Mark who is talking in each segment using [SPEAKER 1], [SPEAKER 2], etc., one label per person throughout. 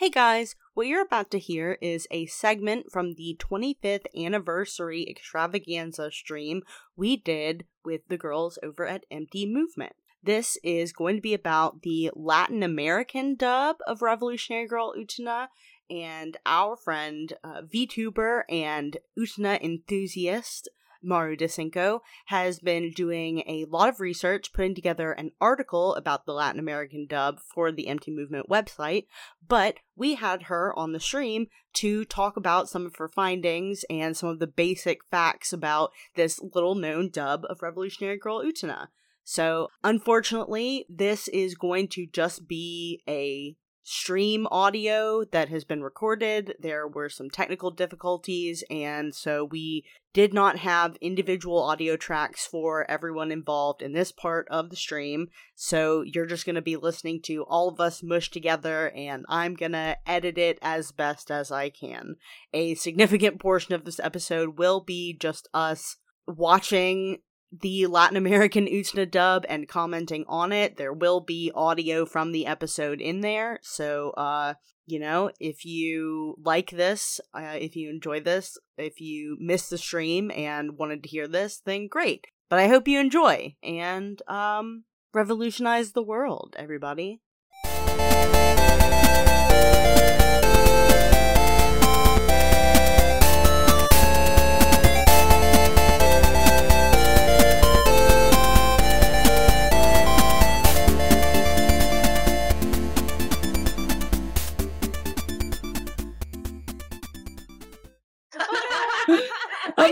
[SPEAKER 1] Hey guys, what you're about to hear is a segment from the 25th anniversary extravaganza stream we did with the girls over at Empty Movement. This is going to be about the Latin American dub of Revolutionary Girl Utena and our friend uh, VTuber and Utena enthusiast Maru DeCinco, has been doing a lot of research, putting together an article about the Latin American dub for the Empty Movement website. But we had her on the stream to talk about some of her findings and some of the basic facts about this little known dub of Revolutionary Girl Utena. So, unfortunately, this is going to just be a stream audio that has been recorded. There were some technical difficulties, and so we did not have individual audio tracks for everyone involved in this part of the stream. So you're just going to be listening to all of us mush together, and I'm going to edit it as best as I can. A significant portion of this episode will be just us watching the Latin American Utena dub and commenting on it. There will be audio from the episode in there. So, uh, you know, if you like this, uh, if you enjoy this, if you missed the stream and wanted to hear this, then great. But I hope you enjoy and, um, revolutionize the world, everybody.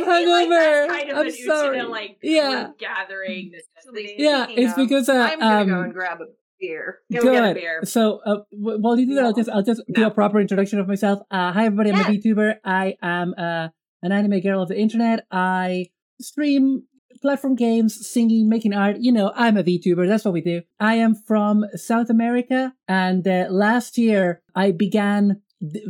[SPEAKER 2] I'm hungover.
[SPEAKER 3] Like kind of
[SPEAKER 2] I'm
[SPEAKER 3] an
[SPEAKER 2] sorry.
[SPEAKER 3] Utena, like
[SPEAKER 2] Yeah.
[SPEAKER 3] gathering necessity.
[SPEAKER 2] Yeah, it's because uh,
[SPEAKER 4] I'm gonna go
[SPEAKER 2] um,
[SPEAKER 4] and grab a beer.
[SPEAKER 3] Go get a
[SPEAKER 2] Good.
[SPEAKER 3] beer.
[SPEAKER 2] So, uh, w- while you do that, I'll just I'll just do a proper introduction of myself. Uh, hi, everybody. I'm a
[SPEAKER 4] Yeah.
[SPEAKER 2] VTuber. I am uh, an anime girl of the internet. I stream platform games, singing, making art. You know, I'm a VTuber. That's what we do. I am from South America, and uh, last year I began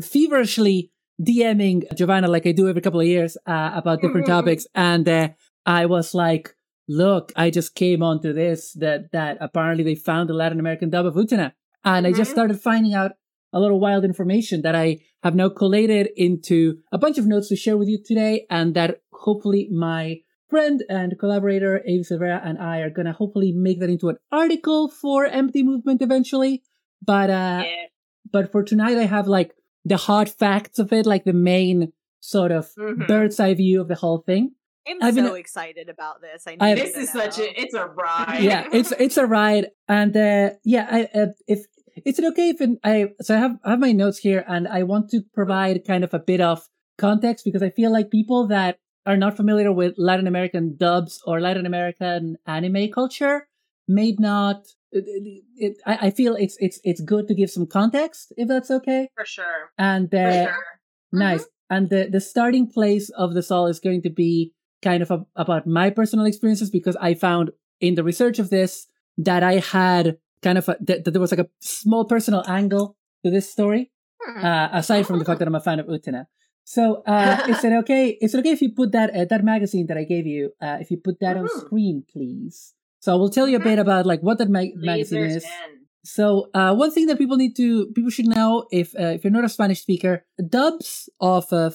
[SPEAKER 2] feverishly DMing Giovanna like I do every couple of years uh, about different topics, and uh, I was like. Look, I just came onto this that that apparently they found the Latin American dub of Utena, and I just
[SPEAKER 4] Mhm.
[SPEAKER 2] started finding out a little wild information that I have now collated into a bunch of notes to share with you today, and that hopefully my friend and collaborator Abe Silvera and I are gonna hopefully make that into an article for Empty Movement eventually. But uh,
[SPEAKER 3] Yeah.
[SPEAKER 2] but for tonight, I have like the hard facts of it, like the main sort of
[SPEAKER 4] Mhm.
[SPEAKER 2] bird's eye view of the whole thing.
[SPEAKER 1] I'm
[SPEAKER 2] I've been-
[SPEAKER 1] so excited about this. I
[SPEAKER 2] I-
[SPEAKER 1] need
[SPEAKER 4] This
[SPEAKER 1] to
[SPEAKER 4] is
[SPEAKER 1] know.
[SPEAKER 4] such a it's a ride.
[SPEAKER 2] yeah, it's it's a ride, and uh, yeah, I, uh, if is it okay if in, I so I have I have my notes here, and I want to provide kind of a bit of context because I feel like people that are not familiar with Latin American dubs or Latin American anime culture may not. It, it, it, I, I feel it's it's it's good to give some context if that's okay.
[SPEAKER 3] For sure.
[SPEAKER 2] And
[SPEAKER 3] For
[SPEAKER 2] uh,
[SPEAKER 3] sure.
[SPEAKER 2] Nice. And the, the starting place of this all is going to be kind of a, about my personal experiences because I found in the research of this that I had kind of a, that, that there was like a small personal angle to this story,
[SPEAKER 4] Hmm.
[SPEAKER 2] uh, aside from the fact that I'm a fan of Utena. So, uh, is it okay? Is it okay if you put that, uh, that magazine that I gave you, uh, if you put that on
[SPEAKER 4] Mhm.
[SPEAKER 2] screen, please? So I will tell you a bit about like what that mag- magazine is. So uh, one thing that people need to people should know if uh, if you're not a Spanish speaker, dubs of uh,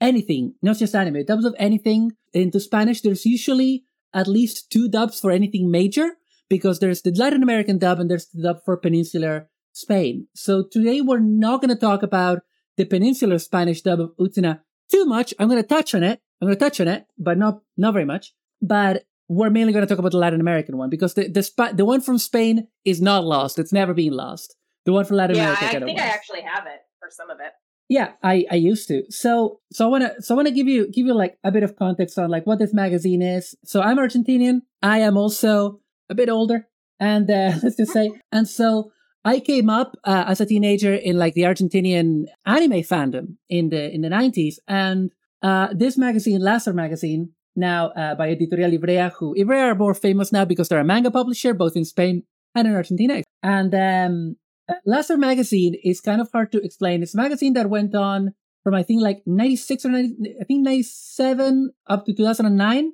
[SPEAKER 2] anything, not just anime, dubs of anything into Spanish. There's usually at least two dubs for anything major because there's the Latin American dub and there's the dub for Peninsular Spain. So today we're not going to talk about the Peninsular Spanish dub of Utena too much. I'm going to touch on it. I'm going to touch on it, but not not very much. But we're mainly going to talk about the Latin American one because the the, Spa- the one from Spain is not lost. It's never been lost. The one from Latin
[SPEAKER 3] Yeah,
[SPEAKER 2] America.
[SPEAKER 3] I think I actually have it for some of it.
[SPEAKER 2] Yeah, I, I used to. So so I wanna so I wanna give you give you like a bit of context on like what this magazine is. So I'm Argentinian. I am also a bit older, and uh, let's just say, and so I came up uh, as a teenager in like the Argentinian anime fandom in the in the 90s, and uh, this magazine, Lazer magazine, now uh, by Editorial Ivrea, who Ivrea are more famous now because they're a manga publisher both in Spain and in Argentina, and um, uh, Lazer magazine is kind of hard to explain. It's a magazine that went on from I think like 96 or 90, I think 97 up to 2009.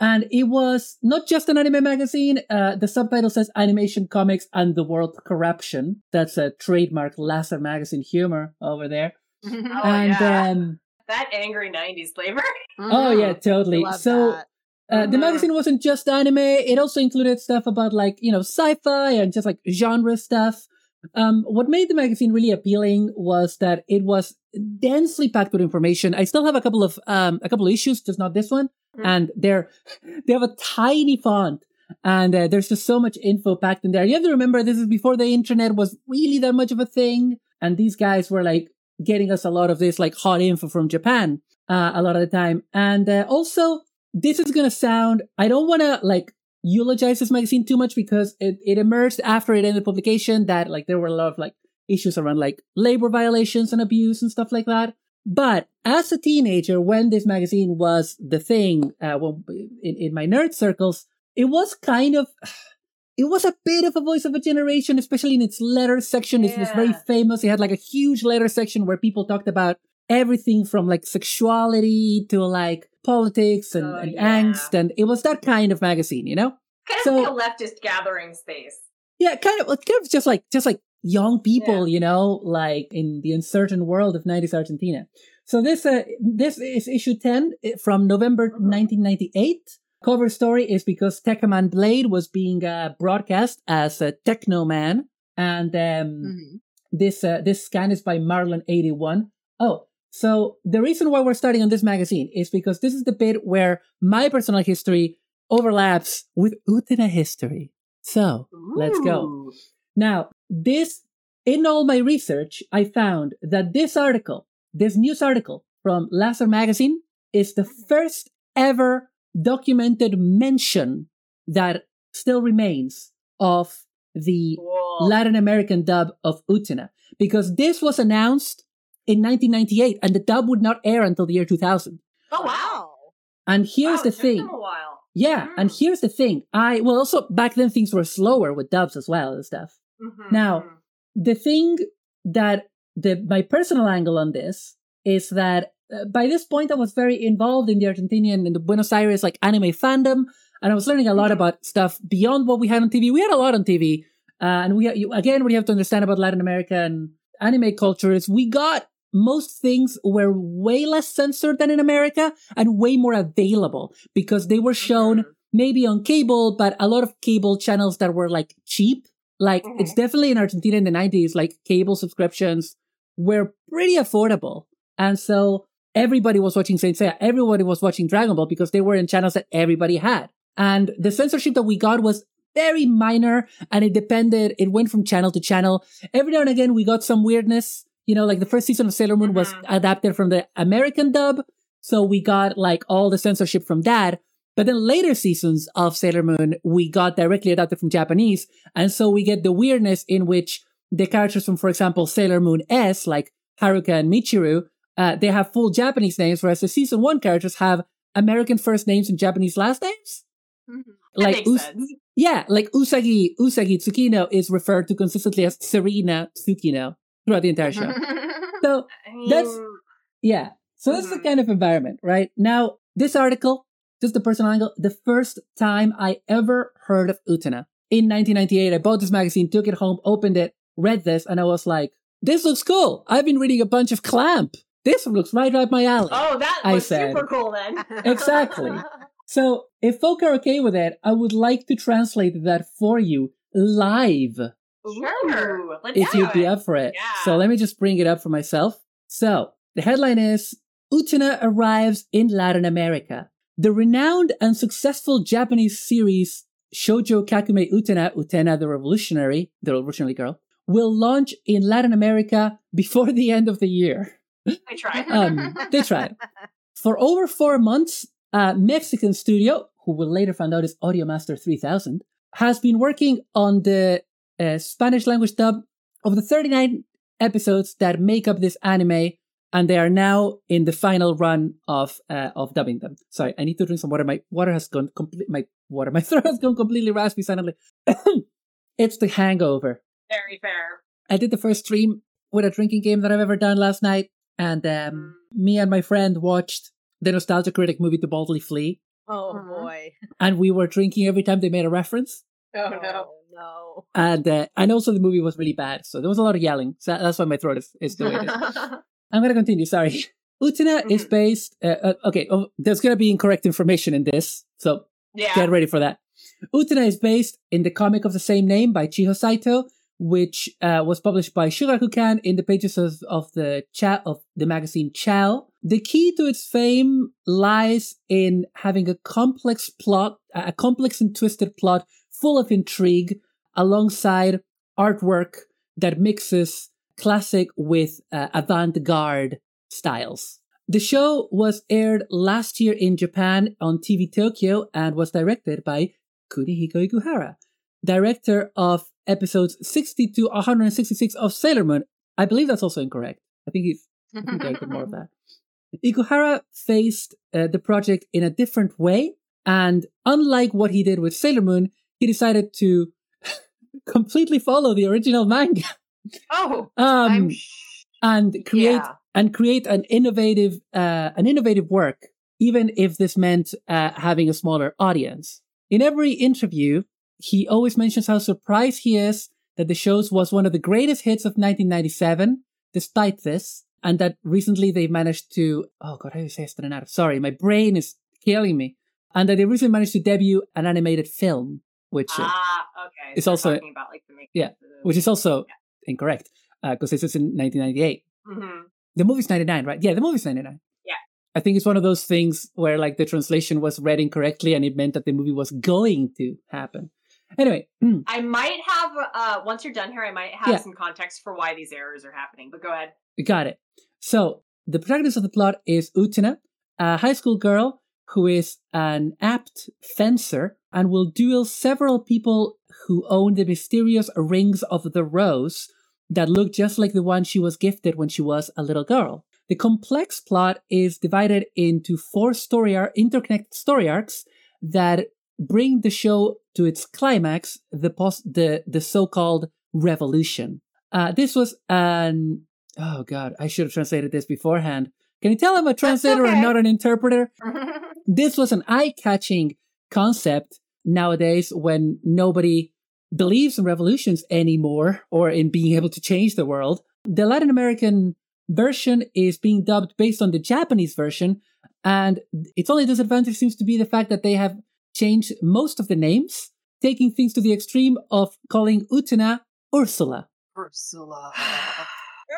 [SPEAKER 2] And it was not just an anime magazine. Uh, the subtitle says Animation Comics and the World Corruption. That's a trademark Lazer magazine humor over there.
[SPEAKER 3] Oh,
[SPEAKER 2] and
[SPEAKER 3] yeah.
[SPEAKER 2] um,
[SPEAKER 3] that angry 90s flavor.
[SPEAKER 2] oh yeah, totally.
[SPEAKER 1] Love
[SPEAKER 2] so
[SPEAKER 1] that.
[SPEAKER 2] uh, the
[SPEAKER 3] Mhm.
[SPEAKER 2] magazine wasn't just anime; it also included stuff about like you know sci-fi and just like genre stuff. Um, what made the magazine really appealing was that it was densely packed with information. I still have a couple of um, a couple of issues, just not this one,
[SPEAKER 3] Mhm.
[SPEAKER 2] and they're they have a tiny font. And uh, there's just so much info packed in there. You have to remember this is before the internet was really that much of a thing. And these guys were like getting us a lot of this like hot info from Japan uh, a lot of the time. And uh, also, this is to sound, I don't want to like eulogize this magazine too much because it, it emerged after it ended publication that like there were a lot of like issues around like labor violations and abuse and stuff like that. But as a teenager, when this magazine was the thing, uh, when, in, in my nerd circles, it was kind of, it was a bit of a voice of a generation, especially in its letter section. It was very famous. It had like a huge letter section where people talked about everything from like sexuality to like politics and,
[SPEAKER 3] Oh,
[SPEAKER 2] and
[SPEAKER 3] yeah.
[SPEAKER 2] angst. And it was that kind of magazine, you know?
[SPEAKER 3] Kind of
[SPEAKER 2] So-
[SPEAKER 3] like a leftist gathering space.
[SPEAKER 2] Yeah, kind of, kind of just like, just like young people, you know, like in the uncertain world of 90s Argentina. So this, uh, this is issue 10 from November
[SPEAKER 3] Mhm.
[SPEAKER 2] 1998. Cover story is because Tekkaman Blade was being uh, broadcast as a Techno Man. And, um,
[SPEAKER 1] Mhm.
[SPEAKER 2] this uh, this scan is by Marlon81. Oh, so the reason why we're starting on this magazine is because this is the bit where my personal history overlaps with Utena history. So let's go. Now, this in all my research, I found that this article, this news article from Lazer magazine, is the first ever documented mention that still remains of the
[SPEAKER 3] Cool.
[SPEAKER 2] Latin American dub of Utena because this was announced in 1998 and the dub would not air until the year 2000.
[SPEAKER 3] oh, wow.
[SPEAKER 2] And here's
[SPEAKER 3] Wow,
[SPEAKER 2] the thing.
[SPEAKER 3] them a while.
[SPEAKER 2] Yeah, and
[SPEAKER 3] Mm.
[SPEAKER 2] here's the thing. I, well, also back then things were slower with dubs as well and stuff.
[SPEAKER 3] Mhm,
[SPEAKER 2] Now-
[SPEAKER 3] mhm.
[SPEAKER 2] The thing that the, my personal angle on this is that by this point I was very involved in the Argentinian and the Buenos Aires like anime fandom and I was learning a lot about stuff beyond what we had on TV. We had a lot on TV. Uh, and we, you, again, what you have to understand about Latin America and anime culture is we got most things were way less censored than in America and way more available because they were shown maybe on cable, but a lot of cable channels that were like cheap. Like
[SPEAKER 3] Mhm.
[SPEAKER 2] it's definitely in Argentina in the 90s, like cable subscriptions were pretty affordable. And so everybody was watching Saint Seiya. Everybody was watching Dragon Ball because they were in channels that everybody had. And the censorship that we got was very minor and it depended, it went from channel to channel. Every now and again, we got some weirdness. You know, like the first season of Sailor Moon was
[SPEAKER 3] Mhm.
[SPEAKER 2] adapted from the American dub. So we got like all the censorship from that. But then later seasons of Sailor Moon, we got directly adapted from Japanese. And so we get the weirdness in which the characters from, for example, Sailor Moon S, like Haruka and Michiru, uh, they have full Japanese names, whereas the season one characters have American first names and Japanese last names.
[SPEAKER 1] Mhm.
[SPEAKER 3] That
[SPEAKER 2] Like, Us- yeah, like Usagi, Usagi Tsukino is referred to consistently as Serena Tsukino throughout the entire show. so
[SPEAKER 3] I
[SPEAKER 2] That's- yeah. So that's the kind of environment, right? Now, this article, just the personal angle, the first time I ever heard of Utena. In 1998, I bought this magazine, took it home, opened it, read this, and I was like, this looks cool. I've been reading a bunch of Clamp. This looks right up my alley.
[SPEAKER 3] Oh, that
[SPEAKER 2] I
[SPEAKER 3] was
[SPEAKER 2] said.
[SPEAKER 3] super cool then.
[SPEAKER 2] Exactly. So, if folk are okay with it, I would like to translate that for you live
[SPEAKER 3] Sure. Let's
[SPEAKER 2] if you'd be
[SPEAKER 3] it.
[SPEAKER 2] up for it.
[SPEAKER 3] Yeah.
[SPEAKER 2] So let me just bring it up for myself. So the headline is Utena arrives in Latin America. The renowned and successful Japanese series Shoujo Kakumei Utena, Utena the Revolutionary, the Revolutionary Girl, will launch in Latin America before the end of the year.
[SPEAKER 3] I tried.
[SPEAKER 2] Um, they tried. For over four months, a Mexican studio, who will later find out is Audiomaster 3000, has been working on the uh, Spanish language dub of the 39 episodes that make up this anime, and they are now in the final run of uh, of dubbing them. Sorry, I need to drink some water. My water has gone complete. My water, my throat has gone completely raspy suddenly. it's the hangover.
[SPEAKER 3] Very fair.
[SPEAKER 2] I did the first stream with a drinking game that I've ever done last night, and um, me and my friend watched the Nostalgia Critic movie To Boldly Flee,
[SPEAKER 1] Oh boy.
[SPEAKER 2] and we were drinking every time they made a reference.
[SPEAKER 3] Oh no.
[SPEAKER 1] no.
[SPEAKER 2] And uh, and also the movie was really bad, so there was a lot of yelling. So that's why my throat is, is the way it is. I'm gonna continue. Sorry. Utena is
[SPEAKER 3] Mhm.
[SPEAKER 2] based. Uh, uh, okay, oh, there's gonna be incorrect information in this, so
[SPEAKER 3] yeah.
[SPEAKER 2] get ready for that. Utena is based in the comic of the same name by Chiho Saito, which uh, was published by Shogakukan in the pages of, of the cha- of the magazine Ciao. The key to its fame lies in having a complex plot, a complex and twisted plot full of intrigue, alongside artwork that mixes classic with uh, avant-garde styles. The show was aired last year in Japan on TV Tokyo and was directed by Kunihiko Ikuhara, director of episodes 60 to 166 of Sailor Moon. I believe that's also incorrect. I think he's I think more of that. Ikuhara faced uh, the project in a different way, and unlike what he did with Sailor Moon, he decided to completely follow the original manga
[SPEAKER 3] oh,
[SPEAKER 2] um,
[SPEAKER 3] I'm sh-
[SPEAKER 2] and create
[SPEAKER 3] yeah.
[SPEAKER 2] and create an innovative uh, an innovative work, even if this meant uh, having a smaller audience. In every interview, he always mentions how surprised he is that the shows was one of the greatest hits of 1997, despite this, and that recently they managed to oh god, how do you say estrenar? Sorry, my brain is killing me. And that they recently managed to debut an animated film, which uh,
[SPEAKER 3] Ah, okay.
[SPEAKER 2] It's
[SPEAKER 3] so
[SPEAKER 2] also-
[SPEAKER 3] talking about like
[SPEAKER 2] yeah, which is also incorrect because this is in 1998.
[SPEAKER 3] Mhm.
[SPEAKER 2] The movie's 99, right? Yeah, the movie's 99.
[SPEAKER 3] Yeah.
[SPEAKER 2] I think it's one of those things where like the translation was read incorrectly and it meant that the movie was going to happen. Anyway, mm,
[SPEAKER 3] I might have uh once you're done here, I might have
[SPEAKER 2] Yeah.
[SPEAKER 3] some context for why these errors are happening. But go ahead.
[SPEAKER 2] got it. So the protagonist of the plot is Utena, a high school girl who is an apt fencer and will duel several people who own the mysterious rings of the rose that look just like the one she was gifted when she was a little girl. The complex plot is divided into four story ar- interconnected story arcs that bring the show to its climax, the post, the the so-called revolution. Uh, this was an oh god, I should have translated this beforehand. Can you tell I'm a translator and not an interpreter? this was an eye-catching concept nowadays when nobody believes in revolutions anymore or in being able to change the world. The Latin American version is being dubbed based on the Japanese version, and its only disadvantage seems to be the fact that they have changed most of the names, taking things to the extreme of calling Utena Ursula.
[SPEAKER 3] Ursula.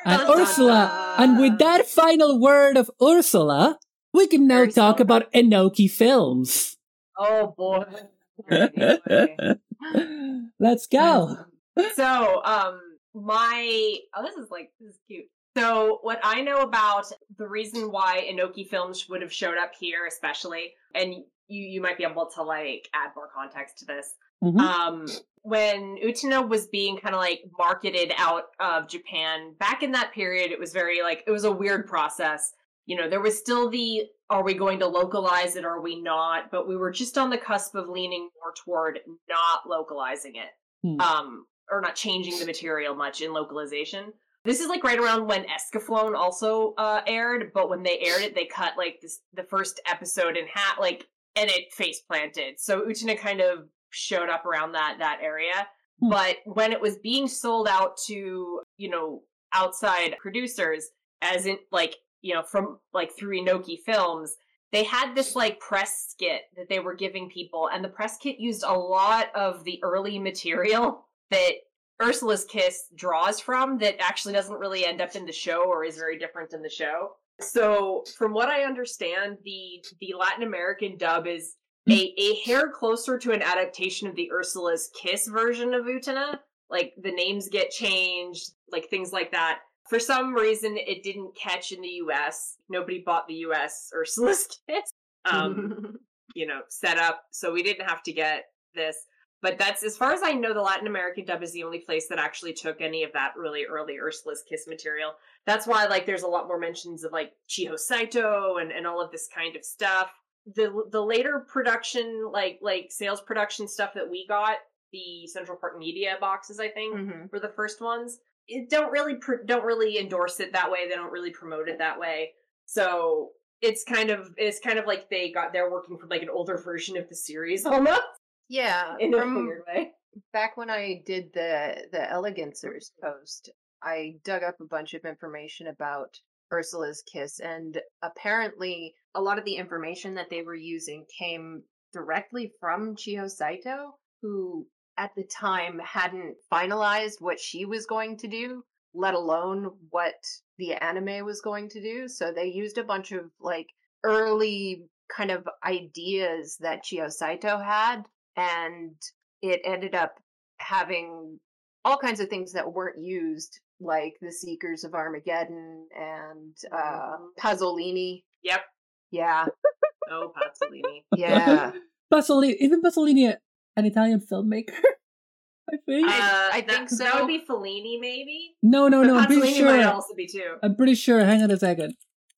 [SPEAKER 2] And
[SPEAKER 3] Dun, dun,
[SPEAKER 2] Ursula, and with that final word of Ursula, we can now
[SPEAKER 3] Very
[SPEAKER 2] talk
[SPEAKER 3] so.
[SPEAKER 2] about Enoki films.
[SPEAKER 3] Oh boy.
[SPEAKER 2] Let's go.
[SPEAKER 3] so um my oh this is like this is cute so what i know about the reason why Enoki films would have showed up here especially and you you might be able to like add more context to this.
[SPEAKER 2] Mhm.
[SPEAKER 3] um when utena was being kind of like marketed out of japan back in that period it was very like it was a weird process. You know there was still the are we going to localize it? Or are we not? But we were just on the cusp of leaning more toward not localizing it
[SPEAKER 2] Hmm.
[SPEAKER 3] um or not changing the material much in localization. This is like right around when escaflowne also uh aired but when they aired it they cut like this the first episode in half like and it face planted. So utena kind of showed up around that that area.
[SPEAKER 2] Hmm.
[SPEAKER 3] but when it was being sold out to you know outside producers as in like you know from like through Enoki films they had this like press skit that they were giving people and the press kit used a lot of the early material that ursula's kiss draws from that actually doesn't really end up in the show or is very different in the show so from what i understand the the latin american dub is a, a hair closer to an adaptation of the ursula's kiss version of utena. Like the names get changed like things like that. For some reason it didn't catch in the us nobody bought the us ursula's kiss um you know set up. So we didn't have to get this but that's as far as i know the latin american dub is the only place that actually took any of that really early ursula's kiss material. That's why like there's a lot more mentions of like chiho saito and, and all of this kind of stuff. The the later production like like sales production stuff that we got the central park media boxes i think
[SPEAKER 1] Mhm.
[SPEAKER 3] were the first ones. It don't really pr- don't really endorse it that way. They don't really promote it that way. So it's kind of it's kind of like they got they're working from like an older version of the series almost
[SPEAKER 5] Yeah,
[SPEAKER 3] in a weird way.
[SPEAKER 5] back when I did the the Elegancers mm-hmm. post, I dug up a bunch of information about Ursula's kiss, and apparently a lot of the information that they were using came directly from Chiho Saito, who at the time hadn't finalized what she was going to do, let alone what the anime was going to do. So they used a bunch of like early kind of ideas that Chiho Saito had, and it ended up having all kinds of things that weren't used, like the Seekers of Armageddon and uh. Pasolini.
[SPEAKER 3] Yep.
[SPEAKER 5] Yeah,
[SPEAKER 3] Oh, Pasolini.
[SPEAKER 5] yeah.
[SPEAKER 2] Pasolini, isn't Pasolini an Italian filmmaker? I think.
[SPEAKER 3] Uh,
[SPEAKER 5] I
[SPEAKER 3] that-
[SPEAKER 5] think
[SPEAKER 3] That
[SPEAKER 5] so.
[SPEAKER 3] would be Fellini, maybe.
[SPEAKER 2] no, no,
[SPEAKER 3] But
[SPEAKER 2] no. I'm pretty
[SPEAKER 3] Pasolini might also be too.
[SPEAKER 2] I'm pretty sure. Hang on a second.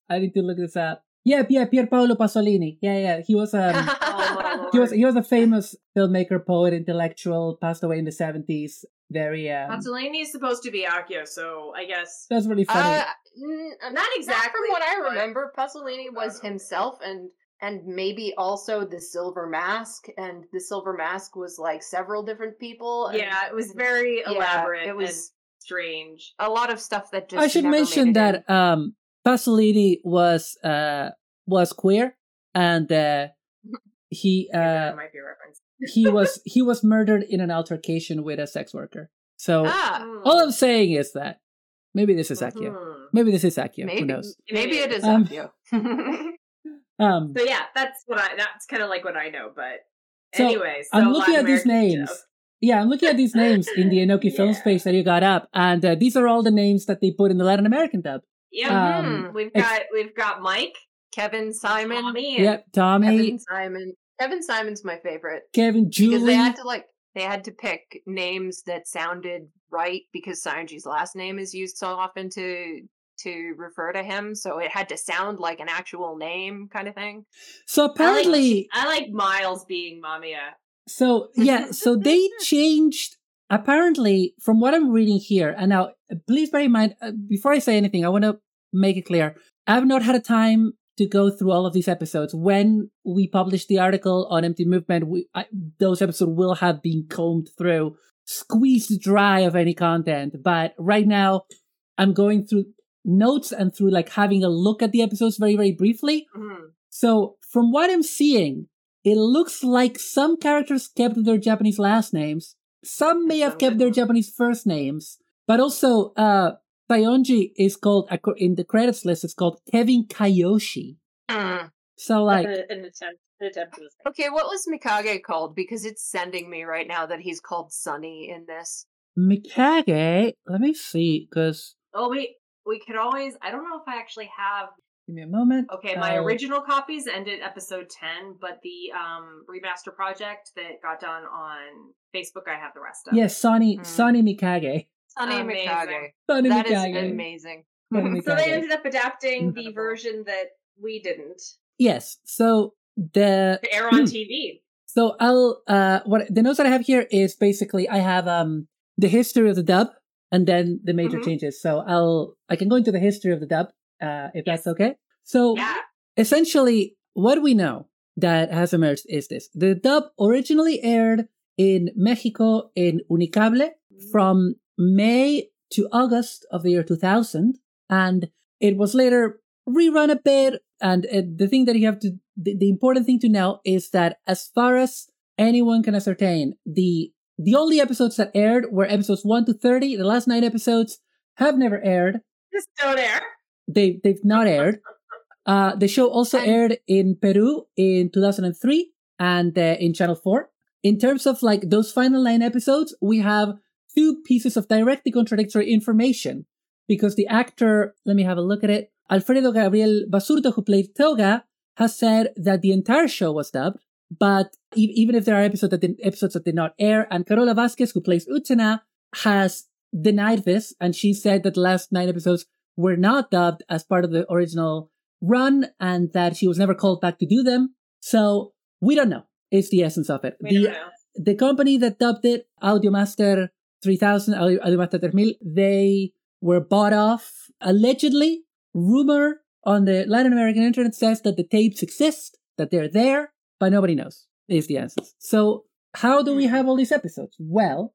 [SPEAKER 2] I need to look this up. Yeah, yeah, Pier Paolo Pasolini. Yeah, yeah. He was um,
[SPEAKER 3] Oh
[SPEAKER 2] he was he was a famous filmmaker, poet, intellectual. Passed away in the seventies. Very um.
[SPEAKER 3] Pasolini is supposed to be Akio, so I guess.
[SPEAKER 2] That's really funny.
[SPEAKER 5] Uh, n-
[SPEAKER 3] Not exactly,
[SPEAKER 5] From what I remember, Pasolini was himself, and and maybe also the Silver Mask, and the Silver Mask was like several different people. and
[SPEAKER 3] Yeah, it was very
[SPEAKER 5] Yeah,
[SPEAKER 3] elaborate.
[SPEAKER 5] it was-
[SPEAKER 3] and strange.
[SPEAKER 5] a lot of stuff that just.
[SPEAKER 2] I should mention that
[SPEAKER 5] in.
[SPEAKER 2] um Pasolini was uh was queer and uh he uh
[SPEAKER 3] might be a reference.
[SPEAKER 2] he was he was murdered in an altercation with a sex worker. So
[SPEAKER 5] ah,
[SPEAKER 2] all I'm saying is that maybe this is Akio.
[SPEAKER 3] Mhm.
[SPEAKER 2] Maybe this is Akio. Who knows?
[SPEAKER 5] maybe it is
[SPEAKER 2] Um,
[SPEAKER 5] Akio.
[SPEAKER 2] Um
[SPEAKER 3] So yeah, that's what I. That's kind of like what I know. But
[SPEAKER 2] So,
[SPEAKER 3] anyway, so
[SPEAKER 2] I'm looking at these names.
[SPEAKER 3] show.
[SPEAKER 2] Yeah, I'm looking at these names in the Enoki film
[SPEAKER 3] Yeah.
[SPEAKER 2] space that you got up, and uh, these are all the names that they put in the Latin American dub.
[SPEAKER 3] Yeah,
[SPEAKER 2] Um,
[SPEAKER 3] we've got we've got Mike,
[SPEAKER 5] Kevin Simon.
[SPEAKER 3] Tommy,
[SPEAKER 2] Yep, Tommy,
[SPEAKER 5] Kevin Simon. Kevin Simon's my favorite.
[SPEAKER 2] Kevin,
[SPEAKER 5] because
[SPEAKER 2] Julie.
[SPEAKER 5] they had to like they had to pick names that sounded right because Saionji's last name is used so often to to refer to him, so it had to sound like an actual name kind of thing.
[SPEAKER 2] So
[SPEAKER 3] I like,
[SPEAKER 2] apparently,
[SPEAKER 3] I like Miles being Mamiya.
[SPEAKER 2] So yeah, so they changed. Apparently, from what I'm reading here, and now please bear in mind uh, before I say anything, I want to make it clear: I've not had a time to go through all of these episodes. When we publish the article on Empty Movement, we, I, those episodes will have been combed through, squeezed dry of any content. But right now, I'm going through notes and through like having a look at the episodes very, very briefly.
[SPEAKER 3] Mhm.
[SPEAKER 2] So from what I'm seeing, it looks like some characters kept their Japanese last names. Some may have kept their Japanese first names, but also uh Saionji is called in the credits list. It's called Kevin Kayoshi. So like,
[SPEAKER 3] an attempt, an attempt to
[SPEAKER 5] Okay, what was Mikage called? Because it's sending me right now that he's called Sunny in this.
[SPEAKER 2] Mikage. Let me see, because
[SPEAKER 3] Oh, we we could always. I don't know if I actually have.
[SPEAKER 2] Give me a moment.
[SPEAKER 3] Okay, my
[SPEAKER 2] I'll-
[SPEAKER 3] original copies ended episode ten, but the um remaster project that got done on Facebook, I have the rest of.
[SPEAKER 2] Yes, Sonny
[SPEAKER 5] Mm.
[SPEAKER 2] Sonny Mikage.
[SPEAKER 5] Sunny
[SPEAKER 3] Amazing.
[SPEAKER 5] Mikage.
[SPEAKER 2] Sonny
[SPEAKER 5] That is
[SPEAKER 2] Mikage.
[SPEAKER 5] amazing.
[SPEAKER 2] Sonny
[SPEAKER 3] So they ended up adapting the version that we didn't
[SPEAKER 2] Yes. So the
[SPEAKER 3] to air on TV.
[SPEAKER 2] So I'll uh what the notes that I have here is basically I have um the history of the dub and then the major
[SPEAKER 3] Mhm.
[SPEAKER 2] changes. So I'll I can go into the history of the dub uh if that's okay. So
[SPEAKER 3] Yeah.
[SPEAKER 2] essentially what we know that has emerged is this. The dub originally aired in Mexico in Unicable from May to August of the year 2000 and it was later rerun a bit and uh, the thing that you have to the, the important thing to know is that as far as anyone can ascertain the the only episodes that aired were episodes 1 to 30 the last nine episodes have never aired
[SPEAKER 3] Just don't air.
[SPEAKER 2] They they've not aired. Uh the show also
[SPEAKER 5] And-
[SPEAKER 2] aired in peru in 2003 and uh, in channel 4 in terms of like those final nine episodes we have two pieces of directly contradictory information because the actor let me have a look at it alfredo gabriel basurto who played toga has said that the entire show was dubbed but e- even if there are episodes that did, episodes that did not air and carola vasquez who plays utena has denied this and she said that the last nine episodes were not dubbed as part of the original run and that she was never called back to do them. So we don't know. It's the essence of it.
[SPEAKER 3] We
[SPEAKER 2] the
[SPEAKER 3] don't know.
[SPEAKER 2] the company that dubbed it, Audiomaster 3000, Audio- Audiomaster 3000, they were bought off allegedly. Rumor on the Latin American internet says that the tapes exist, that they're there, but nobody knows, is the answer. So, how do we hmm. have all these episodes? Well,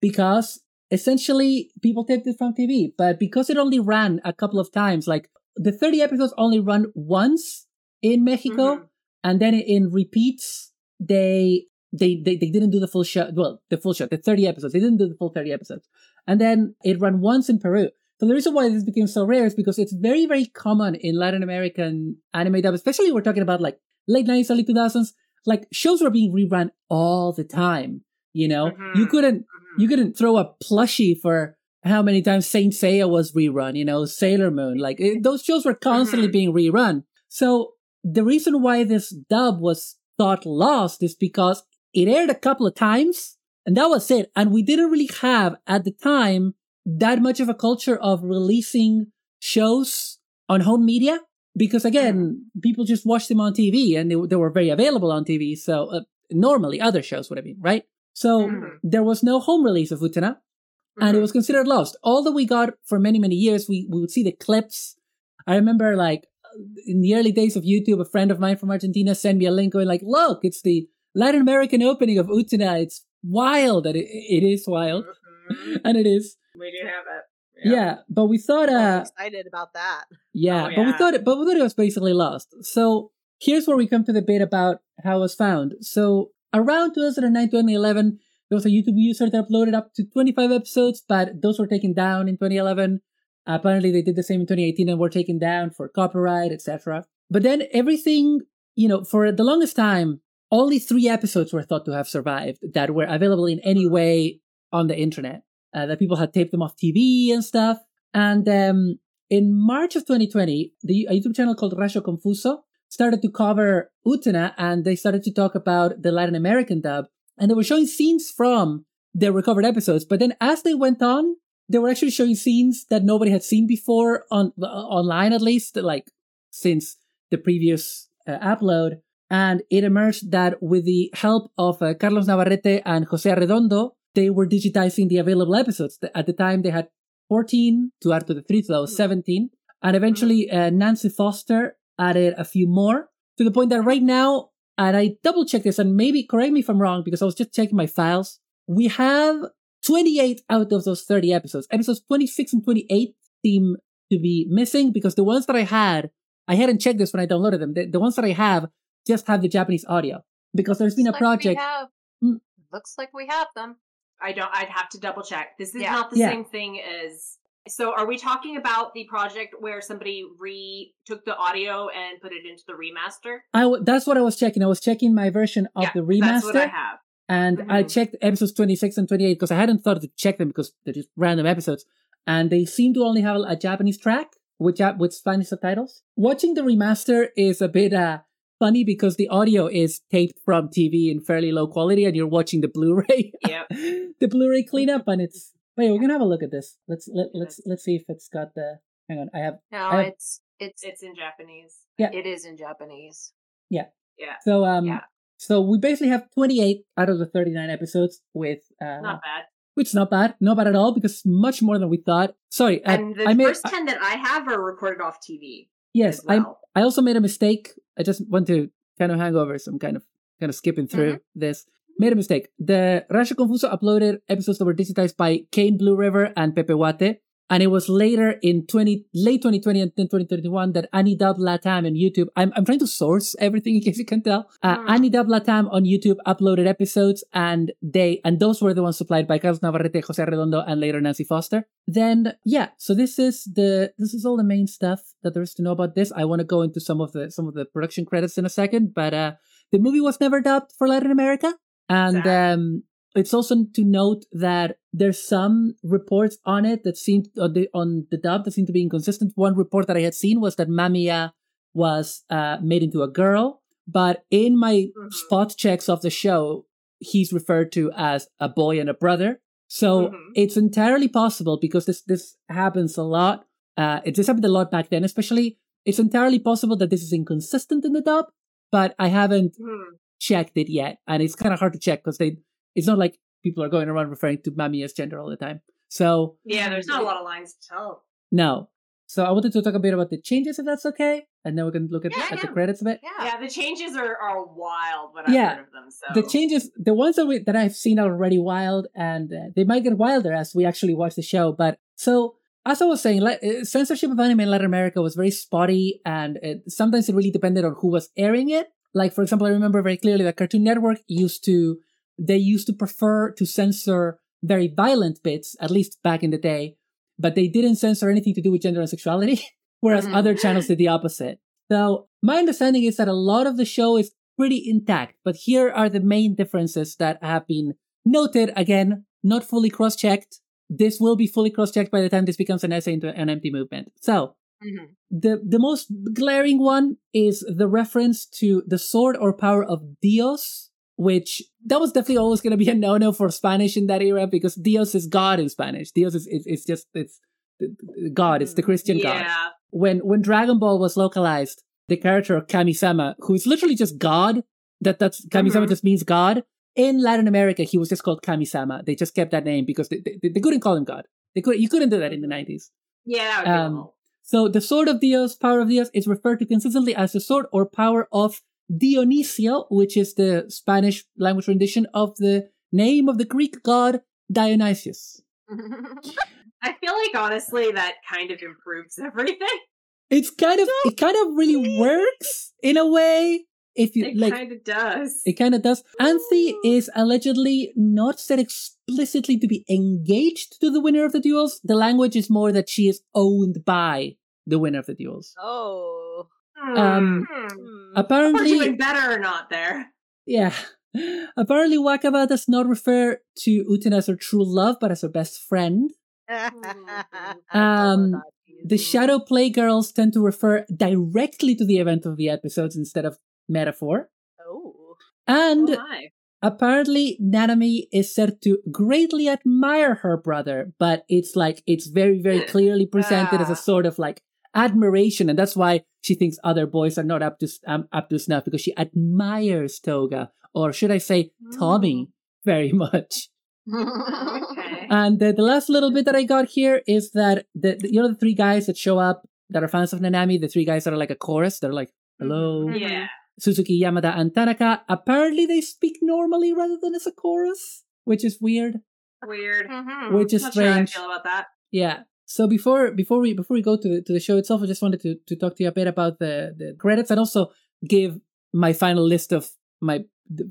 [SPEAKER 2] because essentially people taped it from TV, but because it only ran a couple of times, like the 30 episodes only run once in Mexico,
[SPEAKER 3] Mhm.
[SPEAKER 2] and then in repeats, they, they, they, they didn't do the full show. Well, the full show, the 30 episodes. They didn't do the full 30 episodes. And then it ran once in Peru. So the reason why this became so rare is because it's very, very common in Latin American anime dub, especially we're talking about like late 90s, early 2000s. Like shows were being rerun all the time. You know, you
[SPEAKER 3] Mhm.
[SPEAKER 2] couldn't. You couldn't throw a plushie for how many times Saint Seiya was rerun, you know, Sailor Moon. Like it, those shows were constantly
[SPEAKER 3] Mhm.
[SPEAKER 2] being rerun. So the reason why this dub was thought lost is because it aired a couple of times and that was it. And we didn't really have at the time that much of a culture of releasing shows on home media because again, people just watched them on TV and they, they were very available on TV. So uh, normally other shows would have been, right? So
[SPEAKER 3] Mhm.
[SPEAKER 2] there was no home release of Utena and it
[SPEAKER 3] Mhm.
[SPEAKER 2] was considered lost. All that we got for many, many years, we, we would see the clips. I remember like in the early days of YouTube, a friend of mine from Argentina sent me a link going like, look, it's the Latin American opening of Utena. It's wild. And it, it is wild.
[SPEAKER 3] Mhm.
[SPEAKER 2] And it is.
[SPEAKER 3] We do have it.
[SPEAKER 2] Yeah. But we thought,
[SPEAKER 1] I'm
[SPEAKER 2] uh,
[SPEAKER 1] excited about that.
[SPEAKER 2] yeah,
[SPEAKER 3] Oh,
[SPEAKER 2] but we thought it, but we thought it was basically lost. So here's where we come to the bit about how it was found. So around 2009, 2011, there was a YouTube user that uploaded up to 25 episodes, but those were taken down in 2011. Apparently, they did the same in 2018 and were taken down for copyright, etc. But then everything, you know, for the longest time, only three episodes were thought to have survived that were available in any way on the internet. Uh, that people had taped them off TV and stuff. And um, in March of 2020, the a YouTube channel called Rasho Confuso started to cover Utena and they started to talk about the Latin American dub. And they were showing scenes from the recovered episodes. But then as they went on, they were actually showing scenes that nobody had seen before on uh, online, at least, like since the previous uh, upload. And it emerged that with the help of uh, Carlos Navarrete and Jose Arredondo, they were digitizing the available episodes. At the time, they had 14 to add to the three, so that was 17. And eventually, uh, Nancy Foster added a few more to the point that right now, and I double checked this, and maybe correct me if I'm wrong because I was just checking my files. We have 28 out of those 30 episodes. Episodes 26 and 28 seem to be missing because the ones that I had, I hadn't checked this when I downloaded them. The, the ones that I have just have the Japanese audio because there's been a
[SPEAKER 5] Looks like we
[SPEAKER 2] project.
[SPEAKER 5] have-
[SPEAKER 2] Mm.
[SPEAKER 5] Looks like we have them.
[SPEAKER 3] I don't. I'd have to double check. This is
[SPEAKER 5] Yeah.
[SPEAKER 3] not the
[SPEAKER 2] Yeah.
[SPEAKER 3] same thing as. So, are we talking about the project where somebody re took the audio and put it into the remaster?
[SPEAKER 2] I w- that's what I was checking. I was checking my version of
[SPEAKER 3] yeah,
[SPEAKER 2] the remaster.
[SPEAKER 3] That's what I have.
[SPEAKER 2] And I
[SPEAKER 3] Mhm.
[SPEAKER 2] checked episodes 26 and 28 because I hadn't thought to check them because they're just random episodes. And they seem to only have a Japanese track with, Jap- with Spanish subtitles. Watching the remaster is a bit uh, funny because the audio is taped from TV in fairly low quality and you're watching the Blu-ray.
[SPEAKER 3] Yep.
[SPEAKER 2] the Blu-ray cleanup and it's, wait, we're going to have a look at this. Let's, let, let's, let's see if it's got the, hang on. I have,
[SPEAKER 5] No,
[SPEAKER 2] I have-
[SPEAKER 5] it's it's
[SPEAKER 3] It's in Japanese.
[SPEAKER 2] Yeah.
[SPEAKER 5] it is in Japanese.
[SPEAKER 3] Yeah. Yeah.
[SPEAKER 2] so, um,
[SPEAKER 5] Yeah.
[SPEAKER 2] so we basically have 28 out of the 39 episodes with, uh,
[SPEAKER 3] Not bad.
[SPEAKER 2] which is not bad, not bad at all because much more than we thought. Sorry,
[SPEAKER 3] And the
[SPEAKER 2] I made
[SPEAKER 3] first ten that I have are recorded off TV.
[SPEAKER 2] yes,
[SPEAKER 3] well.
[SPEAKER 2] I I also made a mistake. I just want to kind of hang over some kind of kind of skipping through
[SPEAKER 3] Mm-hmm.
[SPEAKER 2] this. Made a mistake. The Rasha Confuso uploaded episodes that were digitized by Kane Blue River and Pepe Wate. And it was later in 20, late 2020 and 2021 that Anidub Latam and YouTube, I'm, I'm trying to source everything in case you can tell. Uh,
[SPEAKER 3] Mm.
[SPEAKER 2] Anidub Latam on YouTube uploaded episodes and they, and those were the ones supplied by Carlos Navarrete, Jose Redondo, and later Nancy Foster. Then, yeah, so this is the, this is all the main stuff that there is to know about this. I want to go into some of the, some of the production credits in a second, but, uh, the movie was never dubbed for Latin America. And,
[SPEAKER 3] Sad.
[SPEAKER 2] um, it's also to note that there's some reports on it that seem on the on the dub that seem to be inconsistent. One report that I had seen was that Mamiya was uh, made into a girl, but in my
[SPEAKER 3] Mhm.
[SPEAKER 2] spot checks of the show, he's referred to as a boy and a brother. So
[SPEAKER 3] Mhm.
[SPEAKER 2] it's entirely possible because this this happens a lot. Uh, it just happened a lot back then, especially. It's entirely possible that this is inconsistent in the dub, but I haven't
[SPEAKER 3] Hmm.
[SPEAKER 2] Checked it yet, and it's kind of hard to check because they. It's not like people are going around referring to Mami as gender all the time. So
[SPEAKER 3] Yeah, there's not a lot of lines to tell.
[SPEAKER 2] no. So I wanted to talk a bit about the changes, if that's okay, and then we can look at,
[SPEAKER 3] Yeah,
[SPEAKER 2] at the credits a bit.
[SPEAKER 5] Yeah.
[SPEAKER 3] Yeah, the changes are, are wild when I've
[SPEAKER 2] Yeah.
[SPEAKER 3] heard of them. So
[SPEAKER 2] The changes, the ones that we that I've seen are already wild, and uh, they might get wilder as we actually watch the show. But so as I was saying, like, uh, censorship of anime in Latin America was very spotty, and it, sometimes it really depended on who was airing it. Like for example, I remember very clearly that Cartoon Network used to they used to prefer to censor very violent bits, at least back in the day, but they didn't censor anything to do with gender and sexuality, whereas
[SPEAKER 5] Mhm.
[SPEAKER 2] other channels did the opposite. So my understanding is that a lot of the show is pretty intact, but here are the main differences that have been noted. Again, not fully cross-checked. This will be fully cross-checked by the time this becomes an essay into an empty movement. So
[SPEAKER 5] Mhm.
[SPEAKER 2] the the most glaring one is the reference to the sword or power of Dios, which that was definitely always going to be a no no for Spanish in that era because Dios is God in Spanish. Dios is it's, it's just it's God. It's the Christian God.
[SPEAKER 3] yeah,
[SPEAKER 2] When when Dragon Ball was localized, the character of Kamisama, who is literally just God, that that's Kamisama
[SPEAKER 3] Mhm.
[SPEAKER 2] just means God. In Latin America, he was just called Kamisama. They just kept that name because they, they, they couldn't call him God. They could you couldn't do that in the nineties.
[SPEAKER 3] yeah, that would
[SPEAKER 2] Um. So the sword of Dios, power of Dios, is referred to consistently as the sword or power of Dionisio, which is the Spanish language rendition of the name of the Greek god Dionysius.
[SPEAKER 3] I feel like honestly that kind of improves everything.
[SPEAKER 2] It's kind of it kind of really works in a way. If you
[SPEAKER 3] It
[SPEAKER 2] like
[SPEAKER 3] kind of does.
[SPEAKER 2] it kind of does. Anthy is allegedly not said explicitly to be engaged to the winner of the duels. The language is more that she is owned by the winner of the duels.
[SPEAKER 1] Oh.
[SPEAKER 2] Um,
[SPEAKER 3] Hmm.
[SPEAKER 1] Hmm.
[SPEAKER 2] Apparently,
[SPEAKER 3] doing better or not there.
[SPEAKER 2] Yeah. Apparently, Wakaba does not refer to Utena as her true love, but as her best friend. Um, The Shadow Playgirls tend to refer directly to the event of the episodes instead of metaphor.
[SPEAKER 1] Oh.
[SPEAKER 2] And
[SPEAKER 3] oh
[SPEAKER 2] apparently, Nanami is said to greatly admire her brother, but it's like, it's very, very clearly presented as a
[SPEAKER 3] Ah.
[SPEAKER 2] sort of like admiration. And that's why she thinks other boys are not up to, um, up to snuff because she admires Toga, or should I say, Tommy, very much.
[SPEAKER 3] Okay.
[SPEAKER 2] And the, the last little bit that I got here is that the, the you know the three guys that show up that are fans of Nanami, the three guys that are like a chorus, they're like hello,
[SPEAKER 3] yeah.
[SPEAKER 2] Suzuki, Yamada, and Tanaka. Apparently, they speak normally rather than as a chorus, which is weird,
[SPEAKER 3] Weird.
[SPEAKER 5] Mhm.
[SPEAKER 2] which is
[SPEAKER 3] Not sure how I
[SPEAKER 2] strange.
[SPEAKER 3] feel about that.
[SPEAKER 2] Yeah. So before before we before we go to the to the show itself, I just wanted to to talk to you a bit about the the credits and also give my final list of my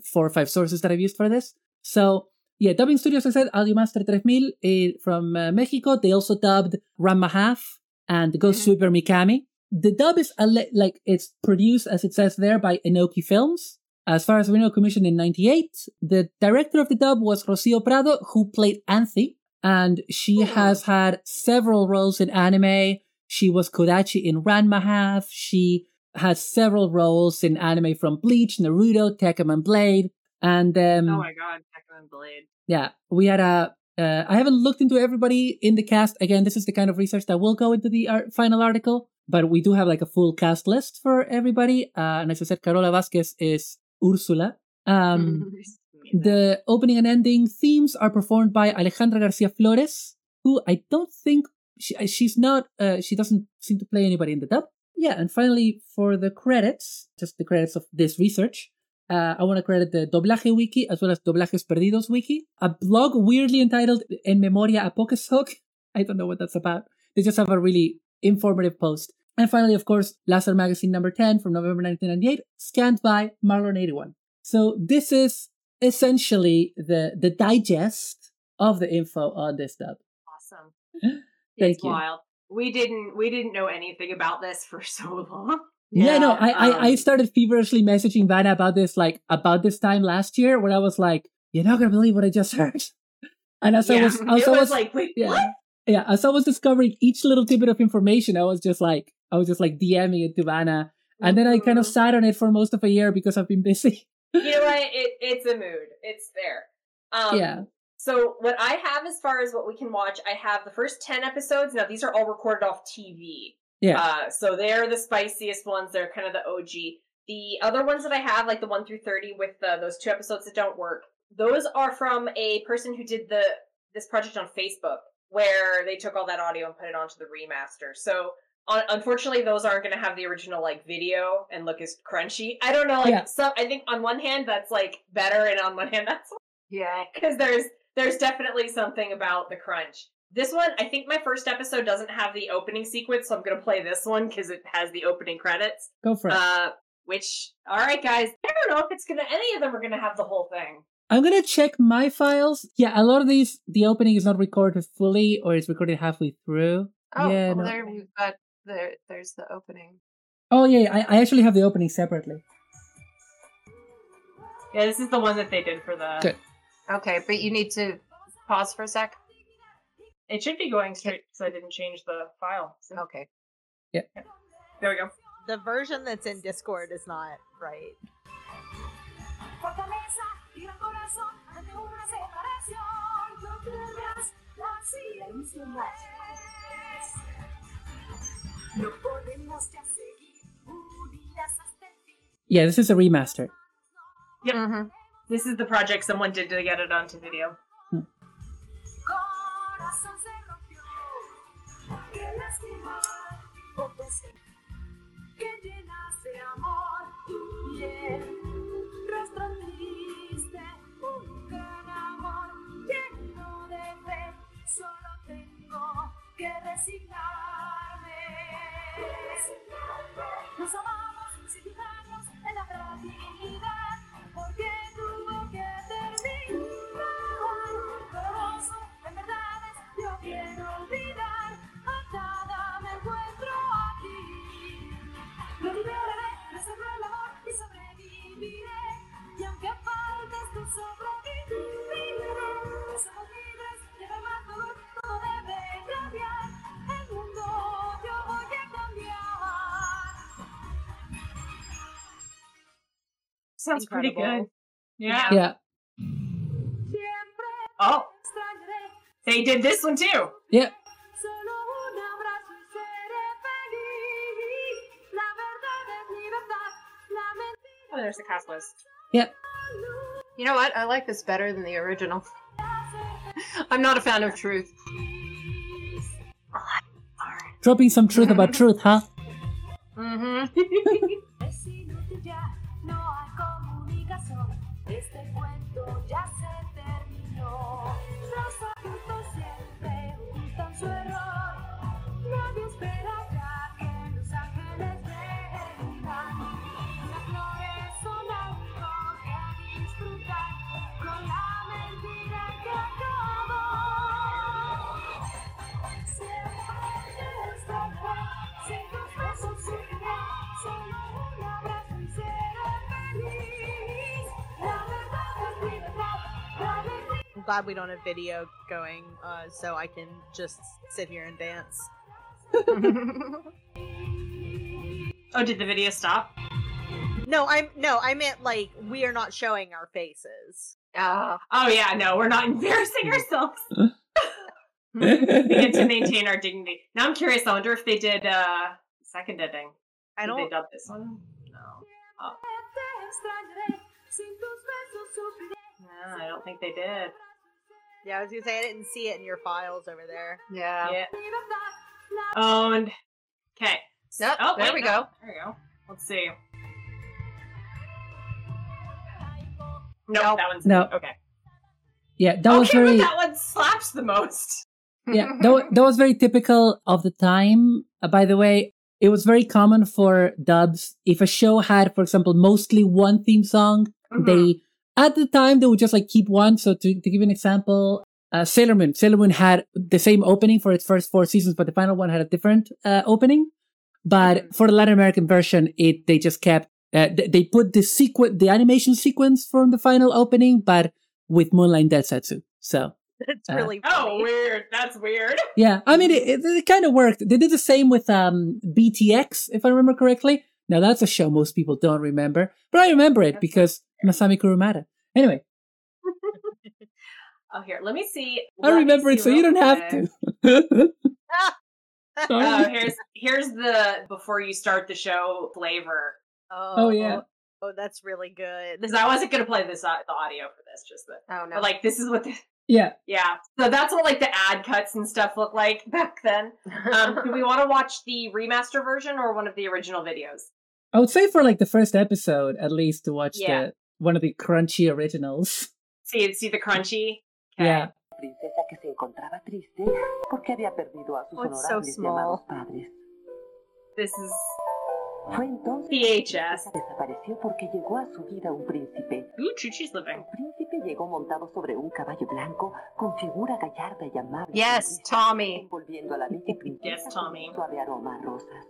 [SPEAKER 2] four or five sources that I've used for this. So yeah, dubbing studios, I said Audiomaster 3000 eh, from uh, Mexico. They also dubbed Ranma Half and Ghost
[SPEAKER 5] Mhm.
[SPEAKER 2] Sweeper Mikami. The dub is like it's produced as it says there by Enoki Films. As far as we know, commissioned in '98. The director of the dub was Rocio Prado, who played Anthy, and she
[SPEAKER 5] Oh.
[SPEAKER 2] has had several roles in anime. She was Kodachi in Ranma Half. She has several roles in anime from Bleach, Naruto, Tekkaman Blade. And um,
[SPEAKER 3] oh my god, Tekkaman Blade.
[SPEAKER 2] yeah, we had a. Uh, I haven't looked into everybody in the cast. Again, this is the kind of research that will go into the ar- final article, but we do have like a full cast list for everybody. Uh, and as I said, Carola Vasquez is Ursula. Um, the opening and ending themes are performed by Alejandra Garcia Flores, who I don't think she, she's not. Uh, she doesn't seem to play anybody in the dub. Yeah, and finally for the credits, just the credits of this research. Uh, I want to credit the Doblaje Wiki as well as Doblajes Perdidos Wiki, a blog weirdly entitled En Memoria a Pokeshock. I don't know what that's about. They just have a really informative post. And finally, of course, Lazer Magazine number 10 from November 1998, scanned by Marlon81. So this is essentially the, the digest of the info on this dub.
[SPEAKER 3] awesome.
[SPEAKER 2] Thank
[SPEAKER 3] it's
[SPEAKER 2] you.
[SPEAKER 3] wild. We didn't we didn't know anything about this for so long.
[SPEAKER 2] Yeah, no, I, I, I
[SPEAKER 3] um,
[SPEAKER 2] started feverishly messaging Vanna about this, like, about this time last year, when I was like, you're not gonna believe what I just heard. And as I was, as
[SPEAKER 3] it
[SPEAKER 2] I
[SPEAKER 3] was,
[SPEAKER 2] was,
[SPEAKER 3] like, wait,
[SPEAKER 2] yeah,
[SPEAKER 3] what?
[SPEAKER 2] Yeah, as I was discovering each little tidbit of information, I was just like, I was just like DMing it to Vanna. And then I kind of
[SPEAKER 3] Mhm.
[SPEAKER 2] sat on it for most of a year because I've been busy.
[SPEAKER 3] You know what? It it's a mood. It's there. Um,
[SPEAKER 2] Yeah.
[SPEAKER 3] So what I have as far as what we can watch, I have the first ten episodes. Now these are all recorded off TV.
[SPEAKER 2] Yeah.
[SPEAKER 3] Uh, so they're the spiciest ones. They're kind of the OG. The other ones that I have, like the one through thirty, with uh, those two episodes that don't work, those are from a person who did the this project on Facebook, where they took all that audio and put it onto the remaster. So un- unfortunately, those aren't going to have the original like video and look as crunchy. I don't know. Like
[SPEAKER 2] Yeah.
[SPEAKER 3] some, I think on one hand that's like better, and on one hand that's
[SPEAKER 5] Yeah.
[SPEAKER 3] because there's there's definitely something about the crunch. This one, I think my first episode doesn't have the opening sequence, so I'm gonna play this one because it has the opening credits.
[SPEAKER 2] Go for it.
[SPEAKER 3] Uh, which, all right, guys, I don't know if it's gonna any of them are gonna have the whole thing.
[SPEAKER 2] I'm gonna check my files. Yeah, a lot of these, the opening is not recorded fully, or it's recorded halfway through.
[SPEAKER 5] Oh,
[SPEAKER 2] yeah,
[SPEAKER 5] well,
[SPEAKER 2] no.
[SPEAKER 5] there we've got there. There's the opening.
[SPEAKER 2] Oh yeah, yeah, I, I actually have the opening separately.
[SPEAKER 3] Yeah, this is the one that they did for the.
[SPEAKER 2] Good.
[SPEAKER 5] Okay, but you need to pause for a sec.
[SPEAKER 3] It should be going straight because I didn't change the file. So,
[SPEAKER 5] Okay.
[SPEAKER 3] There we go.
[SPEAKER 1] The version that's in Discord is not right.
[SPEAKER 6] Fortaleza y gran corazón ante una separación. No pierdas la silencio. No podemos ya seguir unidas hasta el fin.
[SPEAKER 2] Yeah, this is a remaster.
[SPEAKER 3] Yep.
[SPEAKER 5] Mm-hmm.
[SPEAKER 3] This is the project someone did to get it onto video.
[SPEAKER 6] Corazón resignarme. Nos amamos sin en la fragilidad.
[SPEAKER 3] Sounds pretty good. Yeah.
[SPEAKER 2] Yeah,
[SPEAKER 3] Oh, they did this one too.
[SPEAKER 2] yeah.
[SPEAKER 6] Solo un abrazo y seré feliz. La verdad es libertad. La mentira
[SPEAKER 3] Oh, there's the cast list. Yep.
[SPEAKER 5] You know what? I like this better than the original. I'm not a fan of truth.
[SPEAKER 2] Dropping some truth about truth, huh?
[SPEAKER 5] Mm-hmm.
[SPEAKER 1] glad we don't have video going, uh, so I can just sit here and dance.
[SPEAKER 3] Oh, did the video stop?
[SPEAKER 1] No, I'm no, I meant like we are not showing our faces.
[SPEAKER 5] Ah,
[SPEAKER 3] Oh yeah, no, we're not embarrassing ourselves. We get to maintain our dignity. Now I'm curious. I wonder if they did uh second ending.
[SPEAKER 1] I
[SPEAKER 3] Did they
[SPEAKER 1] don't.
[SPEAKER 3] dub this one? No.
[SPEAKER 6] te extrañaré. Sin tus besos sufriré.
[SPEAKER 3] No, I don't think they did.
[SPEAKER 1] Yeah, I was gonna say I didn't see it in your files over there.
[SPEAKER 5] yeah.
[SPEAKER 3] Yeah. Owned. Okay.
[SPEAKER 5] Yep,
[SPEAKER 3] Oh,
[SPEAKER 5] there
[SPEAKER 3] wait,
[SPEAKER 5] we
[SPEAKER 3] no.
[SPEAKER 5] go.
[SPEAKER 3] There we go. Let's see. Nope,
[SPEAKER 5] Nope.
[SPEAKER 3] that one's
[SPEAKER 2] No.
[SPEAKER 3] Okay.
[SPEAKER 2] Yeah, that was
[SPEAKER 3] okay,
[SPEAKER 2] very.
[SPEAKER 3] but that one slaps the most.
[SPEAKER 2] yeah, that, that was very typical of the time. Uh, by the way, it was very common for dubs. If a show had, for example, mostly one theme song,
[SPEAKER 3] Mhm.
[SPEAKER 2] they at the time they would just like keep one. So to, to give an example, uh, Sailor Moon. Sailor Moon had the same opening for its first four seasons, but the final one had a different uh, opening. But
[SPEAKER 3] Mhm.
[SPEAKER 2] for the Latin American version, it they just kept uh, th- they put the sequence, the animation sequence from the final opening, but with Moonlight Densetsu. So
[SPEAKER 1] It's
[SPEAKER 2] Uh,
[SPEAKER 1] really
[SPEAKER 3] Oh, weird. That's weird.
[SPEAKER 2] yeah, I mean, it, it, it kind of worked. They did the same with um, BTX, if I remember correctly. Now, that's a show most people don't remember, but I remember it because Masami Kurumada. Anyway,
[SPEAKER 3] Oh, here. Let me see.
[SPEAKER 2] I
[SPEAKER 3] Let me
[SPEAKER 2] remember it, so you don't have to.
[SPEAKER 3] Oh,
[SPEAKER 2] Sorry.
[SPEAKER 3] here's here's the before you start the show flavor.
[SPEAKER 1] Oh,
[SPEAKER 2] Oh, yeah.
[SPEAKER 1] Oh, that's really good.
[SPEAKER 3] Because I wasn't gonna play this au- the audio for this, just the
[SPEAKER 5] Oh no.
[SPEAKER 3] but like this is what the
[SPEAKER 2] Yeah.
[SPEAKER 3] Yeah. So that's what like the ad cuts and stuff look like back then. Um, do we want to watch the remaster version or one of the original videos?
[SPEAKER 2] I would say for like the first episode, at least, to watch
[SPEAKER 3] Yeah.
[SPEAKER 2] the one of the crunchy originals.
[SPEAKER 3] See, see the crunchy. Okay.
[SPEAKER 2] Yeah.
[SPEAKER 7] princesa que se encontraba triste porque había perdido a sus
[SPEAKER 5] Oh, it's so
[SPEAKER 7] honorables y
[SPEAKER 5] small.
[SPEAKER 7] amados padres.
[SPEAKER 3] This is
[SPEAKER 7] Fue entonces
[SPEAKER 3] VHS.
[SPEAKER 7] princesa desapareció porque llegó a su vida un príncipe.
[SPEAKER 3] Ooh, Chuchi's living.
[SPEAKER 7] El príncipe llegó montado sobre un caballo blanco con figura gallarda y amable.
[SPEAKER 5] Yes, Tommy.
[SPEAKER 7] Envolviendo a la bella princesa
[SPEAKER 3] Yes,
[SPEAKER 7] con
[SPEAKER 3] Tommy.
[SPEAKER 7] un suave aroma a rosas.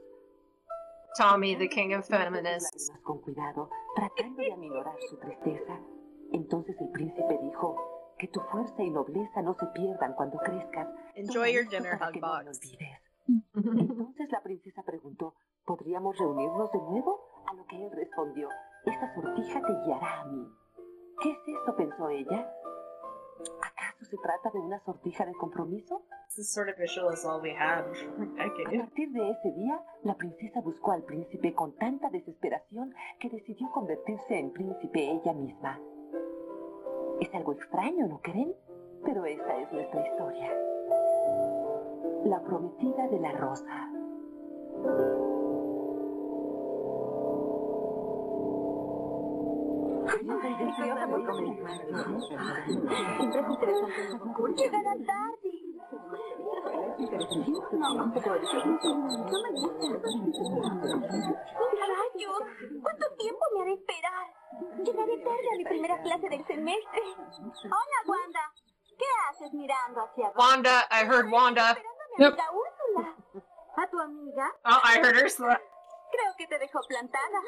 [SPEAKER 5] Tommy, the king of feminists.
[SPEAKER 7] con cuidado, tratando de aminorar su tristeza. Entonces el príncipe dijo que tu fuerza y nobleza no se pierdan cuando crezcas.
[SPEAKER 1] Enjoy your dinner,
[SPEAKER 7] no olvides. Entonces la princesa preguntó, ¿podríamos reunirnos de nuevo? A lo que él respondió, esa sortija te guiará a mí. ¿Qué es esto? pensó ella. ¿Acaso se trata de una sortija de compromiso?
[SPEAKER 3] This is sort of visual as all we had.
[SPEAKER 7] A partir de ese día, la princesa buscó al príncipe con tanta desesperación que decidió convertirse en príncipe ella misma. Es algo extraño, ¿no creen? Pero esa es nuestra historia. La prometida de la rosa.
[SPEAKER 8] ¡Rayos! ¿Cuánto tiempo me haré esperar? Llegaré tarde a mi primera clase del semestre. Hola, Wanda. ¿Qué haces mirando hacia abajo?
[SPEAKER 5] Wanda, I heard Wanda.
[SPEAKER 8] A
[SPEAKER 2] Yep.
[SPEAKER 8] amiga Úrsula. ¿A tu amiga?
[SPEAKER 3] Oh, I heard Ursula.
[SPEAKER 8] Creo que te dejó plantada.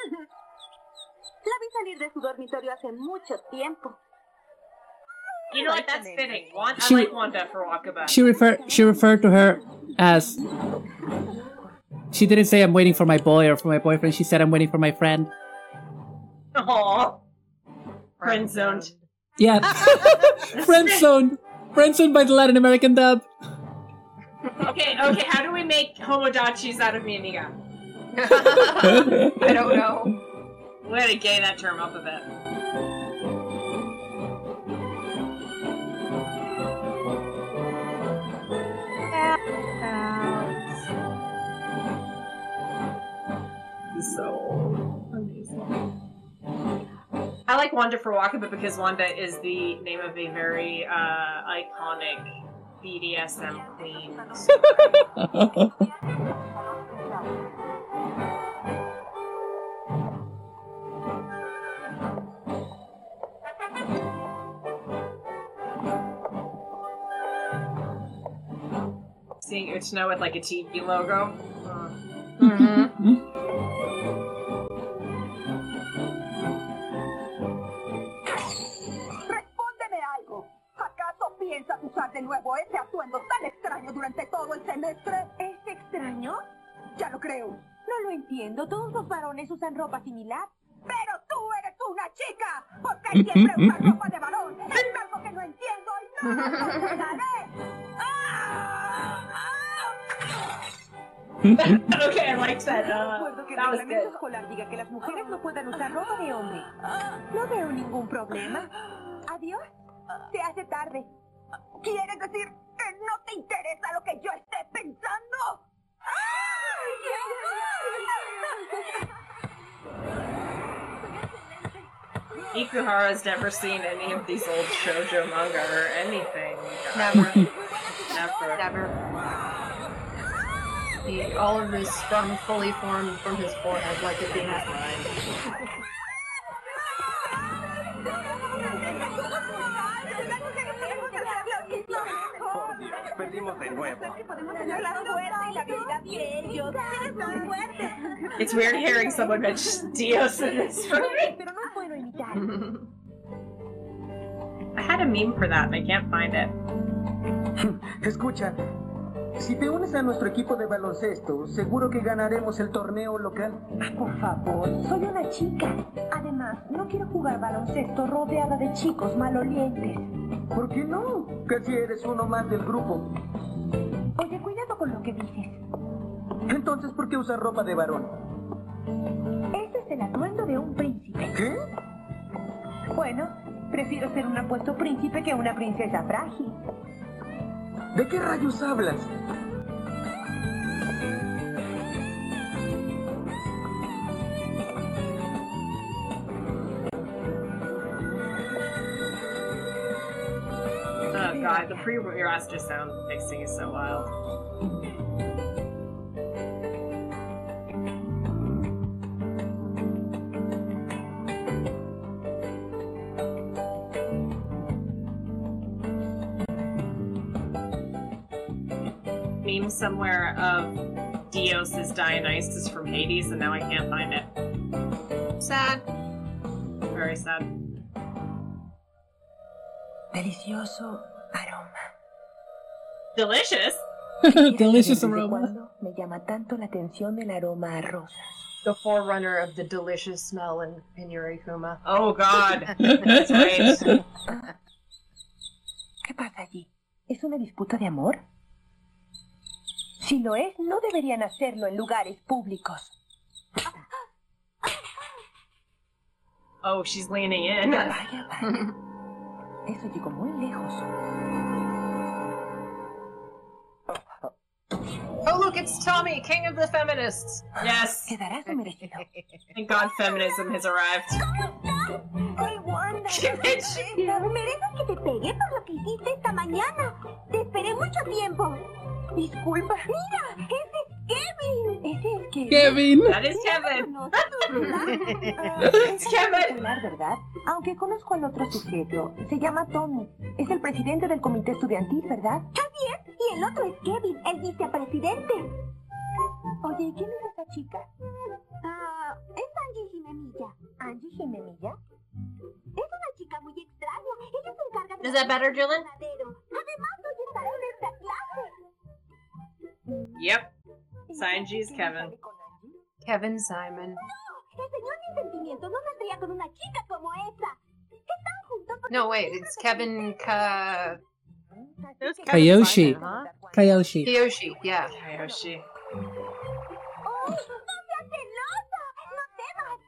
[SPEAKER 8] La vi salir de su dormitorio hace mucho tiempo.
[SPEAKER 3] You know what? That's fitting. Wanda, I
[SPEAKER 2] She-
[SPEAKER 3] like Wanda for Wakaba.
[SPEAKER 2] She referred she referred to her as she didn't say I'm waiting for my boy or for my boyfriend. She said I'm waiting for my friend.
[SPEAKER 3] Aww. Friend zoned.
[SPEAKER 2] Yeah. Friend zoned. Friend zoned by the Latin American dub.
[SPEAKER 3] Okay, okay. How do we make homodachis out of mi amiga?
[SPEAKER 5] I don't know.
[SPEAKER 3] We had to gay that term up a bit. So amazing. I like Wanda for Wakaba because Wanda is the name of a very uh, iconic BDSM queen. Seeing Uchno with like a TV logo. Uh,
[SPEAKER 8] Respóndeme algo. ¿Acaso piensas usar de nuevo ese atuendo tan extraño durante todo el semestre? ¿Es extraño? Ya lo creo. No lo entiendo. Todos los varones usan ropa similar. Pero tú eres una chica. ¿Por qué siempre usas ropa de varón? Es algo que no entiendo y no lo. ¡Ah!
[SPEAKER 3] okay, I liked that. Uh,
[SPEAKER 8] Recuerdo que el
[SPEAKER 3] that was good.
[SPEAKER 8] escolar diga que las mujeres no puedan usar ropa de hombre. No veo ningún problema. Adiós. Se hace tarde. ¿Quieres decir que no te interesa lo que yo esté pensando?
[SPEAKER 3] Ikuhara's never seen any of these old shoujo manga or anything.
[SPEAKER 5] Never.
[SPEAKER 3] Never.
[SPEAKER 5] Never. He, all of his sperm fully formed from his forehead like a penis.
[SPEAKER 8] Fuerte.
[SPEAKER 3] It's weird hearing someone mention Dios in this movie.
[SPEAKER 8] Pero no puedo imitar.
[SPEAKER 3] I had a meme for that and I can't find it.
[SPEAKER 9] Escucha, si te unes a nuestro equipo de baloncesto, seguro que ganaremos el torneo local.
[SPEAKER 8] Por favor, soy una chica. Además, no quiero jugar baloncesto rodeada de chicos malolientes.
[SPEAKER 9] ¿Por qué no? Casi eres uno más del grupo.
[SPEAKER 8] Oye, cuidado con lo que dices.
[SPEAKER 9] Entonces, ¿por qué usas ropa de varón?
[SPEAKER 8] Ese es el atuendo de un príncipe.
[SPEAKER 9] ¿Qué?
[SPEAKER 8] Bueno, Prefiero ser un apuesto príncipe que una princesa frágil.
[SPEAKER 10] ¿De qué rayos hablas?
[SPEAKER 3] Oh god, the pre-raster sound mixing is so wild. Meme somewhere of Dios Dionysus from Hades, and now I can't find it. Sad. Very sad.
[SPEAKER 8] Delicioso aroma.
[SPEAKER 3] Delicious.
[SPEAKER 2] Delicious aroma.
[SPEAKER 8] me llama tanto la atención el aroma a rosas?
[SPEAKER 5] The forerunner of the delicious smell in, in Yurikuma.
[SPEAKER 3] Oh god. That's right.
[SPEAKER 8] ¿Qué pasa allí? ¿Es una disputa de amor? Si lo es, no deberían hacerlo en lugares públicos.
[SPEAKER 3] Oh, she's leaning in.
[SPEAKER 8] Vaya, vaya. Eso llegó muy lejos.
[SPEAKER 5] Oh, look, it's Tommy, king of the feminists.
[SPEAKER 3] Yes.
[SPEAKER 8] Quedará su merecido.
[SPEAKER 3] Thank God feminism has arrived.
[SPEAKER 4] ¡Ay,
[SPEAKER 3] Qué bitch.
[SPEAKER 4] Mereces que te pegue por lo que hiciste esta mañana. Te esperé mucho tiempo.
[SPEAKER 8] Disculpa.
[SPEAKER 4] Mira, ese es Kevin.
[SPEAKER 8] Es que...
[SPEAKER 2] Kevin.
[SPEAKER 3] That is Kevin. It's Kevin.
[SPEAKER 8] ¿verdad? Aunque conozco al otro sujeto. Se llama Tommy. Es el presidente del comité estudiantil, ¿verdad?
[SPEAKER 4] Javier, y el otro es Kevin, el vicepresidente.
[SPEAKER 8] Oye, ¿quién es esa chica?
[SPEAKER 4] Ah, es Angie Jimenilla.
[SPEAKER 8] ¿Angie Jimenilla?
[SPEAKER 4] Es una chica muy extraña. Ella se encarga de...
[SPEAKER 3] Is that better, Dylan?
[SPEAKER 4] verdadero. Además, hoy estará en esta clase.
[SPEAKER 3] Yep. Saionji's Kevin.
[SPEAKER 5] Kevin Simon.
[SPEAKER 4] Enseñó mis sentimientos. No saldría con una chica como esa. Están juntos.
[SPEAKER 5] No, wait, it's Kevin Ka...
[SPEAKER 2] Kayoshi.
[SPEAKER 5] Huh?
[SPEAKER 2] Kayoshi.
[SPEAKER 5] Kiyoshi, yeah.
[SPEAKER 3] Kayoshi.
[SPEAKER 4] ¡Oh! ¡No seas celosa! ¡No temas!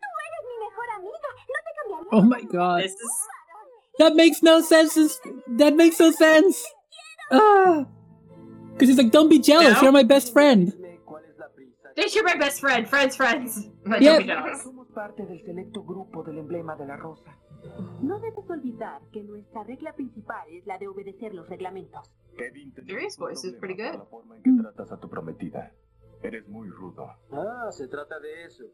[SPEAKER 4] Tú eres mi mejor amiga. No te cambiaría.
[SPEAKER 2] Oh my god.
[SPEAKER 3] This is
[SPEAKER 2] That makes no sense. That makes no sense. Ah. Because he's like, don't be jealous.
[SPEAKER 3] No.
[SPEAKER 2] You're my best friend.
[SPEAKER 3] Bitch, you're my best friend. Friends, friends. But
[SPEAKER 2] Yeah.
[SPEAKER 3] don't be jealous.
[SPEAKER 10] Somos parte del selecto grupo del emblema de la rosa.
[SPEAKER 8] No debes olvidar que nuestra regla principal es la de obedecer los reglamentos.
[SPEAKER 11] Kevin,
[SPEAKER 5] voice is pretty good.
[SPEAKER 11] La forma en que tratas a tu prometida. Eres muy rudo.
[SPEAKER 10] Ah, se trata de eso.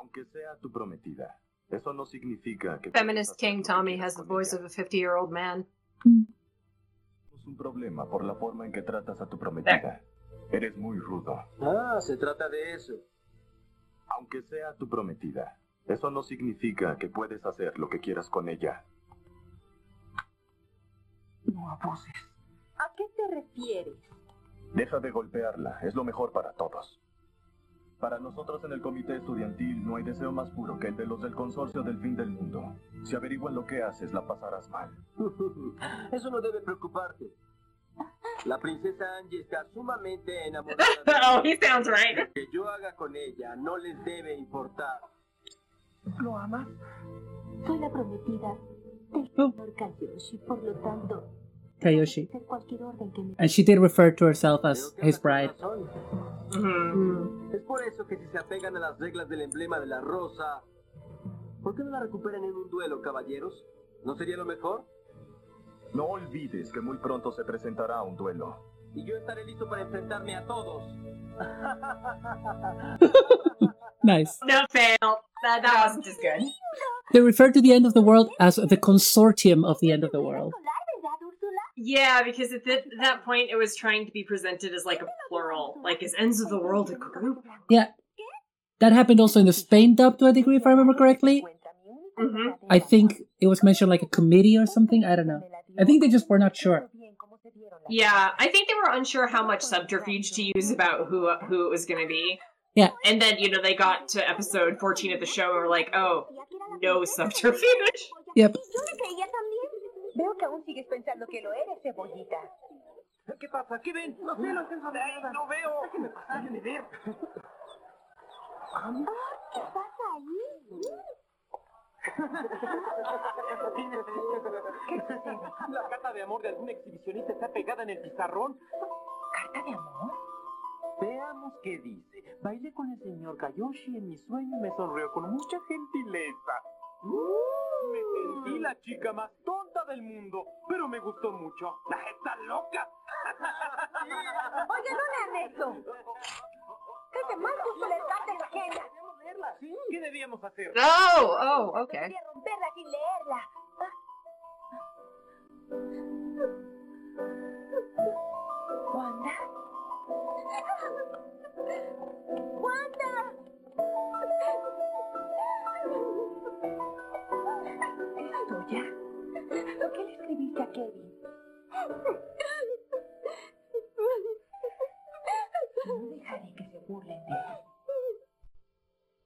[SPEAKER 11] Aunque sea tu prometida, eso no significa que...
[SPEAKER 5] Feminist King Tommy has the voice of a 50 year old man.
[SPEAKER 11] Tenemos un problema por la forma en que tratas a tu prometida. Eres muy rudo.
[SPEAKER 10] Ah, se trata de eso.
[SPEAKER 11] Aunque sea tu prometida, eso no significa que puedes hacer lo que quieras con ella.
[SPEAKER 10] No abuses.
[SPEAKER 8] ¿A qué te refieres?
[SPEAKER 11] Deja de golpearla, es lo mejor para todos. Para nosotros en el comité estudiantil no hay deseo más puro que el de los del consorcio del fin del mundo. Si averiguan lo que haces, la pasarás mal.
[SPEAKER 10] Eso no debe preocuparte. La princesa Angie está sumamente enamorada de
[SPEAKER 3] oh, he sounds right.
[SPEAKER 10] Lo que yo haga con ella no les debe importar. ¿Lo amas?
[SPEAKER 4] Soy la prometida del
[SPEAKER 2] Oh.
[SPEAKER 4] señor Kayoshi. Por lo tanto,
[SPEAKER 2] Kayoshi.
[SPEAKER 4] hacer cualquier orden que me...
[SPEAKER 2] And she did refer to herself as his bride.
[SPEAKER 10] razón.
[SPEAKER 3] Mhm.
[SPEAKER 10] Es por eso que si se apegan a las reglas del emblema de la rosa, ¿por qué no la recuperan en un duelo, caballeros? ¿No sería lo mejor?
[SPEAKER 11] No olvides que muy pronto se presentará un duelo.
[SPEAKER 10] Y yo estaré listo para enfrentarme a todos.
[SPEAKER 2] Nice.
[SPEAKER 3] No fail. That, that wasn't as good.
[SPEAKER 2] They refer to the end of the world as the consortium of the end of the world.
[SPEAKER 4] Escolar, ¿verdad, Úrsula?
[SPEAKER 3] Yeah, because at that, that point it was trying to be presented as like a plural, like is ends of the world a group?
[SPEAKER 2] Yeah. That happened also in the Spain dub to a degree, if I remember correctly.
[SPEAKER 3] Mm-hmm.
[SPEAKER 2] I think it was mentioned like a committee or something. I don't know. I think they just were not sure.
[SPEAKER 3] Yeah, I think they were unsure how much subterfuge to use about who who it was going to be.
[SPEAKER 2] Yeah.
[SPEAKER 3] And then you know they got to episode fourteen of the show and were like, oh, no subterfuge.
[SPEAKER 2] Yep.
[SPEAKER 8] Veo que aún sigues pensando que lo eres, cebollita.
[SPEAKER 10] ¿Qué pasa? ¿Qué ven? No sé, ver nada. No veo. Déjenme pasar, déjenme ver.
[SPEAKER 4] ¿Qué pasa ahí?
[SPEAKER 8] ¿Qué?
[SPEAKER 12] La carta de amor de algún exhibicionista está pegada en el pizarrón.
[SPEAKER 8] ¿Carta de amor?
[SPEAKER 12] Veamos qué dice. Bailé con el señor Kayoshi en mi sueño y me sonrió con mucha gentileza. Uh, me sentí la chica más tonta del mundo, pero me gustó mucho. ¡La está loca!
[SPEAKER 8] Oye, no lean eso. ¿Qué te mal gusto les da de la.
[SPEAKER 12] ¿Qué debíamos hacer?
[SPEAKER 5] Oh, oh, okay.
[SPEAKER 8] Quería romperla sin leerla. ¿Wanda? ¡Wanda! Kevin? No dejaré que se burlen de ti.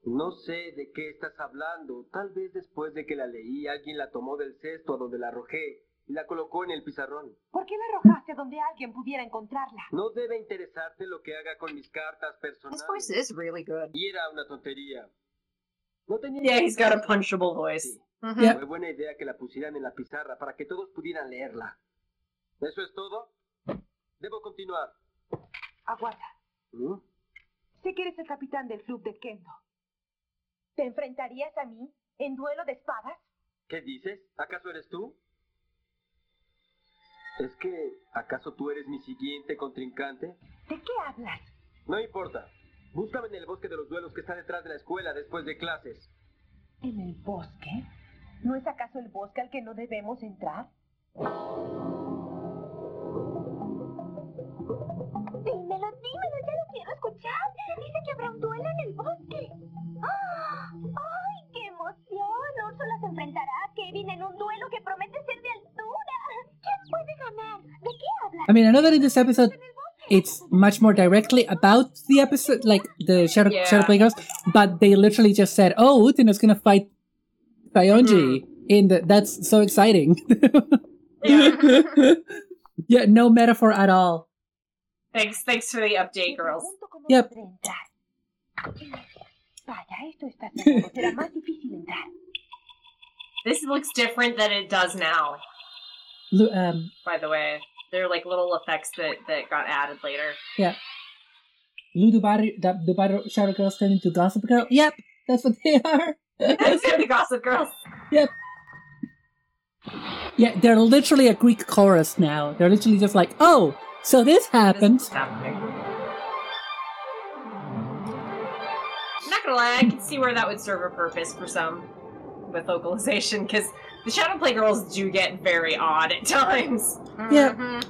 [SPEAKER 10] No sé de qué estás hablando. Tal vez después de que la leí, alguien la tomó del cesto a donde la arrojé y la colocó en el pizarrón.
[SPEAKER 8] ¿Por qué la arrojaste donde alguien pudiera encontrarla?
[SPEAKER 10] No debe interesarte lo que haga con mis cartas
[SPEAKER 5] This
[SPEAKER 10] personales.
[SPEAKER 5] voice is really good.
[SPEAKER 10] Y era una tontería. No tenía
[SPEAKER 3] Yeah, he's got a punchable voice.
[SPEAKER 10] Sí.
[SPEAKER 2] Yeah.
[SPEAKER 10] Fue buena idea que la pusieran en la pizarra para que todos pudieran leerla. ¿Eso es todo? Debo continuar.
[SPEAKER 8] Aguarda.
[SPEAKER 10] ¿Mm?
[SPEAKER 8] Sé que eres el capitán del club de Kendo. ¿Te enfrentarías a mí en duelo de espadas?
[SPEAKER 10] ¿Qué dices? ¿Acaso eres tú? ¿Es que acaso tú eres mi siguiente contrincante?
[SPEAKER 8] ¿De qué hablas?
[SPEAKER 10] No importa. Búscame en el bosque de los duelos que está detrás de la escuela después de clases.
[SPEAKER 8] ¿En el bosque? ¿No es acaso el bosque al que no debemos entrar? Dímelo, dímelo, ya lo quiero escuchar. Dice que habrá un duelo en el bosque. ¡Ah! ¡Ay, qué emoción! Úrsula se enfrentará a Kevin en un duelo que promete ser de altura. ¿Quién puede ganar? ¿De qué hablas?
[SPEAKER 2] I mean, I know that in this episode, it's much more directly about the episode, like the Shadow,
[SPEAKER 3] Yeah.
[SPEAKER 2] Shadow but they literally just said, "Oh, Uteno's gonna fight Saionji." In the that's so exciting. yeah, no metaphor at all.
[SPEAKER 3] Thanks, thanks for the update, girls.
[SPEAKER 2] Yep.
[SPEAKER 8] podré entrar. Vaya, esto está cerrado. Será más difícil entrar.
[SPEAKER 3] This looks different than it does now.
[SPEAKER 2] Um,
[SPEAKER 3] By the way, they're like little effects that that got added later.
[SPEAKER 2] yeah. Dubai, Dubai Shadow Girls turn into Gossip Girl. Yep, that's what they are.
[SPEAKER 3] That's the Gossip Girls.
[SPEAKER 2] Yep. Yeah, they're literally a Greek chorus now. They're literally just like, oh, so this happened.
[SPEAKER 3] This. I'm not gonna lie, I can see where that would serve a purpose for some with localization, because the Shadow Play girls do get very odd at times.
[SPEAKER 2] Yeah.
[SPEAKER 5] Mhm.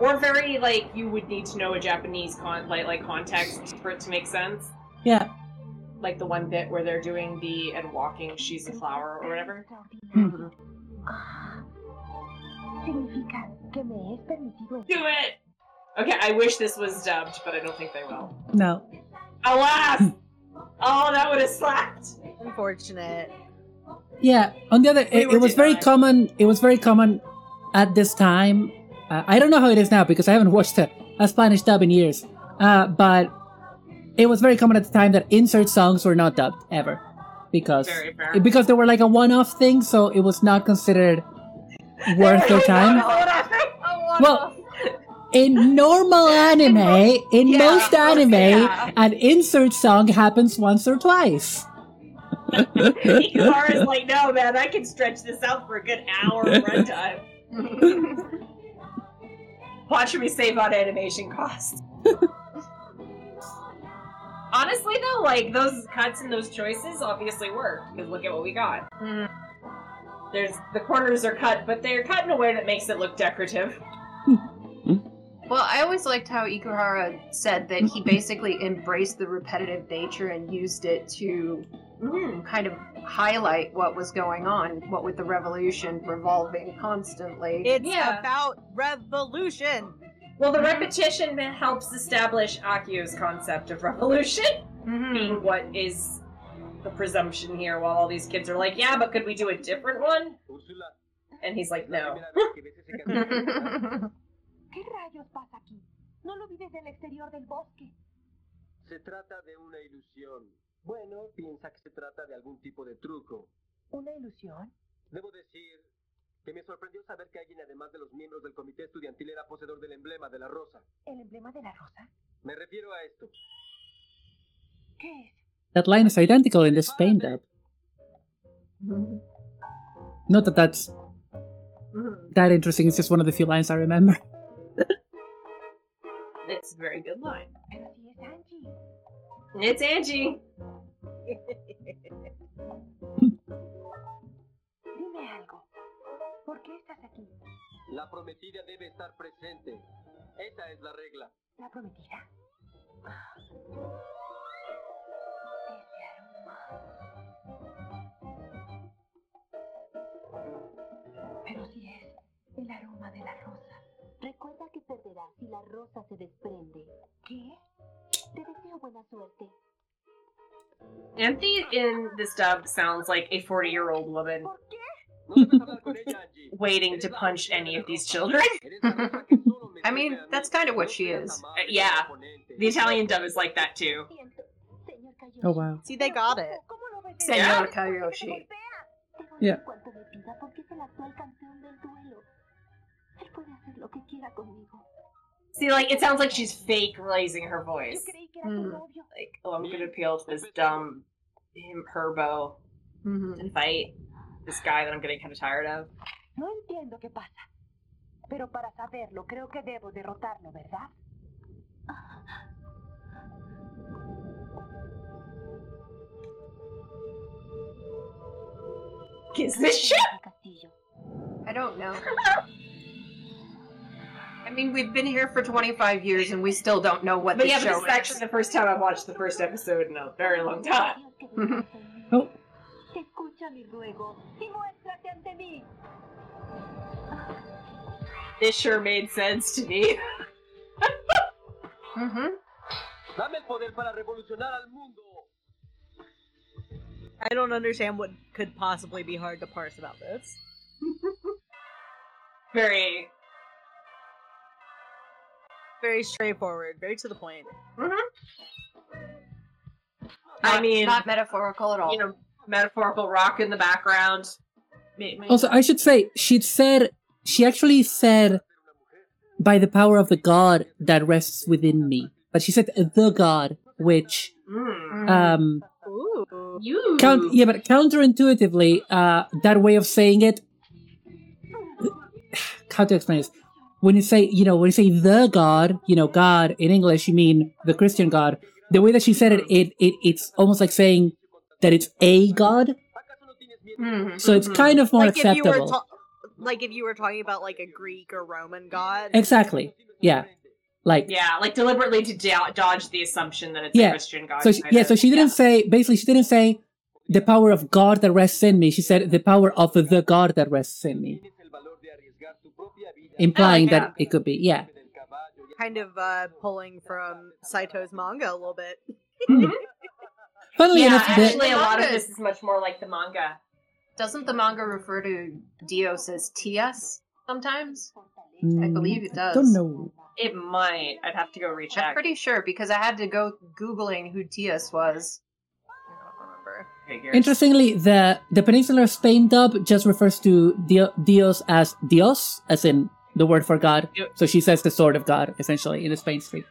[SPEAKER 3] Or very like you would need to know a Japanese con like like context for it to make sense.
[SPEAKER 2] Yeah.
[SPEAKER 3] Like the one bit where they're doing the and walking she's a flower or whatever.
[SPEAKER 8] Extraordinario. Significa que me es permitido entrar.
[SPEAKER 3] Do it! Okay, I wish this was dubbed, but I don't think they will.
[SPEAKER 2] No.
[SPEAKER 3] Alas! Oh, that would have slapped!
[SPEAKER 1] Unfortunate.
[SPEAKER 2] Yeah. On the other, it, it was very common. It was very common at this time. Uh, I don't know how it is now because I haven't watched a, a Spanish dub in years. Uh, but it was very common at the time that insert songs were not dubbed ever because
[SPEAKER 3] Very fair.
[SPEAKER 2] because they were like a one-off thing, so it was not considered worth their time. Well, in normal anime, in
[SPEAKER 3] Yeah,
[SPEAKER 2] most anime,
[SPEAKER 3] yeah.
[SPEAKER 2] an insert song happens once or twice.
[SPEAKER 3] Ikuhara's like, no, man, I can stretch this out for a good hour of runtime. Watch me save on animation costs. Honestly, though, like those cuts and those choices obviously work because look at what we got.
[SPEAKER 5] Mm.
[SPEAKER 3] There's the corners are cut, but they're cut in a way that makes it look decorative.
[SPEAKER 5] Well, I always liked how Ikuhara said that he basically embraced the repetitive nature and used it to
[SPEAKER 3] Mm.
[SPEAKER 5] kind of highlight what was going on, what with the revolution revolving constantly.
[SPEAKER 1] It's
[SPEAKER 3] Yeah.
[SPEAKER 1] about revolution.
[SPEAKER 3] Well, the repetition helps establish Akio's concept of revolution.
[SPEAKER 5] Mhm.
[SPEAKER 3] being what is the presumption here while all these kids are like, yeah, but could we do a different one? And he's like, no.
[SPEAKER 10] primera vez que ves ese castillo.
[SPEAKER 8] ¿Qué rayos pasa aquí? No lo vi desde el exterior del bosque.
[SPEAKER 10] Se trata de una ilusión. Bueno, piensa que se trata de algún tipo de truco.
[SPEAKER 8] ¿Una ilusión?
[SPEAKER 10] Debo decir que me sorprendió saber que alguien además de los miembros del comité estudiantil era poseedor del emblema de la rosa.
[SPEAKER 8] ¿El emblema de la rosa?
[SPEAKER 10] Me refiero a esto.
[SPEAKER 8] ¿Qué es?
[SPEAKER 2] That line is identical in the Spain dub. Not that that's that interesting. It's just one of the few lines I remember.
[SPEAKER 3] It's a very good line.
[SPEAKER 8] Es Angie.
[SPEAKER 3] It's Angie.
[SPEAKER 8] Dime algo. ¿Por qué estás aquí?
[SPEAKER 10] La prometida debe estar presente. Esa es la regla.
[SPEAKER 8] ¿La prometida? Ese aroma. Pero sí es el aroma de la rosa. Recuerda que perderás si la rosa se desprende. ¿Qué? Te deseo buena suerte.
[SPEAKER 3] Empty in this dub sounds like a 40 year old woman
[SPEAKER 8] ¿Por qué?
[SPEAKER 10] No debes hablar con ella, Angie.
[SPEAKER 3] waiting to punch any of these children.
[SPEAKER 10] Eres la rosa que solo me
[SPEAKER 5] I mean,
[SPEAKER 10] sirve a mí.
[SPEAKER 5] that's kind of what she is.
[SPEAKER 3] Uh, yeah. The Italian dub is like that too.
[SPEAKER 8] Siento, señor Kayoshi.
[SPEAKER 2] Oh wow.
[SPEAKER 1] See, they got it.
[SPEAKER 8] ¿Cómo lo ves?
[SPEAKER 5] Señor
[SPEAKER 8] Te
[SPEAKER 5] Kayoshi.
[SPEAKER 8] golpea. Te doy
[SPEAKER 2] Yeah.
[SPEAKER 8] cuanto me pida porque es el actual campeón del duelo. Él puede hacer lo que quiera conmigo.
[SPEAKER 3] See, like, it sounds like she's fake raising her voice.
[SPEAKER 8] creí que era tu
[SPEAKER 5] Mm.
[SPEAKER 3] Like, oh, I'm gonna appeal to this dumb him Herbo
[SPEAKER 5] Mhm.
[SPEAKER 3] and fight this guy that I'm getting kind of tired of.
[SPEAKER 8] No entiendo qué pasa. Pero para saberlo, creo que debo derrotarlo, ¿verdad?
[SPEAKER 3] Kiss this shit!
[SPEAKER 5] I don't know. I mean, we've been here for 25 years and we still don't know what
[SPEAKER 3] But
[SPEAKER 5] the
[SPEAKER 3] yeah, but
[SPEAKER 5] show
[SPEAKER 3] this is actually the first time I've watched the first episode in a very long time.
[SPEAKER 8] Dios que descansa en mí.
[SPEAKER 2] Oh,
[SPEAKER 8] Escucha mi ruego y muéstrate ante mí.
[SPEAKER 3] This sure made sense to me.
[SPEAKER 5] Mhm.
[SPEAKER 10] Dame el poder para revolucionar al mundo.
[SPEAKER 1] I don't understand what could possibly be hard to parse about this.
[SPEAKER 3] Very.
[SPEAKER 1] Very straightforward, very to the point.
[SPEAKER 3] I
[SPEAKER 5] Not-
[SPEAKER 3] mean,
[SPEAKER 5] not metaphorical at all.
[SPEAKER 3] you know, metaphorical rock in the background. Ma- ma-
[SPEAKER 2] Also, I should say, she said, she actually said, by the power of the God that rests within me. But she said the God, which,
[SPEAKER 3] Mm.
[SPEAKER 2] um,
[SPEAKER 1] Ooh.
[SPEAKER 3] You.
[SPEAKER 2] count, yeah, but counterintuitively, uh, that way of saying it, how to explain this? When you say, you know, when you say the God, you know, God in English, you mean the Christian God. The way that she said it, it, it it's almost like saying that it's a God.
[SPEAKER 10] ¿Acaso no tienes miedo?
[SPEAKER 5] Mhm.
[SPEAKER 2] So it's kind of more
[SPEAKER 1] like if
[SPEAKER 2] acceptable.
[SPEAKER 1] ta- like if you were talking about like a Greek or Roman god.
[SPEAKER 2] Exactly. Yeah. Like,
[SPEAKER 3] Yeah, like deliberately to do- dodge the assumption that it's
[SPEAKER 2] Yeah.
[SPEAKER 3] a Christian god.
[SPEAKER 2] so she, yeah,
[SPEAKER 3] of.
[SPEAKER 2] so she didn't say, basically, she didn't say the power of God that rests in me. She said the power of the God that rests in me,
[SPEAKER 10] Tienes el valor de arriesgar tu propia vida.
[SPEAKER 2] implying
[SPEAKER 3] yeah.
[SPEAKER 2] that it could be, yeah.
[SPEAKER 10] del caballo y
[SPEAKER 1] Kind of uh pulling from Saito's manga a little bit.
[SPEAKER 2] Funnily
[SPEAKER 3] Yeah,
[SPEAKER 2] enough, the,
[SPEAKER 3] actually, a lot of this is much more like the manga.
[SPEAKER 5] Doesn't the manga refer to Dios as Tias sometimes? I
[SPEAKER 2] Mm,
[SPEAKER 5] believe it does.
[SPEAKER 2] don't know.
[SPEAKER 3] It might. I'd have to go recheck.
[SPEAKER 5] I'm pretty sure because I had to go googling who Tias was. I don't remember.
[SPEAKER 3] Figures.
[SPEAKER 2] Interestingly, the the Peninsular Spain dub just refers to Dio, Dios as Dios, as in the word for God. So she says the sword of God, essentially, in the Spain street.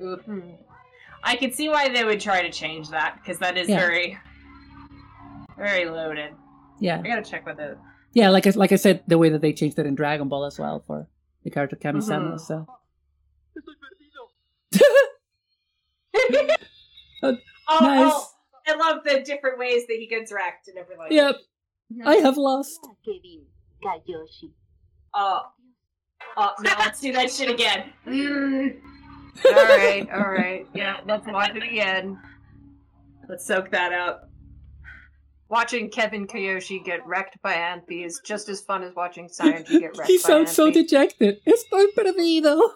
[SPEAKER 5] Hmm.
[SPEAKER 3] I could see why they would try to change that because that is
[SPEAKER 2] Yeah.
[SPEAKER 3] very, very loaded.
[SPEAKER 2] Yeah,
[SPEAKER 3] I gotta check with it.
[SPEAKER 2] yeah. Like I, like I said, the way that they changed it in Dragon Ball as well for the character Kami-sama.
[SPEAKER 3] Mhm.
[SPEAKER 2] So
[SPEAKER 10] Estoy perdido.
[SPEAKER 3] Oh,
[SPEAKER 2] Nice.
[SPEAKER 3] oh, I love the different ways that he gets wrecked and everything.
[SPEAKER 2] yep, I have lost.
[SPEAKER 8] Kevin,
[SPEAKER 3] Oh, oh, now let's do that shit again.
[SPEAKER 5] Mm. All right, all right. Yeah, let's watch it again.
[SPEAKER 3] Let's soak that up.
[SPEAKER 5] Watching Kevin Koyoshi get wrecked by Anthy is just as fun as watching Saionji get wrecked
[SPEAKER 2] He
[SPEAKER 5] by
[SPEAKER 2] sounds so
[SPEAKER 5] Anthy.
[SPEAKER 2] dejected. Estoy perdido.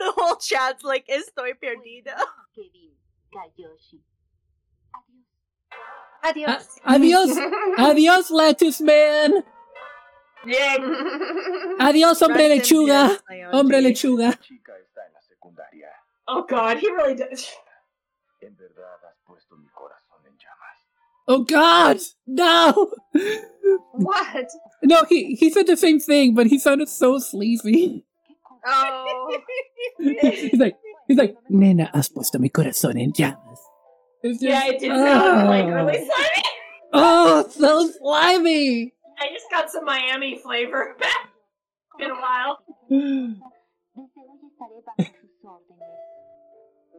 [SPEAKER 1] the whole chat's like estoy perdido.
[SPEAKER 8] Kevin, Kayoshi.
[SPEAKER 5] Adios.
[SPEAKER 2] A- adios, adios, lettuce man.
[SPEAKER 3] Yeah.
[SPEAKER 2] Adios, hombre
[SPEAKER 1] Rest
[SPEAKER 2] lechuga. Hombre lechuga.
[SPEAKER 11] Chica está en la secundaria.
[SPEAKER 3] Oh god, he really does.
[SPEAKER 11] En verdad has puesto mi corazón en llamas.
[SPEAKER 2] Oh God, no!
[SPEAKER 5] What?
[SPEAKER 2] No, he he said the same thing, but he sounded so sleazy.
[SPEAKER 5] Oh.
[SPEAKER 2] he's like, he's like, nena, has puesto mi corazón en llamas. It's
[SPEAKER 3] Yeah,
[SPEAKER 2] just- oh, ah.
[SPEAKER 3] it did sound like
[SPEAKER 2] oh.
[SPEAKER 3] really slimy.
[SPEAKER 2] Oh, so slimy.
[SPEAKER 3] I just got some Miami flavor back in a while.
[SPEAKER 7] Desde hoy estaré bajo sus órdenes.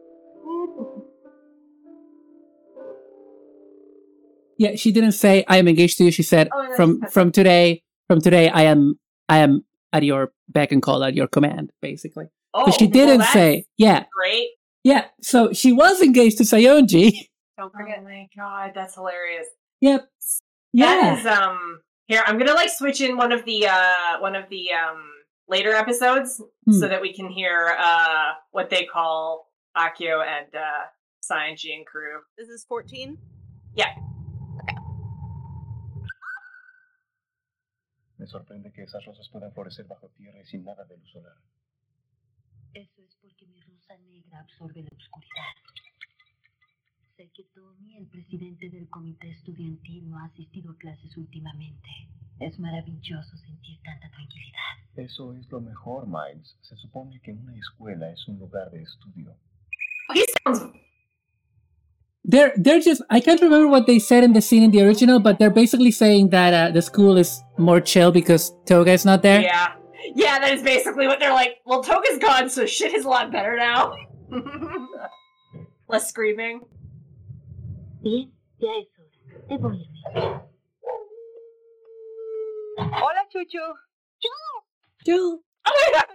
[SPEAKER 2] Yeah, she didn't say I am engaged to you. She said
[SPEAKER 3] Oh,
[SPEAKER 2] from
[SPEAKER 3] that's-
[SPEAKER 2] from today, from today, I am I am at your beck and call, at your command, basically.
[SPEAKER 3] Oh,
[SPEAKER 2] But she didn't
[SPEAKER 3] that's
[SPEAKER 2] say, yeah,
[SPEAKER 3] Great.
[SPEAKER 2] yeah. So she was engaged to Saionji.
[SPEAKER 3] Don't forget. Oh my god, that's hilarious.
[SPEAKER 2] Yep.
[SPEAKER 3] That
[SPEAKER 2] Yeah.
[SPEAKER 3] is um here, I'm gonna like switch in one of the uh one of the um later episodes
[SPEAKER 2] Hmm.
[SPEAKER 3] so that we can hear uh what they call Akio and uh Saionji and crew.
[SPEAKER 1] This is 14?
[SPEAKER 11] Me sorprende que esas rosas puedan florecer bajo tierra y sin nada de luz solar.
[SPEAKER 7] Eso es porque mi rosa negra absorbe la oscuridad. Sé que Tommy, el presidente del comité estudiantil, no ha asistido a clases últimamente. Es maravilloso sentir tanta tranquilidad.
[SPEAKER 11] Eso es lo mejor, Miles. Se supone que una escuela es un lugar de estudio.
[SPEAKER 3] He sounds
[SPEAKER 2] They're they're just I can't remember what they said in the scene in the original, but they're basically saying that uh, the school is more chill because Toga is not there.
[SPEAKER 3] Yeah. Yeah, that is basically what they're like. Well, Toga's gone, so shit is a lot better now. Less screaming.
[SPEAKER 7] Bien, ya es hora. Debo irme.
[SPEAKER 8] Hola, Chuchu.
[SPEAKER 2] Chill.
[SPEAKER 3] Oh my god!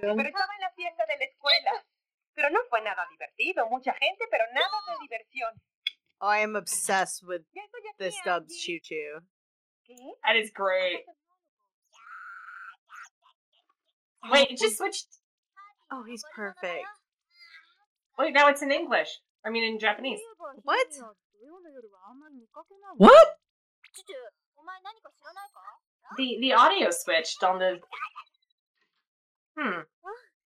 [SPEAKER 8] Pero estaba en la fiesta de la escuela. Pero no fue nada divertido. Mucha gente, pero nada de diversión.
[SPEAKER 1] Oh, I am obsessed with
[SPEAKER 8] Ya estoy aquí,
[SPEAKER 1] this dub's Chuchu.
[SPEAKER 8] ¿Qué?
[SPEAKER 3] That is great. Wait, it just switched.
[SPEAKER 1] Oh, he's perfect.
[SPEAKER 3] Wait, now it's in English. I mean, in Japanese.
[SPEAKER 1] What?
[SPEAKER 2] What?
[SPEAKER 3] The the audio switched on the. Hmm.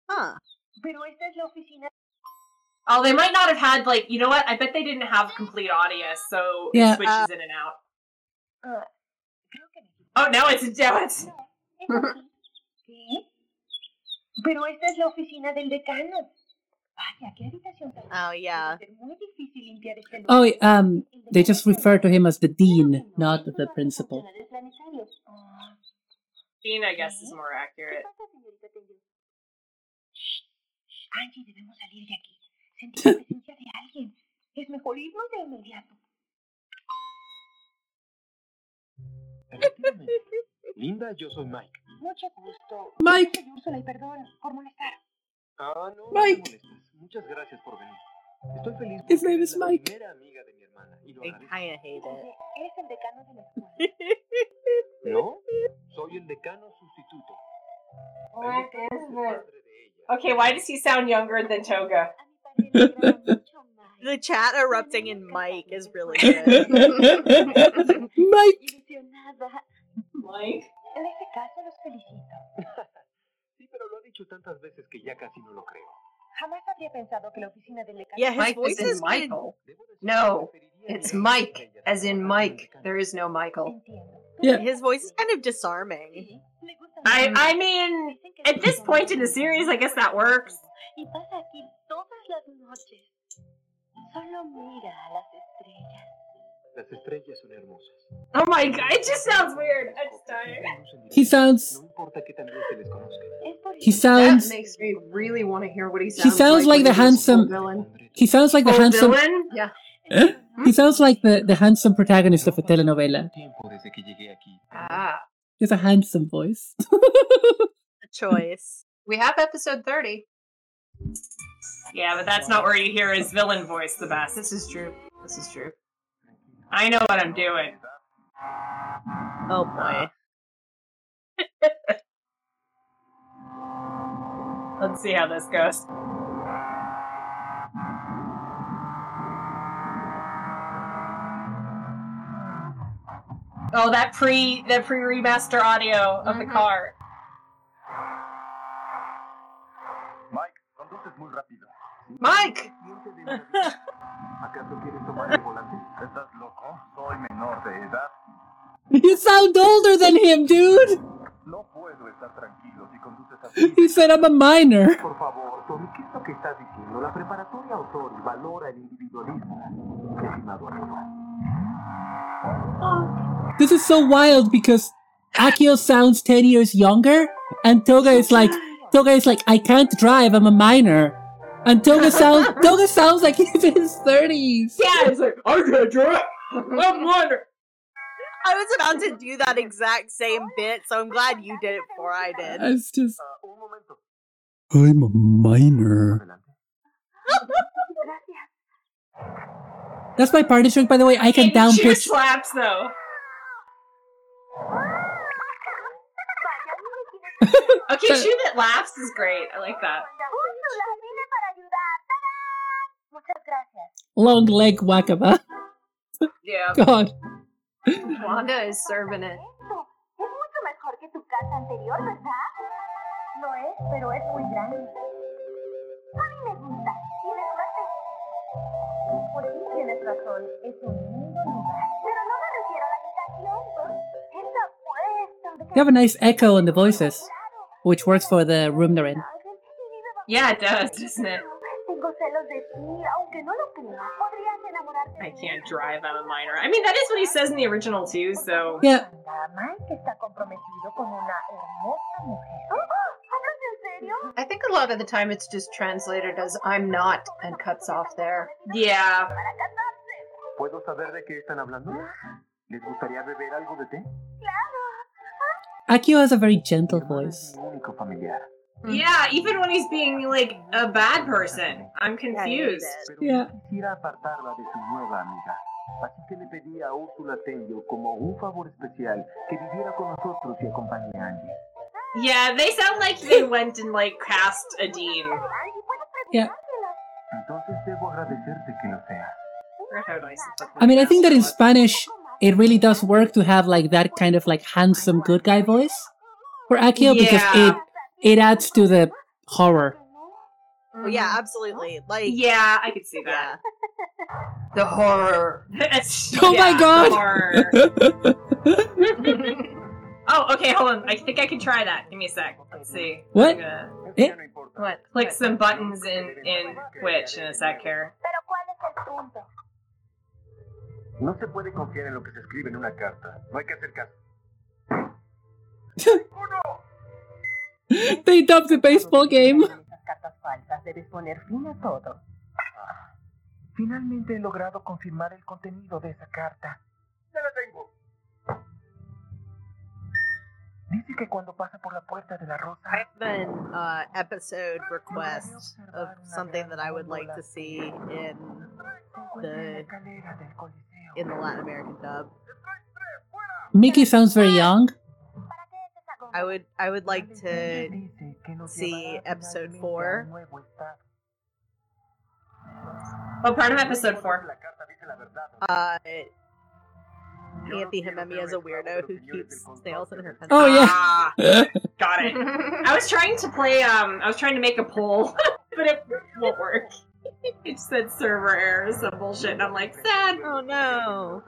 [SPEAKER 1] Huh.
[SPEAKER 8] Pero esta es la oficina.
[SPEAKER 3] Oh, they might not have had like you know what? I bet they didn't have complete audio, so
[SPEAKER 2] Yeah,
[SPEAKER 3] it switches in and out. Oh, now it's now it's.
[SPEAKER 8] Es aquí. ¿Qué? Pero esta es la oficina del decano. Vaya, qué habitación tan
[SPEAKER 1] Oh, yeah.
[SPEAKER 8] Debe ser muy difícil limpiar este lugar.
[SPEAKER 2] Oh, um, they just refer to him as the dean, not the principal.
[SPEAKER 3] Dean, I guess, is more accurate.
[SPEAKER 8] Angie, debemos salir de aquí. Sentí la presencia de alguien. Es mejor irnos de inmediato.
[SPEAKER 12] Efectivamente. Linda, yo soy Mike.
[SPEAKER 8] Mucho gusto.
[SPEAKER 2] Mike.
[SPEAKER 8] Úrsula y perdón por molestar.
[SPEAKER 12] Ah, no,
[SPEAKER 2] Mike.
[SPEAKER 12] no. Muchas gracias por venir. Estoy feliz
[SPEAKER 2] His name is Mike.
[SPEAKER 12] primera amiga de mi hermana y lo
[SPEAKER 1] I kinda hate it.
[SPEAKER 8] Eres el decano de la escuela.
[SPEAKER 12] No, soy el decano sustituto.
[SPEAKER 3] What
[SPEAKER 12] El decano es
[SPEAKER 3] is
[SPEAKER 12] el
[SPEAKER 3] this?
[SPEAKER 12] padre de ella.
[SPEAKER 3] Okay, why does he sound younger than Toga?
[SPEAKER 7] A mi padre le agrada mucho Mike.
[SPEAKER 1] The chat erupting in Mike is really good.
[SPEAKER 2] Mike.
[SPEAKER 3] Mike.
[SPEAKER 8] En este caso, los felicito.
[SPEAKER 12] Sí, pero lo ha dicho tantas veces que ya casi no lo creo.
[SPEAKER 8] Jamás habría pensado que la oficina del decano...
[SPEAKER 1] Yeah, his
[SPEAKER 5] Mike
[SPEAKER 1] voice
[SPEAKER 5] is
[SPEAKER 1] is good.
[SPEAKER 5] Michael. No, It's Mike, as in Mike. There is no Michael.
[SPEAKER 2] Yeah.
[SPEAKER 1] His voice is kind of disarming.
[SPEAKER 8] Sí, le gusta
[SPEAKER 3] I. I mean, at this point in the series, I guess that works.
[SPEAKER 7] Y pasa aquí todas las noches. Solo mira a las estrellas.
[SPEAKER 12] Las estrellas son hermosas.
[SPEAKER 3] Oh my god, it just sounds weird. I'm just tired.
[SPEAKER 2] He sounds.
[SPEAKER 12] No importa que también se les conozca.
[SPEAKER 7] Es por
[SPEAKER 2] He sounds.
[SPEAKER 5] That makes me really want to hear what he sounds.
[SPEAKER 2] He
[SPEAKER 5] sounds,
[SPEAKER 2] sounds like the handsome-
[SPEAKER 5] villain.
[SPEAKER 2] He sounds like the
[SPEAKER 3] Oh,
[SPEAKER 2] handsome.
[SPEAKER 3] villain?
[SPEAKER 5] Yeah.
[SPEAKER 2] Eh? He sounds like the, the handsome protagonist of a telenovela.
[SPEAKER 12] Tiempo desde que llegué aquí.
[SPEAKER 5] Ah.
[SPEAKER 2] He has a handsome voice.
[SPEAKER 1] A choice.
[SPEAKER 5] We have episode 30.
[SPEAKER 3] Yeah, but that's not where you hear his villain voice the best.
[SPEAKER 5] This is true. This is true.
[SPEAKER 3] I know what I'm doing.
[SPEAKER 1] Oh boy.
[SPEAKER 3] Let's see how this goes. Oh, that pre that pre remaster audio of the
[SPEAKER 5] Mhm.
[SPEAKER 3] car.
[SPEAKER 11] Mike, conduces muy rápido.
[SPEAKER 5] Mike!
[SPEAKER 12] ¿Acaso quieres tomar el volante?
[SPEAKER 11] ¿Estás loco?
[SPEAKER 2] You sound older than him, dude!
[SPEAKER 11] No puedo estar tranquilo si conduces así.
[SPEAKER 2] He said I'm a minor.
[SPEAKER 12] Por favor, Tommy, ¿qué es lo que estás diciendo? La preparatoria Ohtori valora el individualismo. Estimado amigo.
[SPEAKER 2] This is so wild because Akio sounds 10 years younger, and Toga is like, Toga is like, I can't drive, I'm a minor. And Toga sounds, Toga sounds like he's in his 30s.
[SPEAKER 3] Yeah, it's like, I can't drive. I'm wondering.
[SPEAKER 1] I was about to do that exact same bit, so I'm glad you did it before I did.
[SPEAKER 2] It's just,
[SPEAKER 11] un momento.
[SPEAKER 2] I'm a minor. That's my party trick, by the way. I can
[SPEAKER 3] And
[SPEAKER 2] down
[SPEAKER 3] shoe
[SPEAKER 2] pitch.
[SPEAKER 3] slaps though. Okay,
[SPEAKER 2] So-
[SPEAKER 3] shoe that laughs is great. I like that.
[SPEAKER 2] Long leg wakaba.
[SPEAKER 3] Yeah.
[SPEAKER 2] God.
[SPEAKER 5] Wanda is serving it.
[SPEAKER 6] Esto es mucho mejor que tu casa anterior, ¿verdad? Lo es, pero es muy grande. A mí me gusta. Tienes suerte. Por sí tienes razón. Es un lindo lugar. Pero no me refiero a la habitación. Esta puesta.
[SPEAKER 2] You have a nice echo in the voices, which works for the room they're in.
[SPEAKER 3] Yeah, it does, doesn't it?
[SPEAKER 6] Tengo celos de ti, aunque no lo creas. Podrías enamorarte
[SPEAKER 3] I can't drive, I'm a minor. I mean, that is what he says in the original too, so.
[SPEAKER 2] Yeah,
[SPEAKER 6] Mike está comprometido con una hermosa mujer. ¿Hablas en serio?
[SPEAKER 5] I think a lot of the time it's just translated as I'm not and cuts off there.
[SPEAKER 3] Yeah.
[SPEAKER 6] Para casarse.
[SPEAKER 12] ¿Puedo saber de qué están hablando? ¿Les gustaría beber algo de té?
[SPEAKER 2] Akio has a very gentle voice.
[SPEAKER 12] Es mi único familiar.
[SPEAKER 3] Yeah, even when he's being like a bad person. I'm
[SPEAKER 1] Yeah, I hate
[SPEAKER 3] confused.
[SPEAKER 2] Yeah.
[SPEAKER 12] no quisiera apartarla de su nueva amiga. Así que le pedí a Úrsula Tenyo como un favor especial que viviera con nosotros y acompañe a Angie.
[SPEAKER 3] Yeah, they sound like they went and like cast a dean.
[SPEAKER 2] Yeah.
[SPEAKER 12] Entonces debo agradecerte que lo seas.
[SPEAKER 3] Forgot how nice it
[SPEAKER 2] I mean, I think that in. Spanish, it really does work to have like that kind of like handsome good guy voice for Akio because it it adds to the horror.
[SPEAKER 1] Oh, yeah, absolutely. Like,
[SPEAKER 3] Yeah, I could see
[SPEAKER 1] yeah.
[SPEAKER 3] that.
[SPEAKER 5] The horror.
[SPEAKER 3] It's-
[SPEAKER 2] Oh my God.
[SPEAKER 3] oh, okay, hold on. I think I can try that. Give me a sec. Let's see.
[SPEAKER 2] What?
[SPEAKER 3] Gonna
[SPEAKER 2] Eh?
[SPEAKER 12] Ya no importa.
[SPEAKER 5] What?
[SPEAKER 3] click some buttons in in Twitch in a sec here.
[SPEAKER 6] Pero ¿cuál es el punto?
[SPEAKER 12] No se puede confiar en lo que se escribe en una carta. No hay que hacer caso.
[SPEAKER 2] they dubbed the baseball game.
[SPEAKER 8] Con esas cartas falsas debes poner fin a todo.
[SPEAKER 12] Finalmente he logrado confirmar el contenido de esa carta. Ya la tengo. Dice que cuando pasa por la puerta de la rosa.
[SPEAKER 1] I have an uh, episode request of something that I would like to see in the
[SPEAKER 12] escalera del Coliseo.
[SPEAKER 1] in the Latin American dub.
[SPEAKER 2] Miki sounds very young.
[SPEAKER 6] ¿Para qué es esa goma?
[SPEAKER 1] I would I would like to
[SPEAKER 12] Dice que nos
[SPEAKER 1] see episode four.
[SPEAKER 12] a un nuevo estado.
[SPEAKER 3] Oh, part of episode four.
[SPEAKER 12] La carta dice
[SPEAKER 1] uh Anthy Himemi as a weirdo who keeps snails in her pencil.
[SPEAKER 2] Oh yeah.
[SPEAKER 3] Ah, got it. I was trying to play. Um, I was trying to make a poll, but it won't work. It said server error, some bullshit, and I'm like, sad.
[SPEAKER 1] Oh no.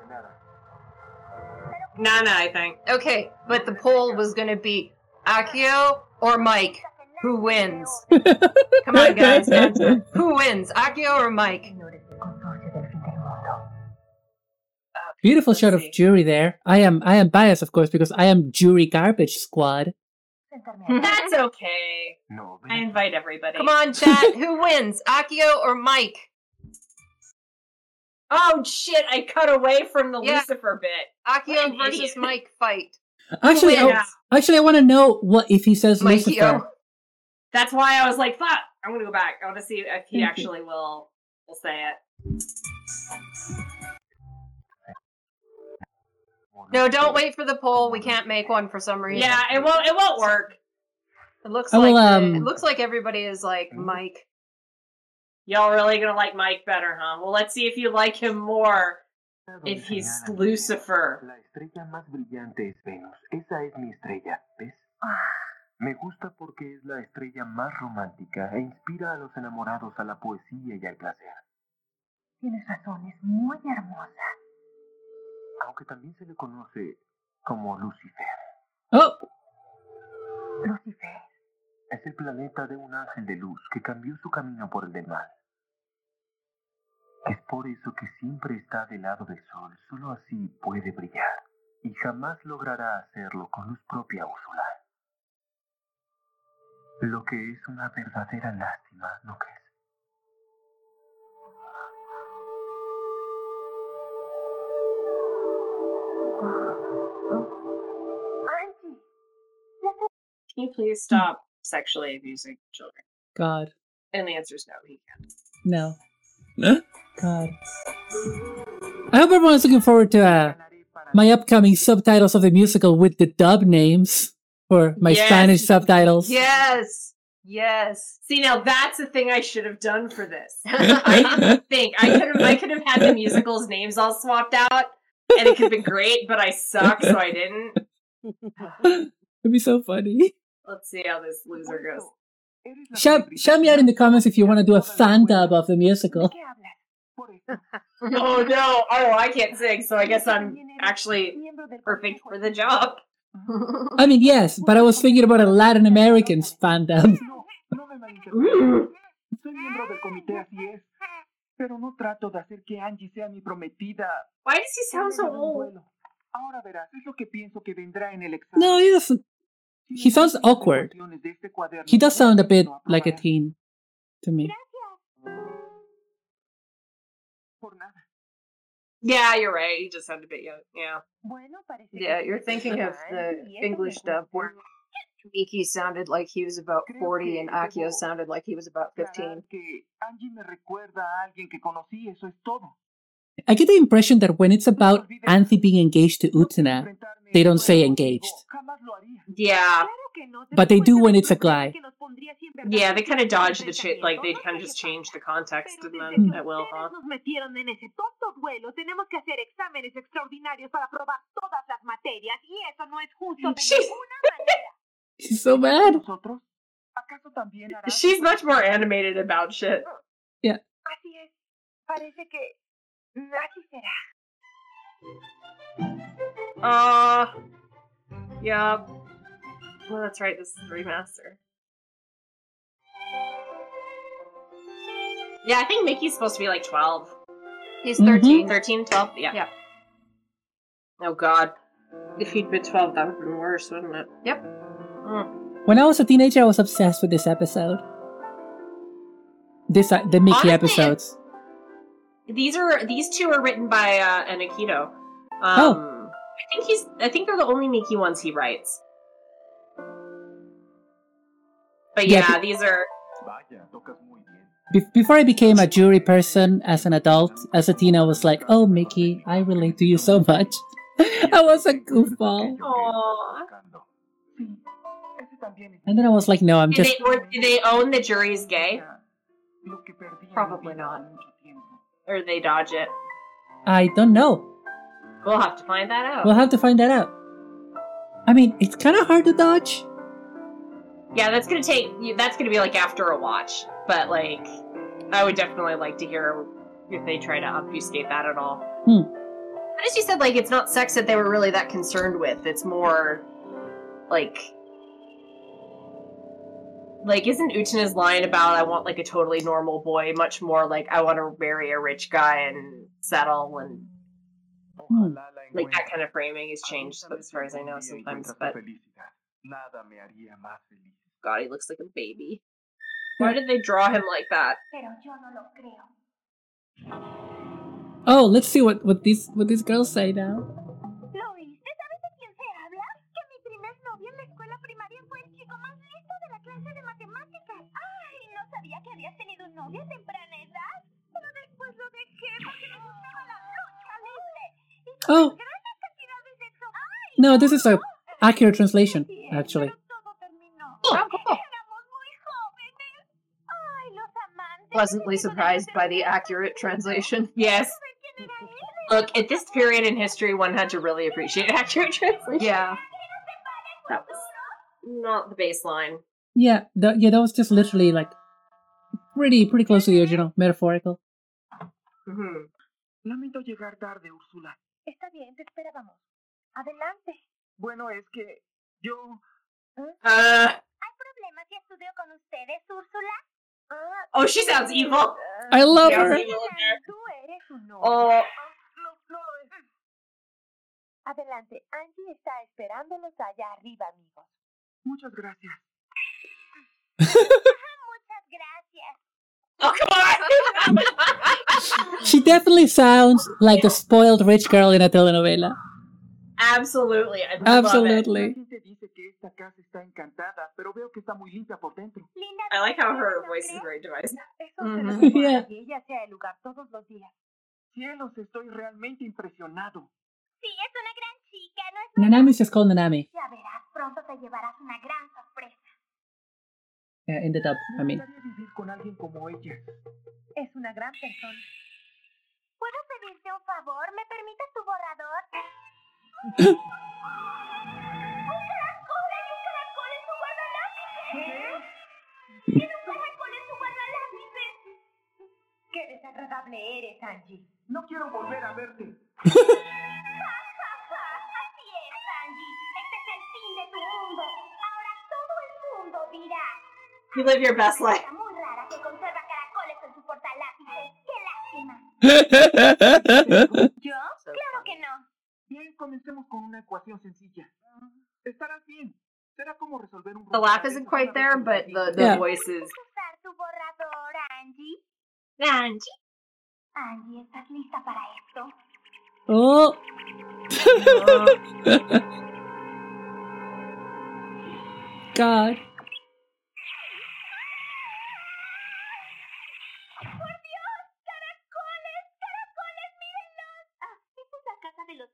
[SPEAKER 3] Nana, I think.
[SPEAKER 5] Okay, but the poll was going to be Akio or Mike. Who wins? Come on, guys, answer. Who wins, Akio or Mike?
[SPEAKER 8] Señores del consorcio del fin del mundo.
[SPEAKER 2] Beautiful shot of Juri there. I am I am biased, of course, because I am Juri garbage squad.
[SPEAKER 3] That's okay. I invite everybody.
[SPEAKER 5] Come on, chat. Who wins, Akio or Mike?
[SPEAKER 3] Oh shit! I cut away from the
[SPEAKER 5] Yeah.
[SPEAKER 3] Lucifer bit.
[SPEAKER 5] Akio versus
[SPEAKER 3] idiot.
[SPEAKER 5] Mike fight.
[SPEAKER 2] Actually,
[SPEAKER 3] wins?
[SPEAKER 2] I, actually, I want to know what if he says Lucifer.
[SPEAKER 5] Mikey-o.
[SPEAKER 3] That's why I was like, "Fuck!" I'm gonna go back. I want to see if he
[SPEAKER 2] Thank you.
[SPEAKER 3] actually will will say it.
[SPEAKER 5] No, don't wait for the poll. We can't make one for some reason.
[SPEAKER 3] Yeah, it won't. It won't work.
[SPEAKER 5] It looks
[SPEAKER 2] I
[SPEAKER 5] like
[SPEAKER 2] will, um,
[SPEAKER 5] it looks like everybody is like. Mike.
[SPEAKER 3] Y'all really gonna like Mike better, huh? Well, let's see if you like him more if he's Lucifer.
[SPEAKER 12] La estrella más brillante es Venus. Esa es mi estrella, ¿ves? Me gusta porque es la estrella más romántica e inspira a los enamorados a la poesía y al placer.
[SPEAKER 8] Tienes razón, es muy hermosa.
[SPEAKER 12] Aunque también se le conoce como Lucifer.
[SPEAKER 2] Oh,
[SPEAKER 8] Lucifer.
[SPEAKER 12] Es el planeta de un ángel de luz que cambió su camino por el del mal. Es por eso que siempre está del lado del sol, solo así puede brillar. Y jamás logrará hacerlo con luz propia Úrsula. Lo que es una verdadera lástima, ¿no crees?
[SPEAKER 4] Angie,
[SPEAKER 3] Can you please stop sexually abusing children?
[SPEAKER 2] God.
[SPEAKER 3] And the answer is no, he can't.
[SPEAKER 2] No. God. I hope everyone's looking forward to uh, my upcoming subtitles of the musical with the dub names for my
[SPEAKER 3] Yes.
[SPEAKER 2] Spanish subtitles.
[SPEAKER 5] Yes. Yes.
[SPEAKER 3] See, now that's the thing I should have done for this. I didn't think I could have. I could have had the musicals' names all swapped out, and it could have been great. But I suck, so I didn't.
[SPEAKER 2] It'd be so funny.
[SPEAKER 3] Let's see how this loser goes.
[SPEAKER 2] Shout, shout me out in the comments if you want to do a fan dub of the musical.
[SPEAKER 4] ¿qué hablas?
[SPEAKER 12] Por eso,
[SPEAKER 3] Oh no! Oh, I can't sing, so I guess I'm actually perfect for the job.
[SPEAKER 2] I mean, yes, but I was thinking about a Latin American fan dub.
[SPEAKER 12] no, no me malinterpretes. Soy miembro del comité, así es. Pero no trato de hacer que Angie sea mi prometida.
[SPEAKER 3] Why does he sound so
[SPEAKER 12] por medio de un
[SPEAKER 3] old?
[SPEAKER 12] duelo. Ahora verás, es lo que pienso que vendrá en el examen.
[SPEAKER 2] No, he doesn't.
[SPEAKER 12] Si
[SPEAKER 2] he sounds awkward.
[SPEAKER 12] ecuaciones de este cuaderno
[SPEAKER 2] He does sound a bit like a teen to me.
[SPEAKER 3] Yeah, you're right. He just sounded a bit young. Yeah.
[SPEAKER 4] Bueno, parece que
[SPEAKER 5] Yeah, you're thinking of the
[SPEAKER 4] Angie, y eso me
[SPEAKER 5] English dub
[SPEAKER 4] gusta.
[SPEAKER 5] where Miki sounded like he was about 40 and Akio sounded like he was about 15.
[SPEAKER 2] I get the impression that when it's about Anthy being engaged to
[SPEAKER 12] No quiero
[SPEAKER 2] Utena, they don't say engaged.
[SPEAKER 12] Jamás lo haría.
[SPEAKER 3] Yeah.
[SPEAKER 4] Claro que no, te
[SPEAKER 2] But they do when it's a guy.
[SPEAKER 4] que nos pondría si en verdad
[SPEAKER 3] Yeah, they kind of dodge the shit. Like they kind of just change the context
[SPEAKER 4] Pero
[SPEAKER 3] and then at will, huh?
[SPEAKER 4] nos metieron en ese tonto duelo, tenemos que hacer exámenes extraordinarios para probar todas las materias y eso no es justo de
[SPEAKER 3] She's-
[SPEAKER 2] She's so mad.
[SPEAKER 12] ¿Nosotros? ¿Acaso también harás?
[SPEAKER 3] She's much more animated about shit.
[SPEAKER 4] Así es. Parece será.
[SPEAKER 3] Uh, yeah. Well, that's right. This is the remaster. Yeah, I think Miki's supposed to be like 12.
[SPEAKER 5] He's
[SPEAKER 2] Mhm.
[SPEAKER 5] 13.
[SPEAKER 3] 13, 12? Yeah.
[SPEAKER 5] Yeah.
[SPEAKER 3] Oh, God. If he'd been 12, that would have been worse, wouldn't it?
[SPEAKER 5] Yep.
[SPEAKER 3] Mm.
[SPEAKER 2] When I was a teenager, I was obsessed with this episode. This uh, the Miki
[SPEAKER 3] Honestly,
[SPEAKER 2] episodes.
[SPEAKER 3] These are these two are written by uh, an Akito. Um,
[SPEAKER 2] Oh.
[SPEAKER 3] I think he's. I think they're the only Miki ones he writes. But
[SPEAKER 2] Yeah,
[SPEAKER 3] yeah, these are.
[SPEAKER 11] Vaya, tocas muy bien.
[SPEAKER 2] Be- before I became a Juri person as an adult, as a teen, I was like, "Oh, Miki, I relate to you so much." I was a goofball,
[SPEAKER 3] Aw.
[SPEAKER 12] Sí, ese también es
[SPEAKER 2] and then I was like, "No, I'm
[SPEAKER 3] Do
[SPEAKER 2] just."
[SPEAKER 3] they, or do they own the Juri's gay,
[SPEAKER 12] lo que perdí en mi
[SPEAKER 5] Probably not.
[SPEAKER 12] Por mucho tiempo.
[SPEAKER 3] or they dodge it?
[SPEAKER 2] I don't know.
[SPEAKER 3] We'll have to find that out.
[SPEAKER 2] We'll have to find that out. I mean, it's kind of hard to dodge.
[SPEAKER 3] yeah, that's gonna take. That's gonna be like after a watch. But like, I would definitely like to hear if they try to obfuscate that at all.
[SPEAKER 2] Hmm.
[SPEAKER 3] But as you said, like it's not sex that they were really that concerned with. It's more like. Like, isn't Utena's line about I want like a totally normal boy much more like I want to marry a rich guy and settle and
[SPEAKER 2] Hmm.
[SPEAKER 3] Like that kind of framing has changed as far as I know
[SPEAKER 12] vez algún día
[SPEAKER 3] sometimes. But
[SPEAKER 12] tu felicidad. Nada me haría más feliz.
[SPEAKER 3] God, he looks like a baby. Why did they draw him like that?
[SPEAKER 4] Pero yo no lo creo.
[SPEAKER 2] Oh, let's see what what these what these girls say now.
[SPEAKER 4] Clase de matemáticas. Ay, no sabía que habías tenido un novio a temprana edad. Pero después lo dejé porque me gustaba la lucha libre. Y con
[SPEAKER 2] Oh.
[SPEAKER 4] grandes cantidades de eso. Ay,
[SPEAKER 2] No, this is a accurate translation, actually.
[SPEAKER 4] pero todo terminó.
[SPEAKER 5] Oh, cool.
[SPEAKER 4] Éramos muy jóvenes. Ay, los amantes.
[SPEAKER 5] Pleasantly surprised by the accurate translation.
[SPEAKER 3] Yes.
[SPEAKER 4] ¿Quién era él?
[SPEAKER 3] Look, at this period in history, one had to really appreciate accurate translation.
[SPEAKER 5] Yeah.
[SPEAKER 3] That was not the baseline.
[SPEAKER 2] Yeah, that, yeah, that was just literally like pretty pretty close to the original, metaphorical.
[SPEAKER 12] Lamento llegar tarde, Úrsula.
[SPEAKER 4] Está bien, te esperábamos. Adelante.
[SPEAKER 12] Bueno, es que yo...
[SPEAKER 3] Uh,
[SPEAKER 4] ¿Hay problemas si estudio con ustedes, Úrsula?
[SPEAKER 3] Oh, she sounds evil.
[SPEAKER 2] I love her.
[SPEAKER 8] Tú eres.
[SPEAKER 3] Oh,
[SPEAKER 12] No, no.
[SPEAKER 8] Adelante, Angie está esperándolos allá arriba, amigos.
[SPEAKER 12] Muchas gracias.
[SPEAKER 3] Oh, come
[SPEAKER 2] she definitely sounds like a spoiled rich girl in a telenovela.
[SPEAKER 3] Absolutely. I
[SPEAKER 2] Absolutely.
[SPEAKER 3] I like how her voice is very divisive.
[SPEAKER 4] Mm-hmm.
[SPEAKER 2] Nanami just called Nanami uh, in the dub. I
[SPEAKER 12] Me
[SPEAKER 2] mean,
[SPEAKER 12] gustaría vivir con alguien como ella.
[SPEAKER 8] Es una gran persona.
[SPEAKER 4] ¿Puedo pedirte un favor? ¿Me permites tu borrador? ¡Un caracol! ¡Hay un caracol en tu guardalápices! ¡Tiene un caracol en tu guardalápices!
[SPEAKER 8] Qué desagradable eres, Angie.
[SPEAKER 12] No quiero volver a verte.
[SPEAKER 4] ¡Ja, ja, ja! Así es, Angie. Este es el fin de tu mundo. Ahora todo el mundo dirá.
[SPEAKER 3] You live your best life.
[SPEAKER 4] chica muy rara que conserva caracoles en su portalápices. ¡Qué lástima!
[SPEAKER 8] ¿Yo?
[SPEAKER 4] Claro que no.
[SPEAKER 12] Bien, comencemos con una ecuación sencilla. Estarás bien. Será como resolver un
[SPEAKER 3] The laugh isn't quite there, but the, the
[SPEAKER 2] Yeah.
[SPEAKER 3] voice is.
[SPEAKER 4] usar tu borrador, Angie?
[SPEAKER 3] Angie.
[SPEAKER 4] Angie, ¿estás lista para esto?
[SPEAKER 2] oh, God.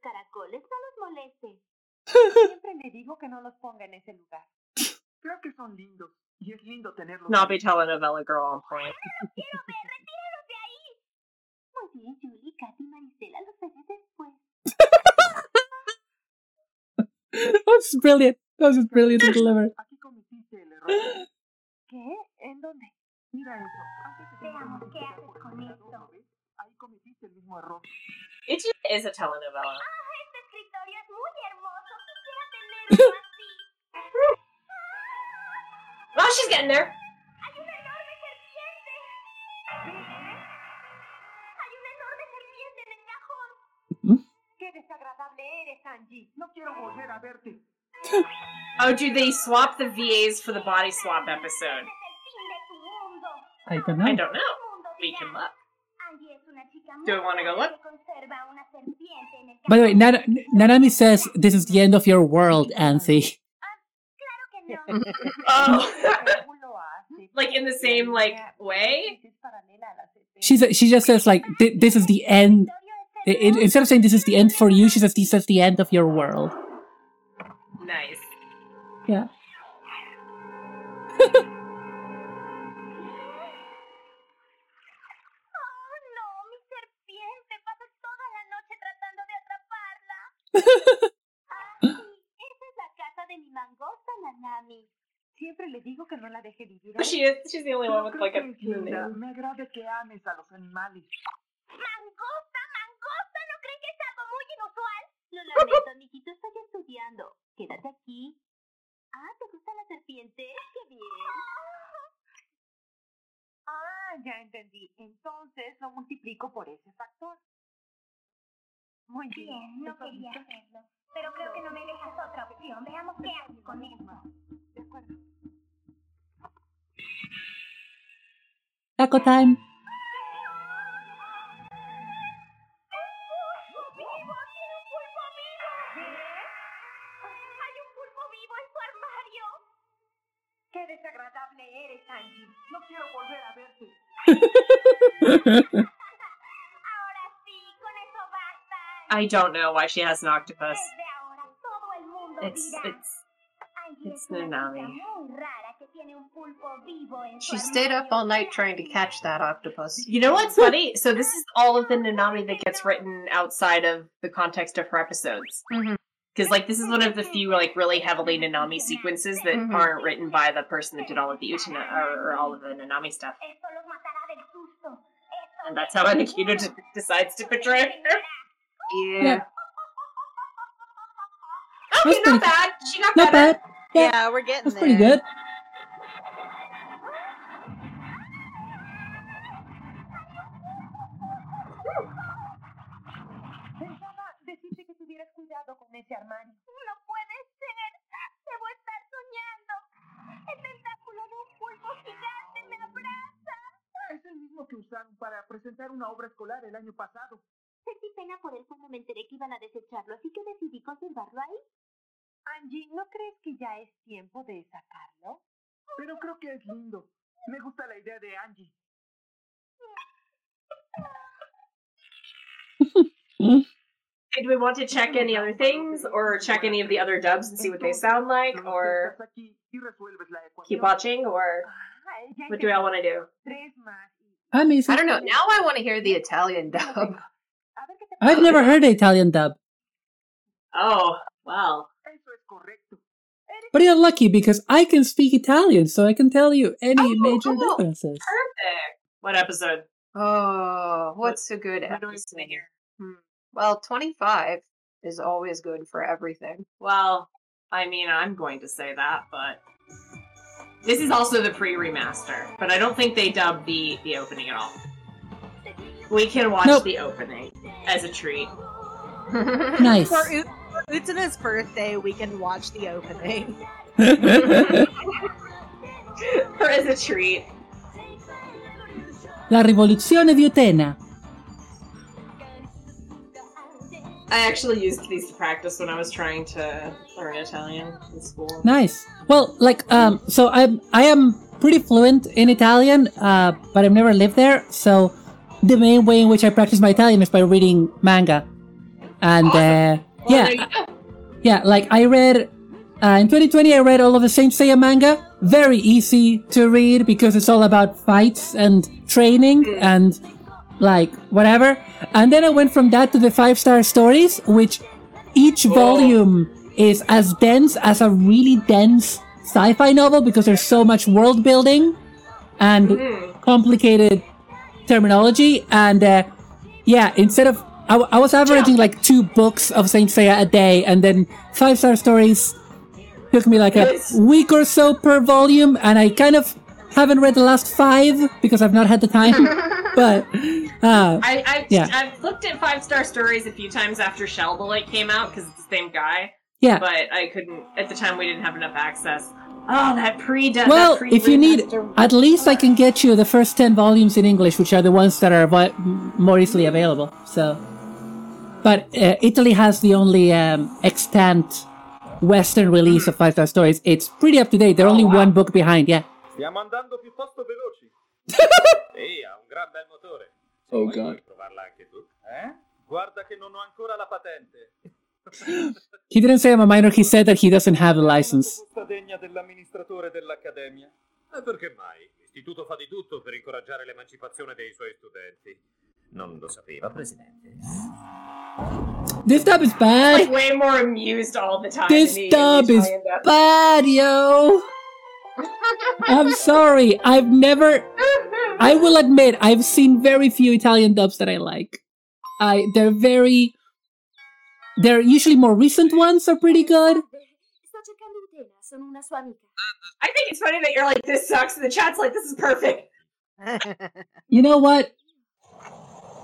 [SPEAKER 4] Caracoles.
[SPEAKER 8] No los moleste. Siempre le digo que no los ponga en ese lugar.
[SPEAKER 12] Creo que son lindos. Y es lindo tenerlos.
[SPEAKER 3] Not be telenovela girl on point.
[SPEAKER 4] ¡Quiero ver! ¡Retíralos de ahí!
[SPEAKER 8] Muy bien, Julie, Katy, Marisela, los veré después.
[SPEAKER 2] That was brilliant. That was brilliant to deliver.
[SPEAKER 12] Aquí cometiste el error.
[SPEAKER 8] ¿Qué? ¿En dónde?
[SPEAKER 12] Mira eso.
[SPEAKER 4] Veamos qué haces con esto.
[SPEAKER 12] ¿no? Ahí cometiste el mismo error.
[SPEAKER 3] It just is a telenovela.
[SPEAKER 4] Este escritorio es muy hermoso. Quisiera tenerlo así.
[SPEAKER 3] Oh, she's getting there.
[SPEAKER 4] ¡Hay una enorme serpiente! ¡Hay una enorme serpiente en el cajón!
[SPEAKER 8] ¡Qué desagradable eres, Angie!
[SPEAKER 12] No quiero volver a verte.
[SPEAKER 3] Oh, do they swap the VAs for the body swap episode?
[SPEAKER 4] Este es el fin de tu mundo.
[SPEAKER 2] I don't know.
[SPEAKER 3] I don't know. We can look.
[SPEAKER 4] Angie es una chica muy
[SPEAKER 3] Do we wanna go
[SPEAKER 4] rara
[SPEAKER 3] look?
[SPEAKER 4] que conserva una serpiente en el
[SPEAKER 2] By the way,
[SPEAKER 4] cajón.
[SPEAKER 2] Nan- Nanami says this is the end of your world, Anthony.
[SPEAKER 4] Ah, claro que no.
[SPEAKER 3] Oh.
[SPEAKER 8] Según lo hace,
[SPEAKER 3] like in the same like way?
[SPEAKER 8] es paralela a la CP.
[SPEAKER 2] She just says like this is the end. I- I- instead of saying this is the end for you, she says this is the end of your world.
[SPEAKER 3] Nice.
[SPEAKER 2] Yeah.
[SPEAKER 4] Ah. Esa es la casa de mi mangosta, Nanami.
[SPEAKER 8] Siempre le digo que no la deje vivir. Ahí.
[SPEAKER 3] she is she's the only one with like a name.
[SPEAKER 12] Me agrada que ames a los animales.
[SPEAKER 4] ¡Mangosta, mangosta! ¿No creen que es algo muy inusual? Lo lamento, mijito. Estoy estudiando. Quédate aquí. Ah, ¿te gusta la serpiente? ¡Qué bien!
[SPEAKER 8] Ah, ya entendí. Entonces lo multiplico por ese factor. Muy bien.
[SPEAKER 4] Bien, no
[SPEAKER 8] ¿Estás
[SPEAKER 4] quería hacerlo. Pero creo que no me dejas otra opción. Veamos qué haces con esto.
[SPEAKER 8] De acuerdo.
[SPEAKER 2] Taco time.
[SPEAKER 4] ¡Pulpo vivo! ¡Tiene un pulpo vivo! ¡Hay un pulpo vivo en su armario!
[SPEAKER 8] Qué desagradable eres, Angie.
[SPEAKER 12] No quiero volver a verte.
[SPEAKER 3] I don't know why she has an octopus.
[SPEAKER 4] Desde ahora todo el mundo
[SPEAKER 3] It's it's it's Nanami.
[SPEAKER 4] chica muy rara que tiene un pulpo vivo en su
[SPEAKER 5] She stayed up all night trying to catch that octopus.
[SPEAKER 3] You know what's funny? So this is all of the Nanami that gets written outside of the context of her episodes.
[SPEAKER 5] Mhm.
[SPEAKER 3] Because like this is one of the few like really heavily Nanami sequences that
[SPEAKER 5] Mhm.
[SPEAKER 3] aren't written by the person that did all of the Utena or, or all of the Nanami stuff.
[SPEAKER 4] Esto los matará del susto. Esto
[SPEAKER 3] And that's how Anakita d- decides to portray her.
[SPEAKER 5] Yeah.
[SPEAKER 2] Yeah.
[SPEAKER 3] Okay,
[SPEAKER 2] pretty-
[SPEAKER 3] not bad. She got
[SPEAKER 2] Not
[SPEAKER 3] better.
[SPEAKER 2] bad. Yeah,
[SPEAKER 1] Yeah, we're getting
[SPEAKER 2] that's
[SPEAKER 1] there.
[SPEAKER 2] pretty good.
[SPEAKER 8] Pensaba decirte que tuvieras cuidado con ese armario.
[SPEAKER 4] No puede ser. Debo estar soñando. El tentáculo de un pulpo gigante me abraza.
[SPEAKER 12] Es el mismo que usaron para presentar una obra escolar el año pasado.
[SPEAKER 4] Sentí pena por él cuando me enteré que iban a desecharlo, así que decidí conservarlo ahí.
[SPEAKER 8] Angie, ¿no crees que ya es tiempo de sacarlo?
[SPEAKER 12] Pero creo que es lindo. Me gusta la idea de Angie.
[SPEAKER 3] Did we want to check any other things or check any of the other dubs and see what they sound like or
[SPEAKER 12] estás aquí y resuelves la
[SPEAKER 3] keep watching or
[SPEAKER 8] Ah,
[SPEAKER 3] what do I want to do?
[SPEAKER 8] Tres más y...
[SPEAKER 2] Amazing.
[SPEAKER 5] I don't know. Now I want to hear the Italian dub.
[SPEAKER 8] A ver qué te
[SPEAKER 2] I've never heard the Italian dub.
[SPEAKER 3] Oh, wow.
[SPEAKER 12] Eso es correcto.
[SPEAKER 2] But you're lucky because I can speak Italian, so I can tell you any
[SPEAKER 3] Oh,
[SPEAKER 2] major
[SPEAKER 3] cool.
[SPEAKER 2] differences.
[SPEAKER 3] Perfect. What episode?
[SPEAKER 5] Oh, what's a good
[SPEAKER 3] What do we
[SPEAKER 5] episode?
[SPEAKER 3] say here?
[SPEAKER 5] Hmm. Well, 25 is always good for everything.
[SPEAKER 3] Well, I mean, I'm going to say that, but this is also the pre-remaster, but I don't think they dubbed the the opening at all. We can watch
[SPEAKER 2] Nope.
[SPEAKER 3] the opening as a treat.
[SPEAKER 2] Nice.
[SPEAKER 1] For, U- for Utsuna's birthday, we can watch the opening.
[SPEAKER 3] or as a treat.
[SPEAKER 2] La rivoluzione di Utena.
[SPEAKER 3] I actually used these to practice when I was trying to learn Italian in school.
[SPEAKER 2] Nice. Well, like, um, so I'm I am pretty fluent in Italian, uh, but I've never lived there. So the main way in which I practice my Italian is by reading manga, and uh,
[SPEAKER 3] Well,
[SPEAKER 2] yeah, yeah. Like I read uh, in 2020, I read all of the Saint Seiya manga. Very easy to read because it's all about fights and training
[SPEAKER 3] Mm.
[SPEAKER 2] and like whatever. And then I went from that to the five star stories, which each
[SPEAKER 3] Whoa.
[SPEAKER 2] volume is as dense as a really dense sci-fi novel because there's so much world building and
[SPEAKER 3] Mm.
[SPEAKER 2] complicated terminology. And uh, yeah, instead of I was averaging like two books of Saint Seiya a day, and then five star stories took me like a week or so per volume, and I kind of haven't read the last five because I've not had the time. but uh,
[SPEAKER 3] I, I
[SPEAKER 2] Yeah.
[SPEAKER 3] I've looked at five star stories a few times after Shell the Light came out because it's the same guy,
[SPEAKER 2] yeah,
[SPEAKER 3] but I couldn't at the time. We didn't have enough access. Oh, that pre
[SPEAKER 2] well, if you need, at least I can get you the first ten volumes in English, which are the ones that are vi- more easily available. So, but uh, Italy has the only um, extant Western release of five star stories. It's pretty up to date. They're
[SPEAKER 3] Oh,
[SPEAKER 2] only
[SPEAKER 3] wow.
[SPEAKER 2] one book behind. Yeah.
[SPEAKER 13] Stiamo andando piuttosto veloci. Sì, ha un gran bel motore.
[SPEAKER 7] Oh, God.
[SPEAKER 13] provarla anche tu. Eh? Guarda che non ho ancora la patente.
[SPEAKER 2] He didn't say I'm a minor. He said that he doesn't have the license.
[SPEAKER 13] Degna dell'amministratore dell'accademia. E perché mai? L'istituto fa di tutto per incoraggiare l'emancipazione dei suoi studenti. Non lo sapeva, presidente?
[SPEAKER 2] This dub is
[SPEAKER 3] like
[SPEAKER 2] bad.
[SPEAKER 3] way more amused all the time.
[SPEAKER 2] This
[SPEAKER 3] in the-
[SPEAKER 2] dub is
[SPEAKER 3] Italian dub.
[SPEAKER 2] bad, yo. I'm sorry. I've never. I will admit I've seen very few Italian dubs that I like. I they're very. They're usually more recent ones are pretty good.
[SPEAKER 4] Sto cercando Utena, sono una sua amica.
[SPEAKER 3] I think it's funny that you're like, this sucks, and the chat's like, this is perfect.
[SPEAKER 2] You know what?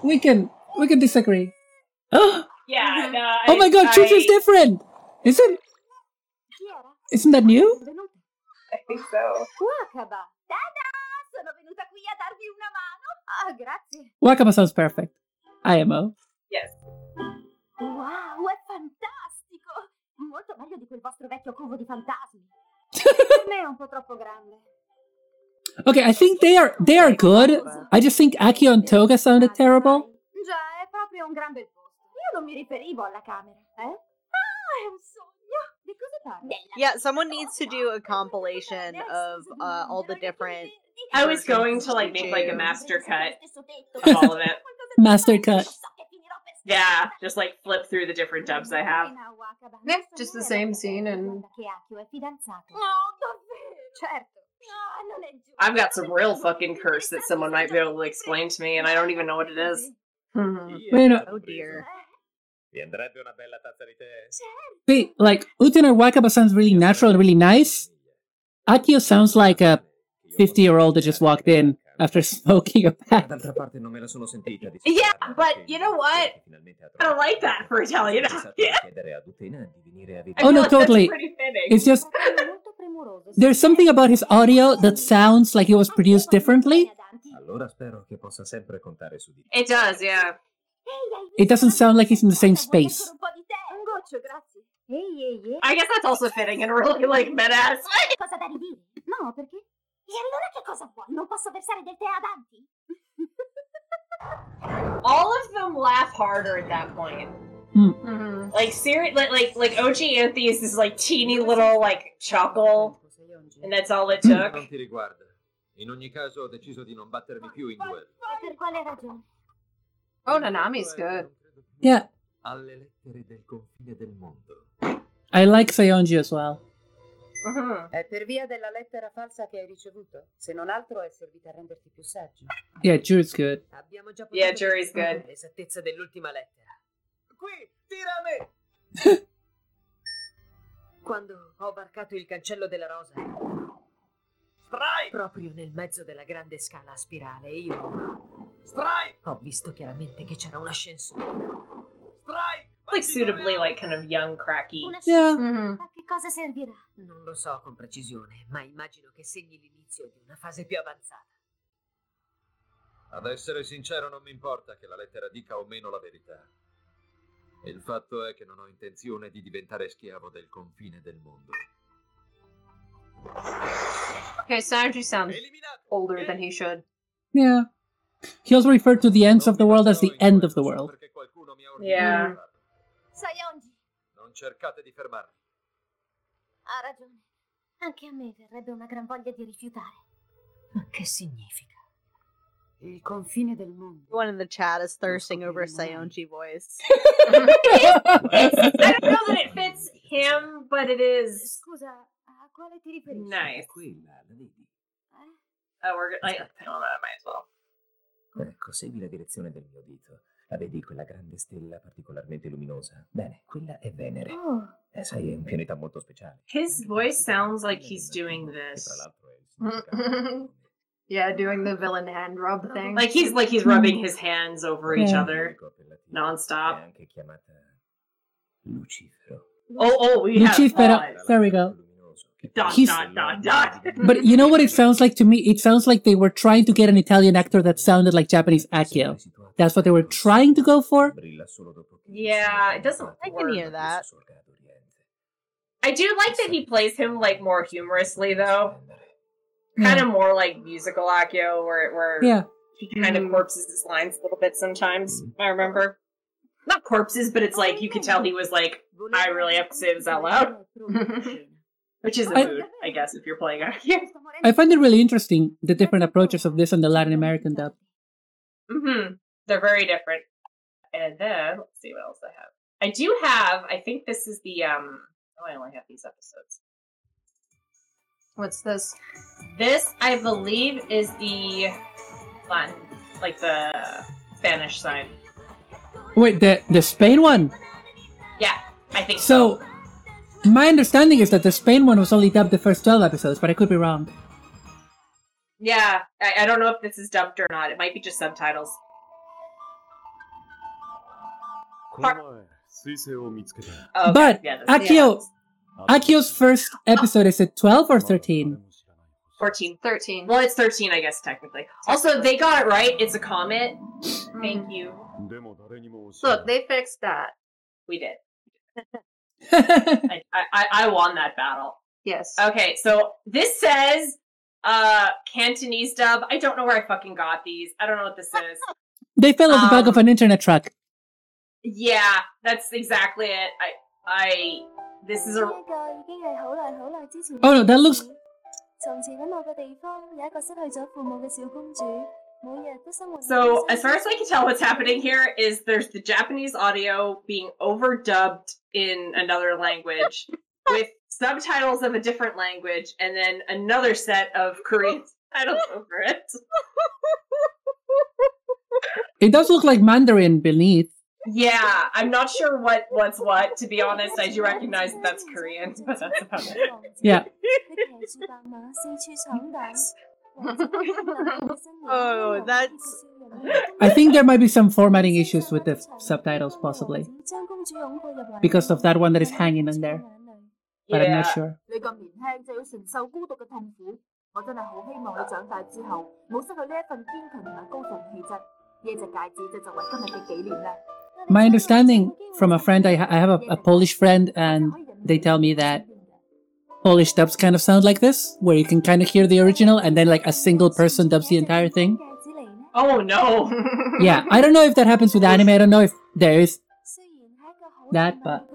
[SPEAKER 2] We can we can disagree. oh
[SPEAKER 3] Yeah, no.
[SPEAKER 2] my god,
[SPEAKER 3] I,
[SPEAKER 2] Chuchu's different. Isn't
[SPEAKER 4] Chi era?
[SPEAKER 2] isn't that new?
[SPEAKER 3] I think so.
[SPEAKER 4] Wakaba. Tada! Sono venuta qui a darvi una mano. Ah, grazie.
[SPEAKER 2] Wakaba sounds perfect. IMO.
[SPEAKER 3] Yes.
[SPEAKER 4] Wow, è fantastico! Molto meglio di quel vostro vecchio covo di fantasmi. per me è un po' troppo grande.
[SPEAKER 2] Okay, I think they are they are good. I just think Akio and Toga sounded terrible.
[SPEAKER 4] Già, è proprio un gran bel posto. Io non mi riferivo alla camera, eh? Ah, è un sogno! Di cosa parli?
[SPEAKER 1] Yeah, someone needs to do a compilation of uh, all the different.
[SPEAKER 3] I was going to like make like a master cut of all of it.
[SPEAKER 2] Master cut.
[SPEAKER 3] Yeah, just like flip through the different dubs I have.
[SPEAKER 5] Yeah, just the same scene and
[SPEAKER 4] Che Akio è fidanzato. No, davvero? Certo. Non è giusto.
[SPEAKER 3] I've got some real fucking curse that someone might be able to explain to me, and I don't even know what it is.
[SPEAKER 2] Bueno,
[SPEAKER 1] Oh dear.
[SPEAKER 13] Vi andrebbe una bella tazza di tè?
[SPEAKER 2] See, like Utena Wakaba sounds really natural and really nice. Akio sounds like a 50 year old that just walked in after smoking a pack.
[SPEAKER 13] D'altra parte non me la sono sentita di
[SPEAKER 3] Yeah, but you know what? I don't like that for Italian.
[SPEAKER 13] Pensato di chiedere ad Utena di venire a
[SPEAKER 3] I
[SPEAKER 13] vedere.
[SPEAKER 2] Oh, no, totally. It's just there's something about his audio that sounds like it was produced differently.
[SPEAKER 13] Allora spero che possa sempre contare su di te.
[SPEAKER 3] It does, yeah.
[SPEAKER 2] It doesn't sound like he's in the same space.
[SPEAKER 3] I guess that's also fitting in a really like mid-ass way.
[SPEAKER 4] Cosa da ridire? No, perché? E allora che cosa vuoi? Non posso versare del tè a Dante?
[SPEAKER 3] All of them laugh harder at that point.
[SPEAKER 5] Mm-hmm.
[SPEAKER 3] Like serious, like like like OG Anthy is this like teeny little like chuckle, and that's all it took.
[SPEAKER 13] Non ti riguarda. In ogni caso ho deciso di non battermi più in duello.
[SPEAKER 4] E per quale ragione?
[SPEAKER 5] Oh, Nanami's good.
[SPEAKER 2] Yeah,
[SPEAKER 13] Alle lettere del confine del mondo.
[SPEAKER 2] I like Saionji as well.
[SPEAKER 3] Mhm.
[SPEAKER 7] È per via della lettera falsa che hai ricevuto? Se non altro è servita a renderti più saggio.
[SPEAKER 2] Yeah, Jude's good.
[SPEAKER 7] Abbiamo già
[SPEAKER 3] Yeah,
[SPEAKER 7] potuto
[SPEAKER 3] jury's
[SPEAKER 7] testimoniare
[SPEAKER 3] good.
[SPEAKER 7] L'esattezza dell'ultima lettera. Qui, tira a me! Quando ho varcato il cancello della rosa,
[SPEAKER 12] Strike!
[SPEAKER 7] proprio nel mezzo della grande scala a spirale, io
[SPEAKER 12] Strike!
[SPEAKER 7] ho visto chiaramente che c'era un ascensore.
[SPEAKER 12] Strike!
[SPEAKER 3] Like suitably like kind of young, cracky.
[SPEAKER 2] Yeah.
[SPEAKER 5] Mm-hmm.
[SPEAKER 4] A che cosa servirà?
[SPEAKER 7] Non lo so con precisione, ma immagino che segni l'inizio di una fase più avanzata.
[SPEAKER 13] Ad essere sincero non mi importa che la lettera dica o meno la verità. Il fatto è che non ho intenzione di diventare schiavo del confine del mondo.
[SPEAKER 5] Okay, Sanji sounds older than he should.
[SPEAKER 2] Yeah. He also referred to the ends of the world as the end of the world.
[SPEAKER 3] Yeah.
[SPEAKER 4] Sayonji,
[SPEAKER 13] Non cercate di fermarmi.
[SPEAKER 4] ha ragione. Anche a me verrebbe una gran voglia di rifiutare.
[SPEAKER 7] Ma che significa? Il confine del mondo.
[SPEAKER 1] One in the chat is thirsting over a Sayonji voice.
[SPEAKER 3] I don't know that it fits him, but it is
[SPEAKER 4] Scusa, a quale ti riferisci?
[SPEAKER 3] nice.
[SPEAKER 13] Quella, la vedi?
[SPEAKER 3] Oh, we're good. Like, I might as well.
[SPEAKER 13] Ecco, segui la direzione del mio dito. La vedi quella grande stella particolarmente luminosa? Bene, quella è Venere.
[SPEAKER 4] Oh,
[SPEAKER 13] Eh, sai, è un pianeta molto speciale.
[SPEAKER 3] His voice sounds like he's doing
[SPEAKER 13] Che tra
[SPEAKER 3] this.
[SPEAKER 13] l'altro è il.
[SPEAKER 5] Yeah, doing the villain hand rub thing.
[SPEAKER 3] Like he's like he's rubbing his hands over each other
[SPEAKER 13] È
[SPEAKER 3] nonstop.
[SPEAKER 13] Lucifero.
[SPEAKER 3] Oh, oh, we have
[SPEAKER 2] Lucifero.
[SPEAKER 3] pause.
[SPEAKER 2] There we go.
[SPEAKER 3] Dot,
[SPEAKER 2] He's-
[SPEAKER 3] dot, dot, dot.
[SPEAKER 2] But you know what it sounds like to me? It sounds like they were trying to get an Italian actor that sounded like Japanese Akio. That's what they were trying to go for.
[SPEAKER 13] Brilla solo dopo che
[SPEAKER 3] Yeah, it doesn't
[SPEAKER 1] I can
[SPEAKER 3] work.
[SPEAKER 1] hear that.
[SPEAKER 3] I do like that he plays him like more humorously though.
[SPEAKER 2] Yeah. Hmm.
[SPEAKER 3] Kind of more like musical Akio where where
[SPEAKER 2] Yeah.
[SPEAKER 3] he kind of hmm. corpses his lines a little bit sometimes. Hmm. I remember. Not corpses, but it's like you could tell he was like, I really have to say this out loud. Which is a
[SPEAKER 2] I-
[SPEAKER 3] mood, I guess, if you're playing Akio.
[SPEAKER 2] I find it really interesting the different approaches of this and the Latin American dub.
[SPEAKER 3] Mm-hmm. They're very different. And then let's see what else I have. I do have. I think this is the um. Oh, I only have these episodes.
[SPEAKER 5] What's this?
[SPEAKER 3] This, I believe, is the Latin, like the Spanish side.
[SPEAKER 2] Wait, the the Spain one.
[SPEAKER 3] Yeah, I think so.
[SPEAKER 2] So, my understanding is that the Spain one was only dubbed the first twelve episodes, but I could be wrong.
[SPEAKER 3] Yeah, I, I don't know if this is dubbed or not. It might be just subtitles.
[SPEAKER 2] But Akio. Akio's first episode is it 12 or 13?
[SPEAKER 3] 14.
[SPEAKER 5] 13.
[SPEAKER 3] Well, it's 13, I guess, technically. Also, they got it right. It's a comet. Thank you.
[SPEAKER 5] Look, they fixed that.
[SPEAKER 3] We did. I, I, I won that battle.
[SPEAKER 5] Yes.
[SPEAKER 3] Okay, so this says uh Cantonese dub. I don't know where I fucking got these. I don't know what this is.
[SPEAKER 2] They fell out the
[SPEAKER 3] um, back
[SPEAKER 2] of um, an internet truck.
[SPEAKER 3] yeah, that's exactly it. I I this is a
[SPEAKER 4] 呢个已经系好耐好耐之前。
[SPEAKER 2] Oh no, that looks
[SPEAKER 4] 从前喺某个地方有一个失去咗父母嘅小公主，每日都生活。
[SPEAKER 3] so as far as I can tell what's happening here is there's the Japanese audio being overdubbed in another language with subtitles of a different language and then another set of Korean titles over it.
[SPEAKER 2] It does look like Mandarin beneath.
[SPEAKER 3] Yeah, I'm not sure what what's what. To be honest, I do recognize that that's Korean, but that's about it.
[SPEAKER 2] Yeah.
[SPEAKER 1] Oh, that's
[SPEAKER 2] I think there might be some formatting issues with the subtitles, possibly, because of that one that is hanging in there. But I'm not
[SPEAKER 3] Yeah.
[SPEAKER 2] sure.
[SPEAKER 6] 你咁年轻就要承受孤独嘅痛苦，我真系好希望你长大之后冇失去呢一份坚强同埋高尚气质。呢只戒指就作为今日嘅纪念啦。
[SPEAKER 2] my understanding from a friend, I, ha- I have a, a, Polish friend, and they tell me that Polish dubs kind of sound like this, where you can kind of hear the original, and then like a single person dubs the entire thing.
[SPEAKER 3] Oh no!
[SPEAKER 2] yeah, I don't know if that happens with anime. I don't know if there is that, but.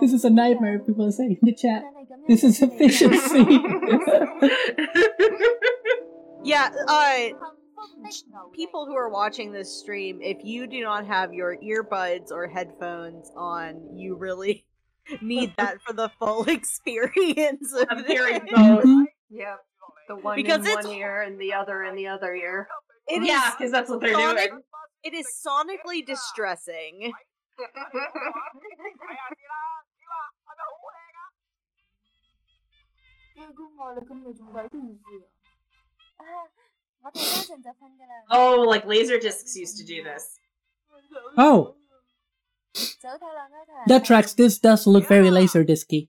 [SPEAKER 2] This is a nightmare, people are saying in the chat. This is efficiency.
[SPEAKER 1] yeah. Uh, people who are watching this stream, if you do not have your earbuds or headphones on, you really need that for the full experience. Of
[SPEAKER 3] I'm hearing
[SPEAKER 1] this.
[SPEAKER 3] both.
[SPEAKER 5] Yep. The one
[SPEAKER 1] Because
[SPEAKER 5] in
[SPEAKER 1] it's-
[SPEAKER 5] one ear and the other in the other ear.
[SPEAKER 1] It
[SPEAKER 3] yeah,
[SPEAKER 1] is
[SPEAKER 3] because that's what they're
[SPEAKER 1] sonic-
[SPEAKER 3] doing.
[SPEAKER 1] It is sonically distressing.
[SPEAKER 3] Oh, like laser discs used to do this.
[SPEAKER 2] Oh, that tracks. This does look very laser disky,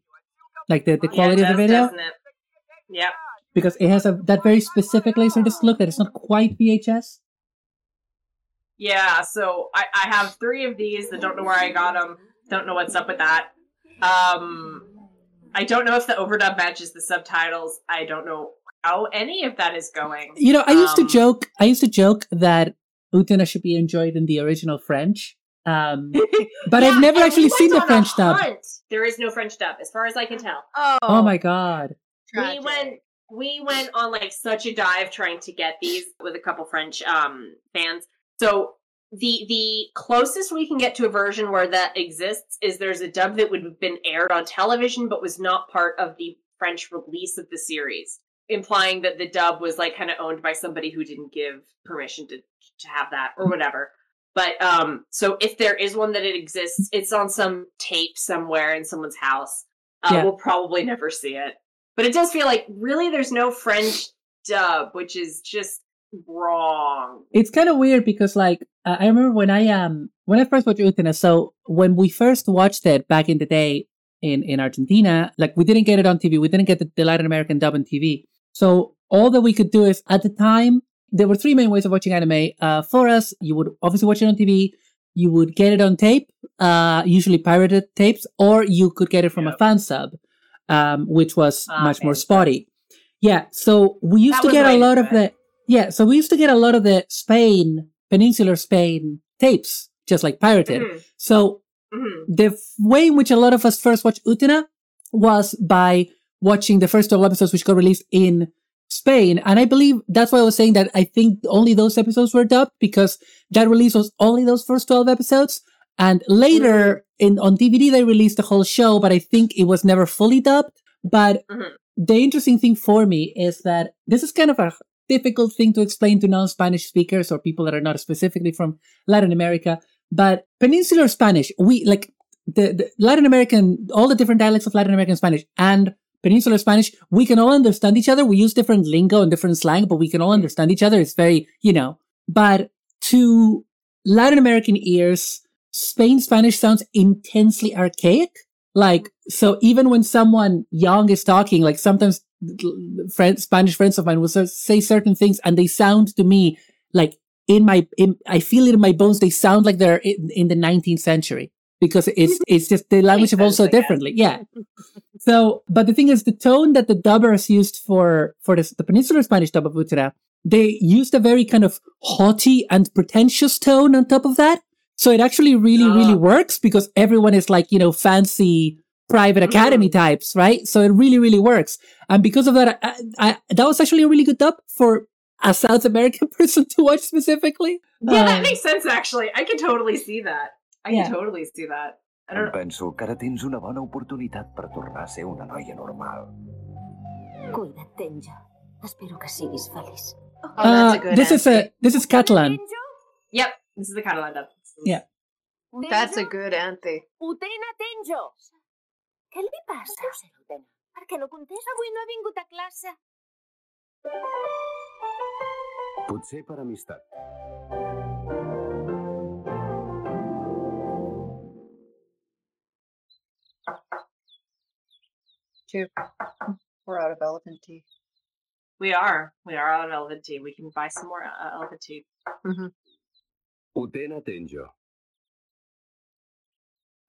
[SPEAKER 2] like the, the quality
[SPEAKER 3] yeah,
[SPEAKER 2] of the
[SPEAKER 3] it does,
[SPEAKER 2] video,
[SPEAKER 3] doesn't it?
[SPEAKER 2] Because it has a that very specific laser disc look that is not quite VHS.
[SPEAKER 3] Yeah, so I, I have three of these. that don't know where I got them. Don't know what's up with that. Um, I don't know if the overdub matches the subtitles. I don't know how any of that is going.
[SPEAKER 2] You know, I used to
[SPEAKER 3] Um,
[SPEAKER 2] joke. I used to joke that Utena should be enjoyed in the original French, um, but I've never actually
[SPEAKER 3] we
[SPEAKER 2] seen the
[SPEAKER 3] went on a
[SPEAKER 2] French dub.
[SPEAKER 3] There is no French dub, as far as I can tell.
[SPEAKER 1] Oh,
[SPEAKER 2] Oh my god!
[SPEAKER 3] we went we went on like such a dive trying to get these with a couple French um fans. So the the closest we can get to a version where that exists is there's a dub that would have been aired on television but was not part of the French release of the series, implying that the dub was like kind of owned by somebody who didn't give permission to to have that or whatever. But um so if there is one that it exists, it's on some tape somewhere in someone's house. Uh,
[SPEAKER 2] Yeah.
[SPEAKER 3] We'll probably never see it. But it does feel like really there's no French dub, which is just wrong.
[SPEAKER 2] It's kind of weird because, like, uh, I remember when I um when I first watched Utena. So when we first watched it back in the day in in Argentina, like we didn't get it on TV. We didn't get the, the Latin American dub on TV. So all that we could do is at the time there were three main ways of watching anime. Uh, for us, you would obviously watch it on TV. You would get it on tape, uh, usually pirated tapes, or you could get it from a fan sub, um, which was
[SPEAKER 3] Ah,
[SPEAKER 2] much more spotty. Yeah, so we used to get a lot of the yeah, so we used to get a lot of the Spain, peninsular Spain tapes, just like pirated.
[SPEAKER 3] Mhm,
[SPEAKER 2] So
[SPEAKER 3] mhm.
[SPEAKER 2] the way in which a lot of us first watched Utena was by watching the first 12 episodes which got released in Spain. And I believe that's why I was saying that I think only those episodes were dubbed because that release was only those first 12 episodes. And later in on DVD they released the whole show, but I think it was never fully dubbed. But
[SPEAKER 3] Mhm.
[SPEAKER 2] the interesting thing for me is that this is kind of a difficult thing to explain to non-Spanish speakers or people that are not specifically from Latin America. But Peninsular Spanish, we like the, the Latin American, all the different dialects of Latin American Spanish and Peninsular Spanish, we can all understand each other. We use different lingo and different slang, but we can all mm. understand each other. It's very, you know, but to Latin American ears, Spain Spanish sounds intensely archaic. Like, so even when someone young is talking, like sometimes friends, Spanish friends of mine will say certain things and they sound to me like in my, in, I feel it in my bones. They sound like they're in, in the 19th century because it's, it's just the language evolves so
[SPEAKER 3] sense, I guess.
[SPEAKER 2] differently. Yeah. So, but the thing is, the tone that the dubbers used for for this, the Peninsular Spanish dub of Utena, they used a very kind of haughty and pretentious tone on top of that. So it actually really, really works because everyone is like you know fancy private academy types, right? So it really, really works. And because of that, I, I, that was actually a really good dub for a South American person to watch specifically.
[SPEAKER 3] Yeah, that
[SPEAKER 2] Um,
[SPEAKER 3] makes sense actually. I can totally see that. I
[SPEAKER 2] Yeah.
[SPEAKER 3] can totally see that. I don't
[SPEAKER 14] Penso que ara tens una bona oportunitat per tornar a ser una noia normal.
[SPEAKER 8] Cuida't, Tenja. Espero que siguis feliç.
[SPEAKER 2] Uh, this is a this is Catalan.
[SPEAKER 3] Yep, this is the Catalan dub.
[SPEAKER 2] Yeah.
[SPEAKER 5] That's a good anthe.
[SPEAKER 4] Utena Tenjo! Què li passa? Per què no contesta? Avui no ha vingut a classe.
[SPEAKER 14] Potser per amistat.
[SPEAKER 5] Two. We're out of elephant tea.
[SPEAKER 3] We are. We are out of elephant tea. We can buy some more uh, elephant tea.
[SPEAKER 5] Mm-hmm.
[SPEAKER 14] Utena Tenjo.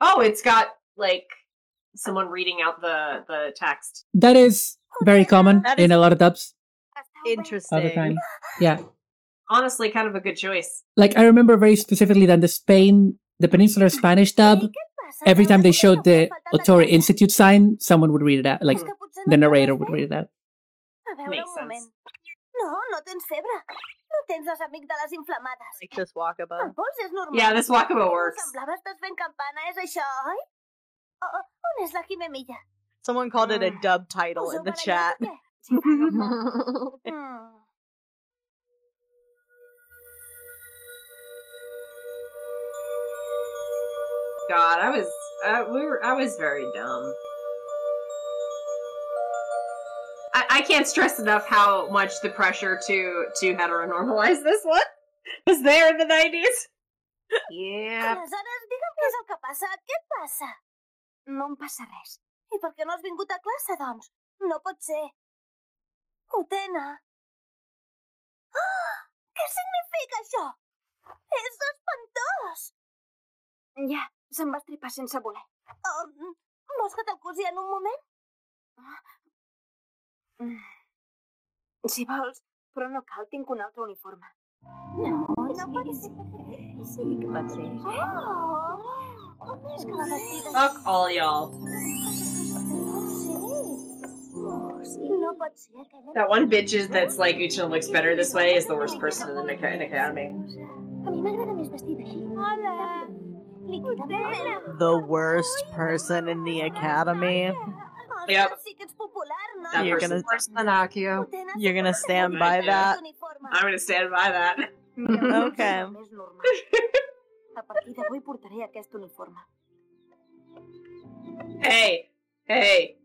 [SPEAKER 3] Oh, it's got like someone reading out the the text.
[SPEAKER 2] That is very common
[SPEAKER 1] That
[SPEAKER 2] in a lot of dubs all the
[SPEAKER 1] Interesting.
[SPEAKER 2] time. Yeah.
[SPEAKER 3] Honestly, kind of a good choice.
[SPEAKER 2] Like I remember very specifically that the Spain, the Peninsular Spanish dub, every time they showed the Ohtori Institute sign, someone would read it out. Like the narrator would read it out.
[SPEAKER 4] A veure,
[SPEAKER 3] Makes
[SPEAKER 4] un
[SPEAKER 3] sense.
[SPEAKER 4] moment. No, no tens febre. No tens les amígdales inflamades.
[SPEAKER 1] Like this Wakaba.
[SPEAKER 4] El pols és normal.
[SPEAKER 3] Yeah, this Wakaba works.
[SPEAKER 4] Semblava estàs fent campana, és això, oi? Oh, on és la Quimemilla?
[SPEAKER 1] Someone called it a ah. dub title
[SPEAKER 4] Us
[SPEAKER 1] in the
[SPEAKER 4] heu
[SPEAKER 1] chat.
[SPEAKER 3] God, I was uh, we were I was very dumb. I, I can't stress enough how much the pressure to to heteronormalize this one was there in the nineties.
[SPEAKER 5] Yeah.
[SPEAKER 4] Aleshores, digue'm què és el que passa. Què et passa? No em passa res. I per què no has vingut a classe, doncs? No pot ser. Utena. Ah! Què significa això? És espantós! Ja, se'm va estripar sense voler. Um, vols que t'acusi en un moment? Mm. Si vols, però no cal, tinc un altre uniforme. No, no pot ser. Sí que pot ser. Oh, és que la vestida...
[SPEAKER 3] Fuck all y'all.
[SPEAKER 4] No pot ser.
[SPEAKER 3] That one bitch is that's like Utena looks better this way is the worst person in the Academy.
[SPEAKER 4] A mi m'agrada més així. Hola! Li queda molt
[SPEAKER 1] The worst person in the academy.
[SPEAKER 3] Yep.
[SPEAKER 4] Sí que ets popular, no?
[SPEAKER 3] That
[SPEAKER 1] You're gonna
[SPEAKER 5] Worse than Akio.
[SPEAKER 1] you're gonna stand by that.
[SPEAKER 3] I'm gonna stand by that.
[SPEAKER 1] Okay.
[SPEAKER 4] Més normal. A partir d'avui portaré aquest uniforme.
[SPEAKER 3] Hey, hey.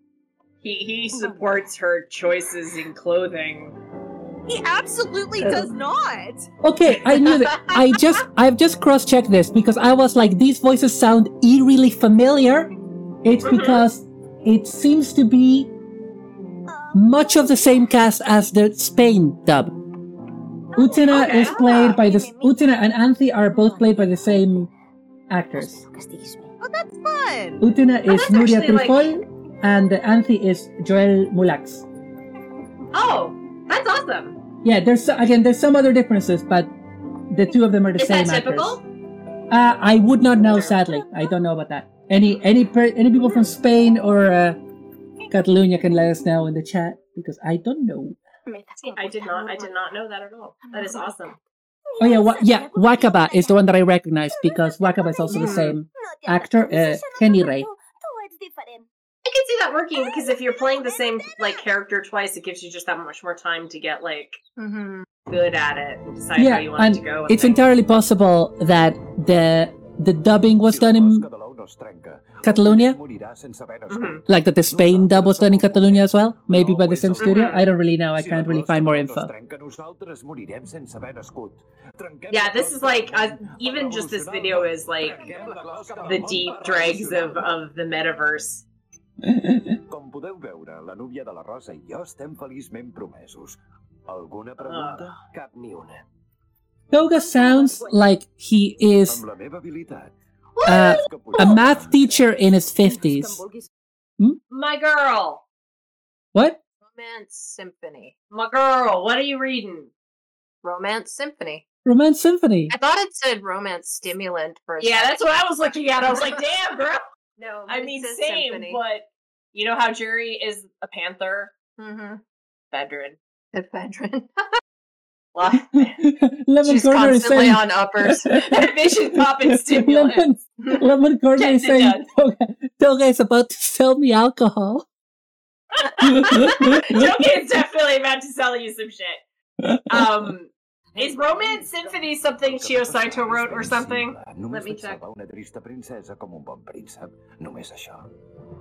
[SPEAKER 3] He he supports her choices in clothing.
[SPEAKER 1] He absolutely does not.
[SPEAKER 2] Okay, I knew that. I just I've just cross-checked this because I was like, these voices sound eerily familiar. It's mm-hmm. because it seems to be um, much of the same cast as the Spain dub. Oh, Utena
[SPEAKER 3] Okay.
[SPEAKER 2] is played by ah, the Utena and Anthy are both played by the same actors.
[SPEAKER 4] Que estiguis bé.
[SPEAKER 1] Oh, that's fun.
[SPEAKER 2] Utena oh, is
[SPEAKER 3] that's
[SPEAKER 2] Nuria
[SPEAKER 3] actually, like-
[SPEAKER 2] Trifol, and Anthy is Joel Mulax.
[SPEAKER 3] Oh, that's awesome.
[SPEAKER 2] Yeah, there's again there's some other differences, but the two of them are the
[SPEAKER 3] Is
[SPEAKER 2] same
[SPEAKER 3] that
[SPEAKER 2] actors.
[SPEAKER 3] typical?
[SPEAKER 2] Uh, I would not know, sadly. I don't know about that. Any any per, any people from Spain or uh, Catalonia can let us know in the chat because I don't know.
[SPEAKER 3] I did not I did not know that at all. That is awesome.
[SPEAKER 2] Oh yeah, wa- yeah. Wakaba is the one that I recognize because Wakaba is also the same actor, uh, Kenny Ray.
[SPEAKER 4] Tu ets diferent.
[SPEAKER 3] I can see that working because if you're playing the same like character twice, it gives you just that much more time to get like
[SPEAKER 5] Mm-hmm.
[SPEAKER 3] good at it and decide how you want it to go.
[SPEAKER 2] it's entirely possible that the the dubbing was done in Catalonia,
[SPEAKER 14] Morirà sense haver
[SPEAKER 3] Mhm.
[SPEAKER 2] like that the Spain dub was done in Catalonia as well, maybe by the same studio. I don't really know. I can't really find more info.
[SPEAKER 14] Nosaltres morirem sense haver nascut. Trenquem
[SPEAKER 3] Yeah, this is like uh, even just this video is like
[SPEAKER 14] Trenquem la closca per
[SPEAKER 3] the deep dregs of of the metaverse.
[SPEAKER 14] Com podeu veure, la núvia de la Rosa i jo estem feliçment promesos. Alguna pregunta?
[SPEAKER 3] Ah.
[SPEAKER 14] Cap ni una.
[SPEAKER 2] Touga sounds like he is
[SPEAKER 14] Amb la meva habilitat.
[SPEAKER 2] uh, a math teacher in his 50s.
[SPEAKER 3] My girl,
[SPEAKER 2] What?
[SPEAKER 5] Romance Symphony.
[SPEAKER 3] my girl, what are you reading?
[SPEAKER 5] Romance Symphony.
[SPEAKER 2] Romance Symphony.
[SPEAKER 5] I thought it said Romance Stimulant for a
[SPEAKER 3] Yeah,
[SPEAKER 5] second.
[SPEAKER 3] that's what I was looking at. I was like, damn, girl.
[SPEAKER 5] No,
[SPEAKER 3] I
[SPEAKER 5] but
[SPEAKER 3] mean, same,
[SPEAKER 5] Symphony.
[SPEAKER 3] but you know how Juri is a panther?
[SPEAKER 5] Mm-hmm.
[SPEAKER 3] Bedrin.
[SPEAKER 5] Ephedrine.
[SPEAKER 2] Lemon
[SPEAKER 5] She's
[SPEAKER 2] Corner is
[SPEAKER 5] constantly
[SPEAKER 2] saying.
[SPEAKER 5] on uppers.
[SPEAKER 3] Vision popping
[SPEAKER 2] Lemon,
[SPEAKER 3] stimulants.
[SPEAKER 2] Lemon Corner is saying
[SPEAKER 3] it
[SPEAKER 2] Touga, Touga is about to sell me alcohol.
[SPEAKER 3] Joking is definitely about to sell you some shit. Um, is Romance Symphony something Chiho Saito wrote or something?
[SPEAKER 14] Només
[SPEAKER 3] Let me check.
[SPEAKER 14] una trista princesa com un bon príncep. Només això.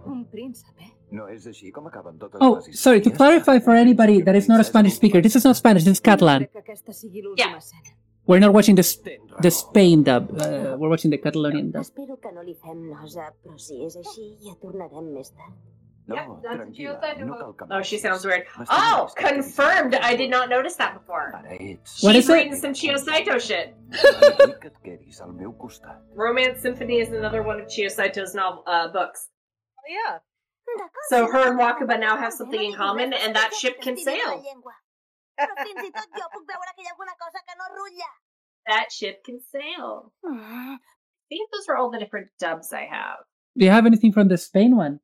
[SPEAKER 15] Un príncipe.
[SPEAKER 14] No és així com acaben totes
[SPEAKER 2] Oh,
[SPEAKER 14] les
[SPEAKER 2] sorry, to clarify for anybody that is not a Spanish speaker, this is not Spanish, this is Catalan.
[SPEAKER 15] Crec que aquesta sigui l'última escena.
[SPEAKER 2] We're not watching the, the Spain dub, uh, we're watching the Catalonian dub.
[SPEAKER 16] Espero que no li fem nosa, però si és així, ja tornarem més tard.
[SPEAKER 14] No, tranquil·la, no cal que
[SPEAKER 3] Oh, she sounds weird. Oh, confirmed. I did not notice that before.
[SPEAKER 14] ets.
[SPEAKER 2] What
[SPEAKER 3] She's
[SPEAKER 2] is it?
[SPEAKER 3] reading some Chiho Saito shit.
[SPEAKER 14] Vull que et quedis al meu costat.
[SPEAKER 3] Romance Symphony is another one of Chiho Saito's novel uh, books.
[SPEAKER 1] Oh, yeah.
[SPEAKER 3] So her and Wakaba now have something in common, and that ship can sail.
[SPEAKER 4] Però fins i tot jo puc veure que hi ha alguna cosa que no rutlla.
[SPEAKER 3] That ship can sail. I think those are all the different dubs I have.
[SPEAKER 2] Do you have anything from the Spain one?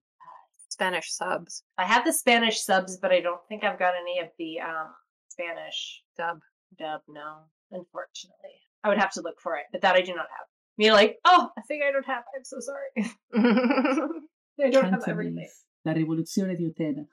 [SPEAKER 5] Spanish subs.
[SPEAKER 3] I have the Spanish subs, but I don't think I've got any of the um, Spanish
[SPEAKER 5] dub.
[SPEAKER 3] Dub, no, unfortunately. I would have to look for it, but that I do not have. Me like, oh, I think I don't have. I'm so sorry. I don't have everything.
[SPEAKER 2] La rivoluzione di Utena.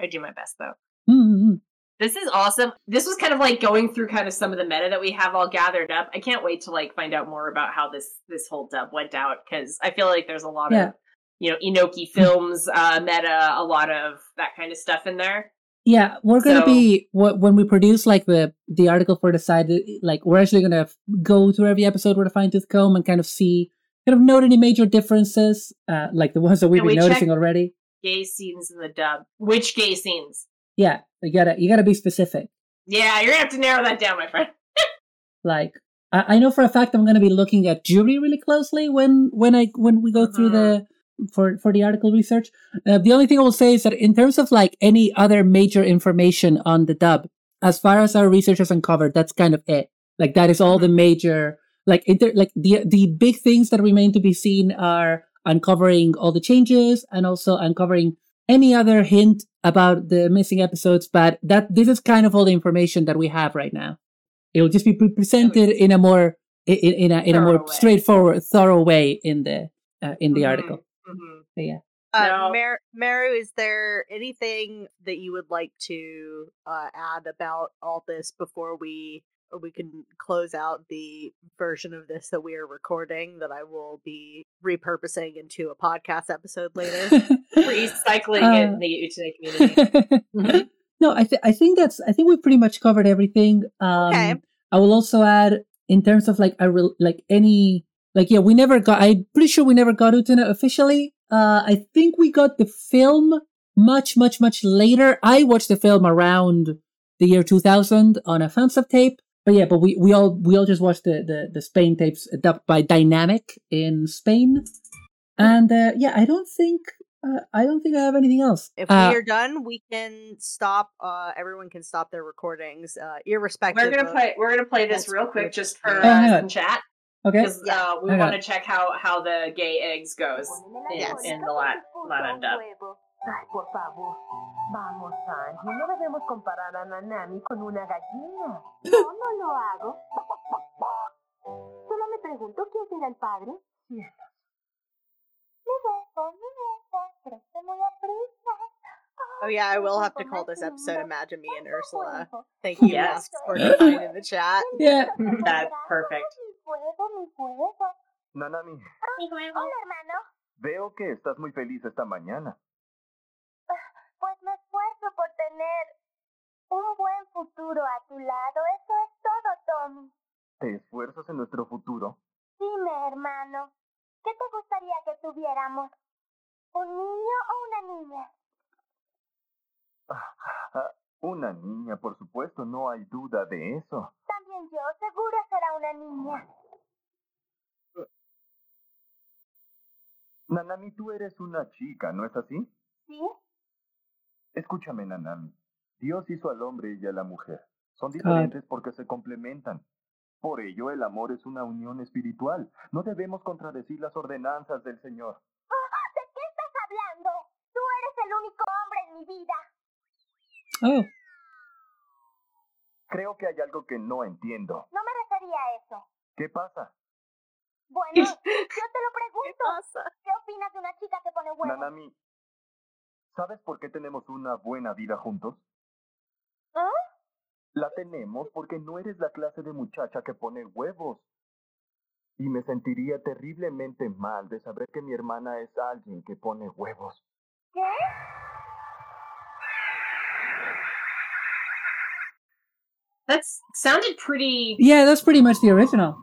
[SPEAKER 3] I do my best though.
[SPEAKER 2] Mm-hmm.
[SPEAKER 3] This is awesome. This was kind of like going through kind of some of the meta that we have all gathered up. I can't wait to like find out more about how this this whole dub went out because I feel like there's a lot
[SPEAKER 2] Yeah.
[SPEAKER 3] of you know Enoki films uh, meta, a lot of that kind of stuff in there.
[SPEAKER 2] Yeah, we're gonna
[SPEAKER 3] So-
[SPEAKER 2] be wh- when we produce like the the article for the site. uh, Like we're actually gonna go through every episode with a fine tooth comb and kind of see, kind of note any major differences, uh, like the ones that we've been
[SPEAKER 3] we
[SPEAKER 2] noticing already.
[SPEAKER 3] Gay scenes in the dub. Which gay scenes?
[SPEAKER 2] Yeah, you gotta you gotta be specific.
[SPEAKER 3] Yeah, you're gonna have to narrow that down, my friend.
[SPEAKER 2] Like I, I know for a fact I'm gonna be looking at Juri really closely when when I when we go through the for for the article research. Uh, the only thing I will say is that in terms of like any other major information on the dub, as far as our research has uncovered, that's kind of it. Like that is all the major like inter- like the the big things that remain to be seen are uncovering all the changes and also uncovering any other hint about the missing episodes. But that this is kind of all the information that we have right now. It will just be pre- presented in a more in, in a in a more straightforward, thorough way in the uh, in the article. But yeah.
[SPEAKER 1] Uh, Mar- Maru, is there anything that you would like to uh, add about all this before we we can close out the version of this that we are recording that I will be repurposing into a podcast episode later?
[SPEAKER 3] Recycling
[SPEAKER 2] Uh,
[SPEAKER 3] in the Utena community.
[SPEAKER 2] no, I th- I think that's I think we've pretty much covered everything. Um,
[SPEAKER 1] Okay.
[SPEAKER 2] I will also add in terms of like a real like any like yeah we never got I'm pretty sure we never got Utena officially. Uh, I think we got the film much much much later. I watched the film around the year 2000 on a fansub tape. But yeah, but we, we all we all just watched the, the, the Spain tapes dubbed by Dynamic in Spain, and uh, yeah, I don't think uh, I don't think I have anything else.
[SPEAKER 1] If
[SPEAKER 2] Uh,
[SPEAKER 1] we are done, we can stop. Uh, everyone can stop their recordings, uh, irrespective.
[SPEAKER 3] We're gonna
[SPEAKER 1] of-
[SPEAKER 3] play. We're gonna play this real quick, just for uh, chat.
[SPEAKER 2] Okay.
[SPEAKER 3] Because uh, we
[SPEAKER 2] Hang
[SPEAKER 3] want to check how how the gay eggs goes in, in the Lat- Latin dub.
[SPEAKER 8] Ay, por favor. Vamos, Angie, no debemos comparar a Nanami con una gallina.
[SPEAKER 4] No, no lo hago. Solo me pregunto quién será el padre.
[SPEAKER 8] Cielos.
[SPEAKER 4] Mi beso, mi beso, préstame la prisa.
[SPEAKER 1] Oh yeah, I will have to call this episode "Imagine Me and Ursula." Thank you,
[SPEAKER 3] Yes.
[SPEAKER 1] For defining in the chat.
[SPEAKER 2] Yeah.
[SPEAKER 3] That's perfect.
[SPEAKER 4] Mi fuego, mi fuego.
[SPEAKER 11] Nanami,
[SPEAKER 4] Hola, hermano.
[SPEAKER 11] veo que estás muy feliz esta mañana.
[SPEAKER 4] Pues me esfuerzo por tener un buen futuro a tu lado. Eso es todo, Tommy.
[SPEAKER 11] ¿Te esfuerzas en nuestro futuro?
[SPEAKER 4] Dime, hermano, ¿qué te gustaría que tuviéramos? ¿Un niño o una niña?
[SPEAKER 11] Ah, una niña, por supuesto, no hay duda de eso.
[SPEAKER 4] También yo, seguro será una niña.
[SPEAKER 11] Nanami, tú eres una chica, ¿no es así?
[SPEAKER 4] ¿Sí?
[SPEAKER 11] Escúchame, Nanami. Dios hizo al hombre y a la mujer. Son diferentes porque se complementan. Por ello, el amor es una unión espiritual. No debemos contradecir las ordenanzas del Señor.
[SPEAKER 4] Ah, ¿De qué estás hablando? Tú eres el único hombre en mi vida.
[SPEAKER 2] Oh.
[SPEAKER 11] Creo que hay algo que no entiendo.
[SPEAKER 4] No me refería a eso.
[SPEAKER 11] ¿Qué pasa?
[SPEAKER 4] Bueno, yo te lo pregunto. ¿Qué, opinas de una chica que pone huevos?
[SPEAKER 11] Nanami, ¿sabes por qué tenemos una buena vida juntos?
[SPEAKER 4] ¿Ah?
[SPEAKER 11] La tenemos porque no eres la clase de muchacha que pone huevos. Y me sentiría terriblemente mal de saber que mi hermana es alguien que pone huevos.
[SPEAKER 4] ¿Qué?
[SPEAKER 3] That's sounded pretty.
[SPEAKER 2] Yeah, that's pretty much the original.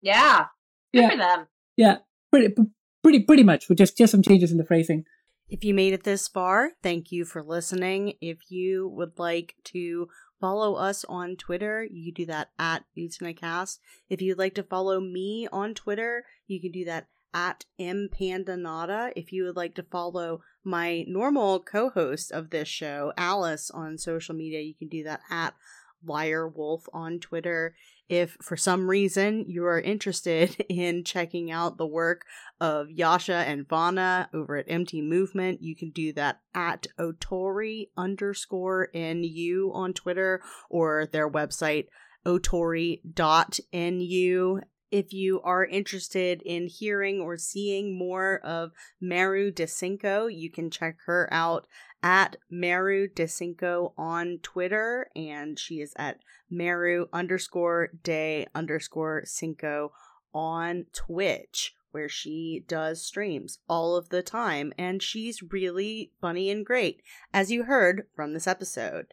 [SPEAKER 3] Yeah. Good
[SPEAKER 2] Yeah.
[SPEAKER 3] for them.
[SPEAKER 2] Yeah, pretty, pretty, pretty much. With just just some changes in the phrasing.
[SPEAKER 1] If you made it this far, thank you for listening. If you would like to follow us on Twitter, you can do that at UtenaCast. If you'd like to follow me on Twitter, you can do that at mpandanata. If you would like to follow my normal co-host of this show, Alice, on social media, you can do that at Liarwolf on Twitter. If for some reason you are interested in checking out the work of Yasha and Vana over at Empty Movement, you can do that at Otori underscore NU on Twitter or their website ohtori.nu. If you are interested in hearing or seeing more of Maru DeCinco, you can check her out at Maru DeCinco on Twitter, and she is at Maru underscore day underscore Cinco on Twitch, where she does streams all of the time, and she's really funny and great, as you heard from this episode.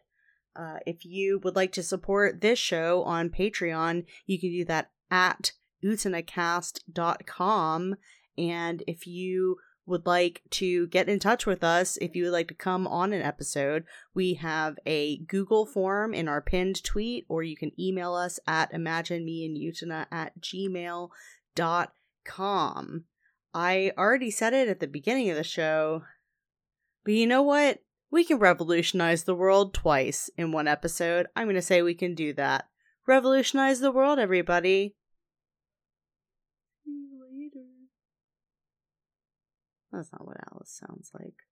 [SPEAKER 1] Uh, if you would like to support this show on Patreon, you can do that at utenacast.com. And if you would like to get in touch with us, if you would like to come on an episode, we have a Google form in our pinned tweet, or you can email us at imaginemeandutena at gmail.com. I already said it at the beginning of the show, but you know what? We can revolutionize the world twice in one episode. I'm going to say we can do that. Revolutionize the world, everybody. See you later. That's not what Alice sounds like.